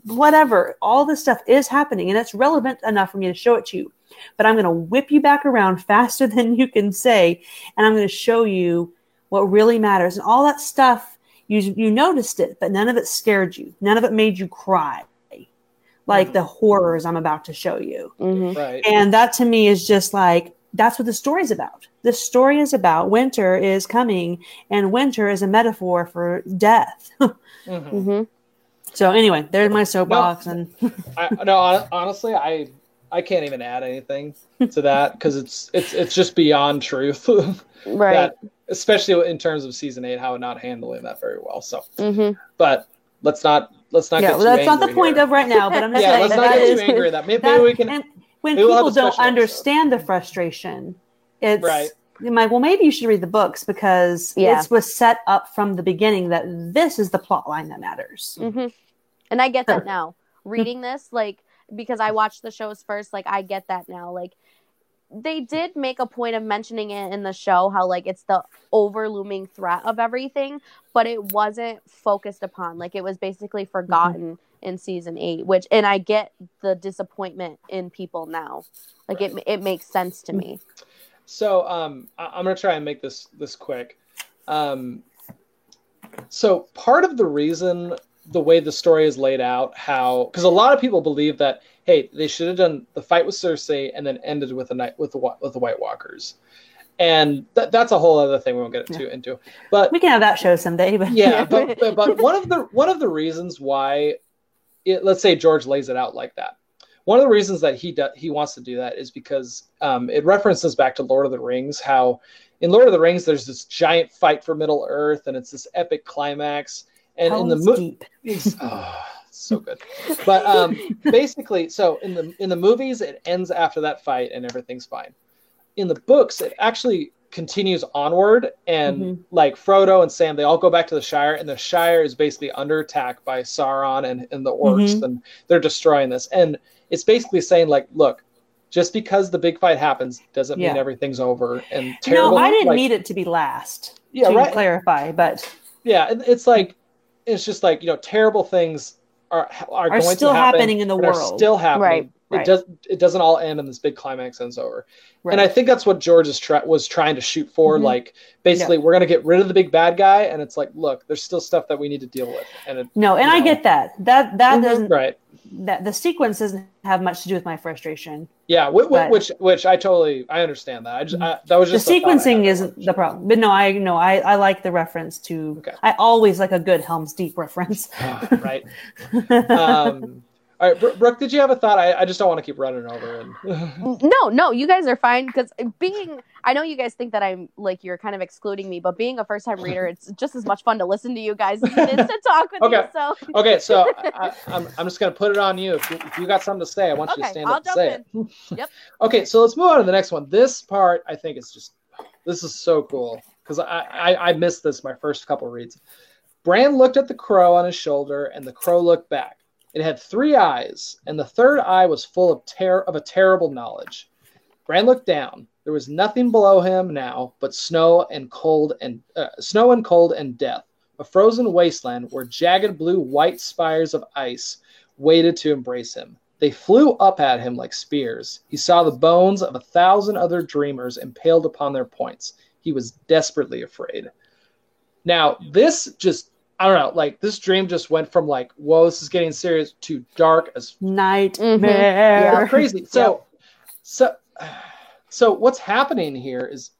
B: whatever. All this stuff is happening and it's relevant enough for me to show it to you. But I'm going to whip you back around faster (laughs) than you can say. And I'm going to show you what really matters. And all that stuff, you, you noticed it, but none of it scared you. None of it made you cry like the horrors I'm about to show you.
C: Mhm.
A: Right.
B: And that to me is just like that's what the story's about. The story is about winter is coming, and winter is a metaphor for death. (laughs)
A: Mhm.
C: Mhm.
B: so anyway, there's my soapbox, and
A: I, no, honestly, I I can't even add anything to that because it's it's it's just beyond truth. (laughs)
C: Right.
A: that, especially in terms of season eight, how not handling that very well. So,
C: Mhm.
A: but let's not let's not
B: yeah,
A: get
B: well, that's not the
A: angry
B: point of right now. But I'm just (laughs)
A: Yeah,
B: saying
A: let's
B: that
A: not
B: that
A: get
B: is
A: too angry at that. Maybe,
B: that-
A: maybe we can.
B: and when
A: maybe we'll
B: people don't
A: special episode.
B: understand the frustration, it's
A: Right.
B: I'm like, well, maybe you should read the books because
C: Yeah.
B: it was set up from the beginning that this is the plot line that matters.
C: hmm And I get that now. Reading this, like, because I watched the shows first, like, I get that now. Like, they did make a point of mentioning it in the show how, like, it's the overlooming threat of everything, but it wasn't focused upon. Like, it was basically forgotten in season eight, which, and I get the disappointment in people now. Like, it, it makes sense to me.
A: So um, I- I'm gonna try and make this this quick. Um, so part of the reason the way the story is laid out, how because a lot of people believe that hey they should have done the fight with Cersei and then ended with the night with the with the White Walkers, and that, that's a whole other thing we won't get too into. But
B: We can have that show someday, but
A: yeah, (laughs) but, but but one of the one of the reasons why it, let's say George lays it out like that. One of the reasons that he do, he wants to do that is because um, it references back to Lord of the Rings. How in Lord of the Rings there's this giant fight for Middle Earth and it's this epic climax. And in the
B: Helm's
A: movie,
B: Deep. (laughs)
A: oh, so (laughs) good. But um, basically, so in the in the movies, it ends after that fight and everything's fine. In the books, it actually continues onward, and
B: Mhm.
A: like Frodo and Sam, they all go back to the Shire, and the Shire is basically under attack by Sauron and, and the orcs,
B: Mhm.
A: and they're destroying this. And it's basically saying like, look, just because the big fight happens doesn't mean everything's over. And terrible.
B: no, I didn't
A: like,
B: need it to be last.
A: Yeah,
B: to
A: right.
B: clarify, but
A: Yeah, it's like it's just like you know terrible things are are,
B: Are
A: going
B: still
A: to happen
B: happening in the world.
A: still happening.
C: Right,
A: It does. It doesn't all end and this big climax ends over.
B: right.
A: And I think that's what George is try- was trying to shoot for.
B: Mhm.
A: Like basically, we're gonna get rid of the big bad guy, and it's like, look, there's still stuff that we need to deal with. And it,
B: no, and I
A: No.
B: get that. That that
C: Mhm.
B: doesn't
A: right,
B: that the sequence doesn't have much to do with my frustration.
A: yeah, which,
B: But-
A: which which I totally I understand that. I just I, that was
B: The
A: just a thought I had
B: sequencing isn't the problem. But no, I no, I, I like the reference to
A: Okay.
B: I always like a good Helm's Deep reference.
A: right. (laughs) Um, all right, Brooke, did you have a thought? I, I just don't want to keep running over. And (laughs)
C: No, no, you guys are fine because being, I know you guys think that I'm like, you're kind of excluding me, but being a first time reader, it's just as much fun to listen to you guys as it is to talk with
A: Okay.
C: you. So,
A: Okay, so (laughs) I, I, I'm, I'm just going to put it on you. If, you. if you got something to say, I want you to stand
C: I'll
A: up and say
C: in.
A: it.
C: Yep. (laughs)
A: Okay, so let's move on to the next one. This part, I think, is just this is so cool because I, I I missed this my first couple reads. Bran looked at the crow on his shoulder, and the crow looked back. It had three eyes, and the third eye was full of ter- of a terrible knowledge. Bran looked down. There was nothing below him now but snow and cold and uh, snow and cold and death. A frozen wasteland where jagged blue white spires of ice waited to embrace him. They flew up at him like spears. He saw the bones of a thousand other dreamers impaled upon their points. He was desperately afraid. Now, this just, I don't know, like this dream just went from like, whoa, this is getting serious to dark as
B: Nightmare. Mm-hmm.
C: Yeah.
A: crazy. (laughs) So, so, (sighs) so what's happening here is,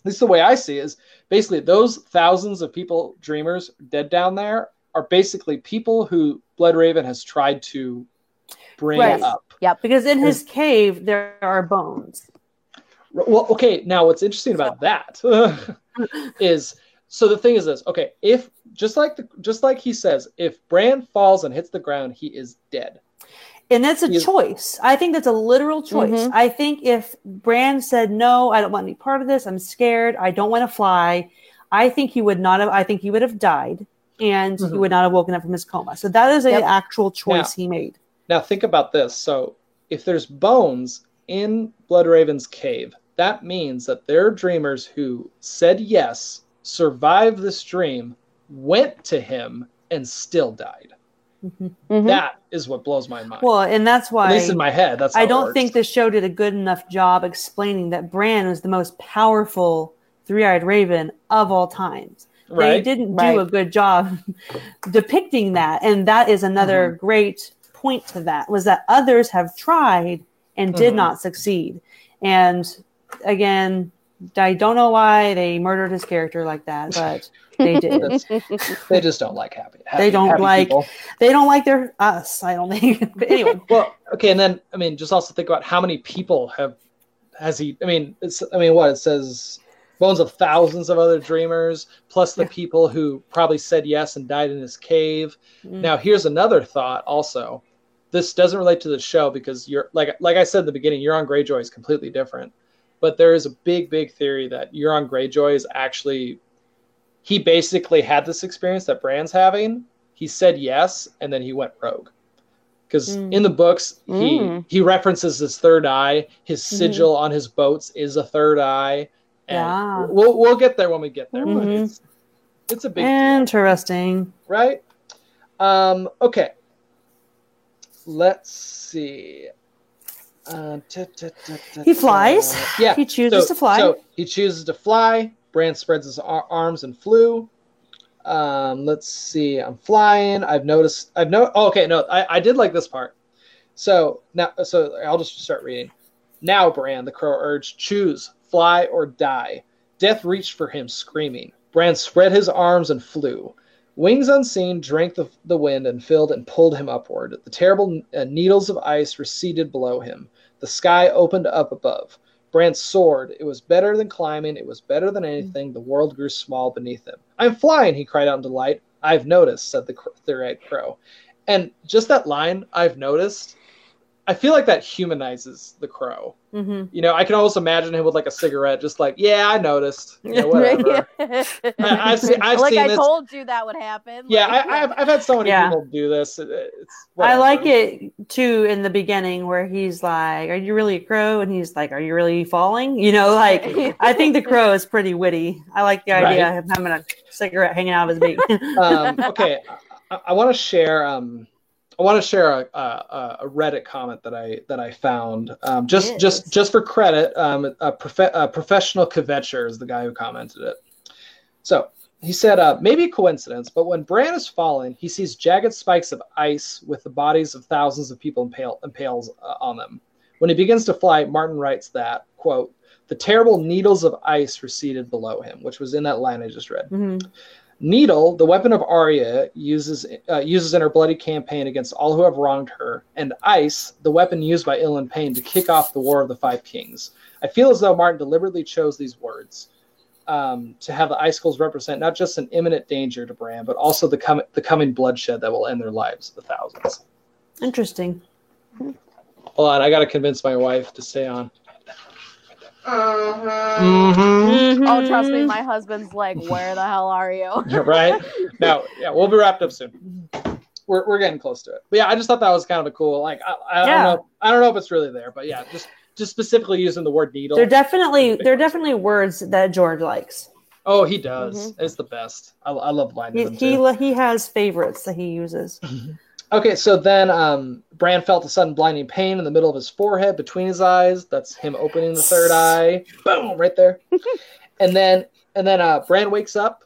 A: at least the way I see it, is basically those thousands of people, dreamers, dead down there, are basically people who Bloodraven has tried to bring
B: Right.
A: up.
B: Yeah, because in his cave there are bones.
A: Well, okay. Now, what's interesting about that (laughs) is so the thing is this. Okay, if just like the just like he says, if Bran falls and hits the ground, he is dead.
B: And that's a
A: You-
B: choice. I think that's a literal choice.
C: Mhm.
B: I think if Bran said, No, I don't want any part of this, I'm scared, I don't want to fly, I think he would not have I think he would have died and he
A: Mhm.
B: would not have woken up from his coma. So that is an
C: Yep.
B: actual choice he made.
A: Now think about this. So if there's bones in Bloodraven's cave, that means that there are dreamers who said yes, survived this dream, went to him, and still died.
B: Mhm.
C: Mhm.
A: That is what blows my mind.
B: Well, and that's
A: At
B: why
A: least in my head, that's.
B: I don't think the show did a good enough job explaining that Bran was the most powerful three-eyed raven of all times. They
A: right.
B: didn't
C: Right.
B: do a good job (laughs) depicting that, and that is another
A: Mm-hmm.
B: great point to that was that others have tried and did
A: Mhm.
B: not succeed. And again, I don't know why they murdered his character like that, but they did. (laughs)
A: They just don't like happy. happy
B: They don't
A: happy
B: like-
A: people.
B: they don't like their us. I don't think. (laughs) But anyway, (laughs)
A: Well, okay, and then I mean, just also think about how many people have has he? I mean, it's I mean, what it says, bones of thousands of other dreamers, plus the
B: Yeah.
A: people who probably said yes and died in his cave.
B: Mm.
A: Now, here's another thought. Also, this doesn't relate to the show because you're like like I said in the beginning, Euron Greyjoy is completely different. But there is a big, big theory that Euron Greyjoy is actually he basically had this experience that Bran's having. He said yes, and then he went rogue. Because
B: Mm.
A: in the books, he
C: Mm.
A: he references his third eye. His
B: Mhm.
A: sigil on his boats is a third eye. And
B: Yeah.
A: we'll we'll get there when we get there. But
B: Mhm.
A: it's, it's a big deal
B: Interesting.
A: right? Um, okay. Let's see. Uh, ta- ta- ta- ta-
B: He flies.
A: Yeah.
B: He chooses
A: so,
B: to fly.
A: So he chooses to fly. Bran spreads his ar- arms and flew. Um, let's see. I'm flying. I've noticed. I've no. Oh, okay, no. I, I did like this part. So now, so I'll just start reading. Now, Bran, the crow urged, choose, fly or die. Death reached for him, screaming. Bran spread his arms and flew. Wings unseen drank the, the wind and filled and pulled him upward. The terrible uh, needles of ice receded below him. The sky opened up above. Bran soared. It was better than climbing. It was better than anything. The world grew small beneath him. I'm flying, he cried out in delight. I've noticed, said the three-eyed crow. And just that line, I've noticed, I feel like that humanizes the crow.
B: hmm
A: You know, I can almost imagine him with like a cigarette, just like, yeah, I noticed. You know, whatever. (laughs) I- I've seen- I've
C: like
A: seen
C: I
A: this-
C: told you that would happen.
A: Yeah,
C: Like-
A: I, I've, I've had so many
B: Yeah.
A: people do this. It- It's
B: I like it too in the beginning where he's like, "Are you really a crow?" and he's like, "Are you really falling?" You know, like (laughs) I think the crow is pretty witty. I like the idea
A: Right.
B: of him having a cigarette hanging out of his beak.
A: um, okay, I, I want to share. Um, I want to share a, a, a Reddit comment that I that I found. Um, just
B: Yes.
A: just just for credit, um, a, prof- a professional kvetcher is the guy who commented it. So he said, uh, maybe a coincidence, but when Bran is falling, he sees jagged spikes of ice with the bodies of thousands of people impale, impales uh, on them. When he begins to fly, Martin writes that quote. The terrible needles of ice receded below him, which was in that line I just read.
B: Mhm.
A: Needle, the weapon of Arya, uses uh, uses in her bloody campaign against all who have wronged her, and Ice, the weapon used by Ilyn Payne to kick off the War of the Five Kings. I feel as though Martin deliberately chose these words um, to have the icicles represent not just an imminent danger to Bran, but also the com- the coming bloodshed that will end their lives, the thousands.
B: Interesting.
A: Hold on, I got to convince my wife to stay on.
B: Mm-hmm.
A: Mm-hmm.
C: Oh, trust me, my husband's like, "Where the hell are you?" (laughs)
A: right? No, yeah, we'll be wrapped up soon. We're, we're getting close to it. But yeah, I just thought that was kind of a cool. Like, I, I
B: Yeah.
A: don't know, I don't know if it's really there, but yeah, just just specifically using the word needle.
B: They're definitely they're definitely words that George likes.
A: oh, he does. It's the best. I, I love line
B: He he, he has favorites that he uses.
A: Okay, so then um, Bran felt a sudden blinding pain in the middle of his forehead, between his eyes. That's him opening the third eye. Boom, right there. (laughs) and then and then uh, Bran wakes up.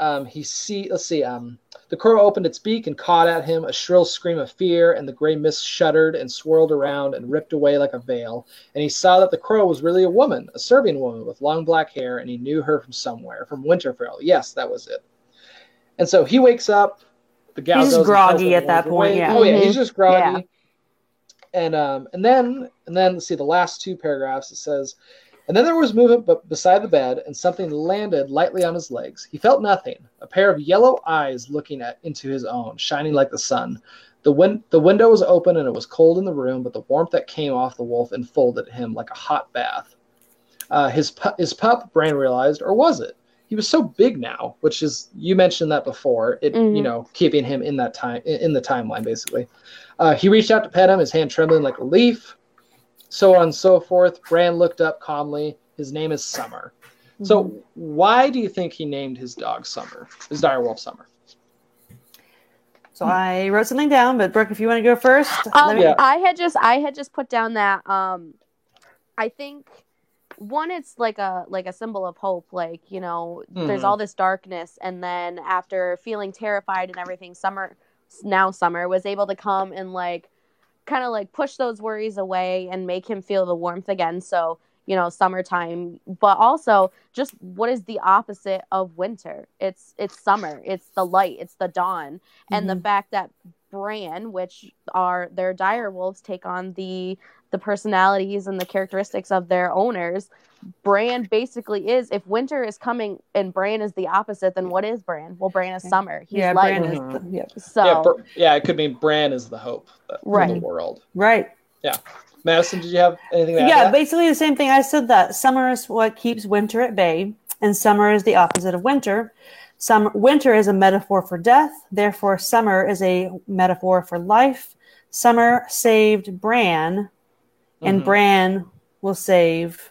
A: Um, he see let's see. Um, the crow opened its beak and caught at him a shrill scream of fear, and the gray mist shuddered and swirled around and ripped away like a veil. And he saw that the crow was really a woman, a Serbian woman with long black hair, and he knew her from somewhere, from Winterfell. Yes, that was it. And so he wakes up. The gal
B: He's
A: goes and tells
B: groggy at that point, yeah.
A: Oh yeah,
C: Mhm.
A: he's just groggy.
C: Yeah.
A: And um, and then and then let's see the last two paragraphs. It says, and then there was movement, but beside the bed, and something landed lightly on his legs. He felt nothing. A pair of yellow eyes looking at into his own, shining like the sun. The win- the window was open and it was cold in the room, but the warmth that came off the wolf enfolded him like a hot bath. Uh, his pu- his pup, Bran realized, or was it? He was so big now, which is you mentioned that before. It you
C: Mhm.
A: know keeping him in that time in in the timeline basically. Uh, he reached out to pet him, his hand trembling like a leaf. So on and so forth. Bran looked up calmly. His His name is Summer. So
B: Mm-hmm.
A: why do you think he named his dog Summer? His direwolf Summer.
B: So I wrote something down, but Brooke, if you want to go first,
C: Um,
B: let me-
A: Yeah.
C: I had just I had just put down that um, I think one it's like a like a symbol of hope. Like you know, there's
A: Mhm.
C: all this darkness, and then after feeling terrified and everything, Summer now Summer was able to come and like kind of like push those worries away and make him feel the warmth again. So you know, summertime, but also just what is the opposite of winter? It's it's summer. It's the light. It's the dawn and the fact that Bran, which are their dire wolves, take on the the personalities and the characteristics of their owners. Bran basically is if winter is coming and Bran is the opposite, then what is Bran? Well, Bran is summer. He's
B: yeah,
C: light.
B: Bran is
A: Mhm.
B: the, yeah,
C: So
A: Yeah, Br- yeah, it could mean Bran is the hope of
C: Right.
A: the world.
B: right. Yeah.
A: Madison, did you have anything to add? to
B: Yeah,
A: that?
B: basically the same thing. I said that summer is what keeps winter at bay, and summer is the opposite of winter. Summer, winter is a metaphor for death. Therefore, summer is a metaphor for life. Summer saved Bran, and
A: Mhm.
B: Bran will save.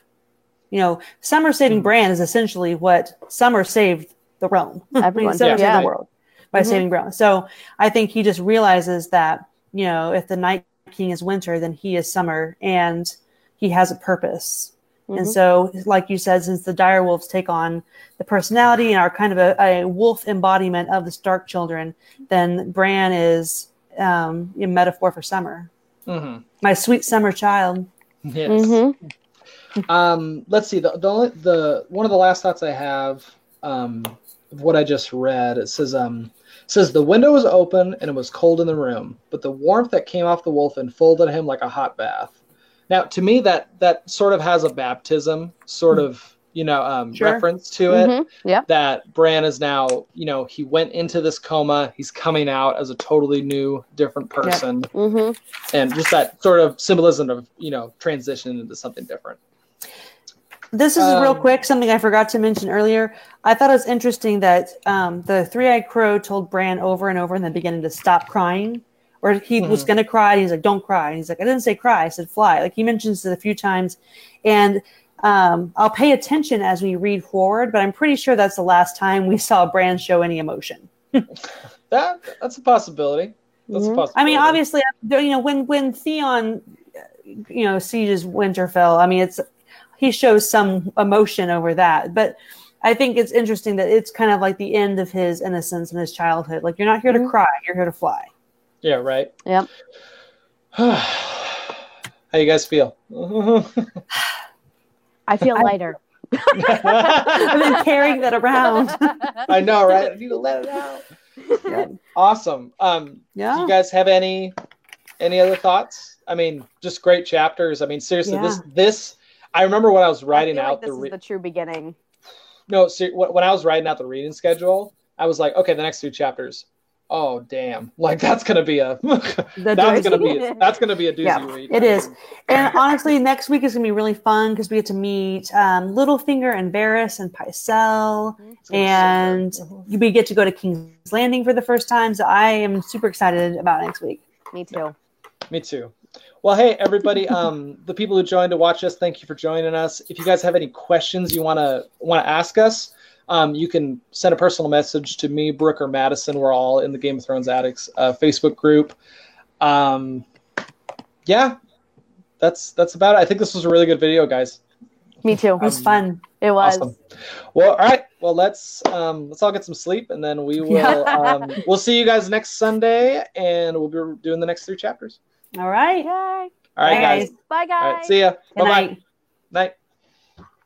B: You know, summer saving
A: Mhm.
B: Bran is essentially what summer saved the realm. (laughs) I mean,
C: Everyone,
B: summer
A: yeah.
B: saved
C: yeah.
B: the world by
C: Mhm.
B: saving Bran. So I think he just realizes that you know if the Night King is winter, then he is summer, and he has a purpose. And
C: Mhm.
B: so, like you said, since the dire wolves take on the personality and are kind of a, a wolf embodiment of the Stark children, then Bran is um, a metaphor for summer.
A: Mhm.
B: My sweet summer child.
A: Yes.
C: Mhm.
A: Um, let's see. The, the the one of the last thoughts I have, um, of what I just read, it says um, it says the window was open and it was cold in the room, but the warmth that came off the wolf enfolded him like a hot bath. Now, to me, that that sort of has a baptism sort of you know um,
B: Sure.
A: reference to it.
C: Mhm. Yep.
A: That Bran is now you know he went into this coma, he's coming out as a totally new, different person,
C: Mhm.
A: and just that sort of symbolism of you know transition into something different.
B: This is real
A: Um,
B: quick, something I forgot to mention earlier. I thought it was interesting that um, the three eyed crow told Bran over and over in the beginning to stop crying. Or he was
A: Mhm.
B: going to cry. And he's like, don't cry. And he's like, I didn't say cry. I said fly. Like he mentions it a few times. And um, I'll pay attention as we read forward, but I'm pretty sure that's the last time we saw Bran show any emotion.
A: That that's a possibility. That's a
C: Mhm.
A: possibility.
B: I mean, obviously, you know, when when Theon, you know, sieges Winterfell, I mean, it's he shows some emotion over that, but I think it's interesting that it's kind of like the end of his innocence and his childhood. Like you're not here to
C: Mhm.
B: cry, you're here to fly.
A: Yeah, right.
C: Yep. (sighs)
A: How you guys feel? (sighs) (laughs)
C: I feel
B: I-
C: lighter. (laughs)
B: I've been carrying that around.
A: I know, right? I need to let it out.
B: Yeah.
A: Awesome. Um, do you guys have any any other thoughts? I mean, just great chapters. I mean, seriously, this this I remember when I was writing
C: I feel
A: out
C: like
A: the
C: this
A: re-
C: is the true beginning.
A: no ser- when when I was writing out the reading schedule, I was like, okay, the next two chapters. Oh damn! Like that's gonna be a (laughs)
B: The
A: that's
B: doozy.
A: gonna be a, that's gonna be a doozy
B: Yeah,
A: read.
B: it is. And honestly, next week is gonna be really fun because we get to meet um, Littlefinger and Varys and Pycelle.
A: It's gonna so
B: and we get to go to King's Landing for the first time. So I am super excited about next week.
C: Me too.
A: Me too. Well, hey everybody, um, (laughs) the people who joined to watch us, thank you for joining us. If you guys have any questions you wanna wanna ask us, um, you can send a personal message to me, Brooke, or Madison. We're all in the Game of Thrones Addicts uh, Facebook group. Um, yeah, that's that's about it. I think this was a really good video, guys.
C: Me too.
B: It was
A: Um,
B: fun.
C: It was.
A: Awesome. Well, all right. Well, let's um, let's all get some sleep, and then we will um, we'll see you guys next Sunday, and we'll be doing the next three chapters.
B: All right.
C: Yay.
A: All right,
B: Bye,
A: guys.
B: guys.
C: Bye, guys.
A: All right. See ya.
B: Good
A: Bye bye.
B: night.
A: Night.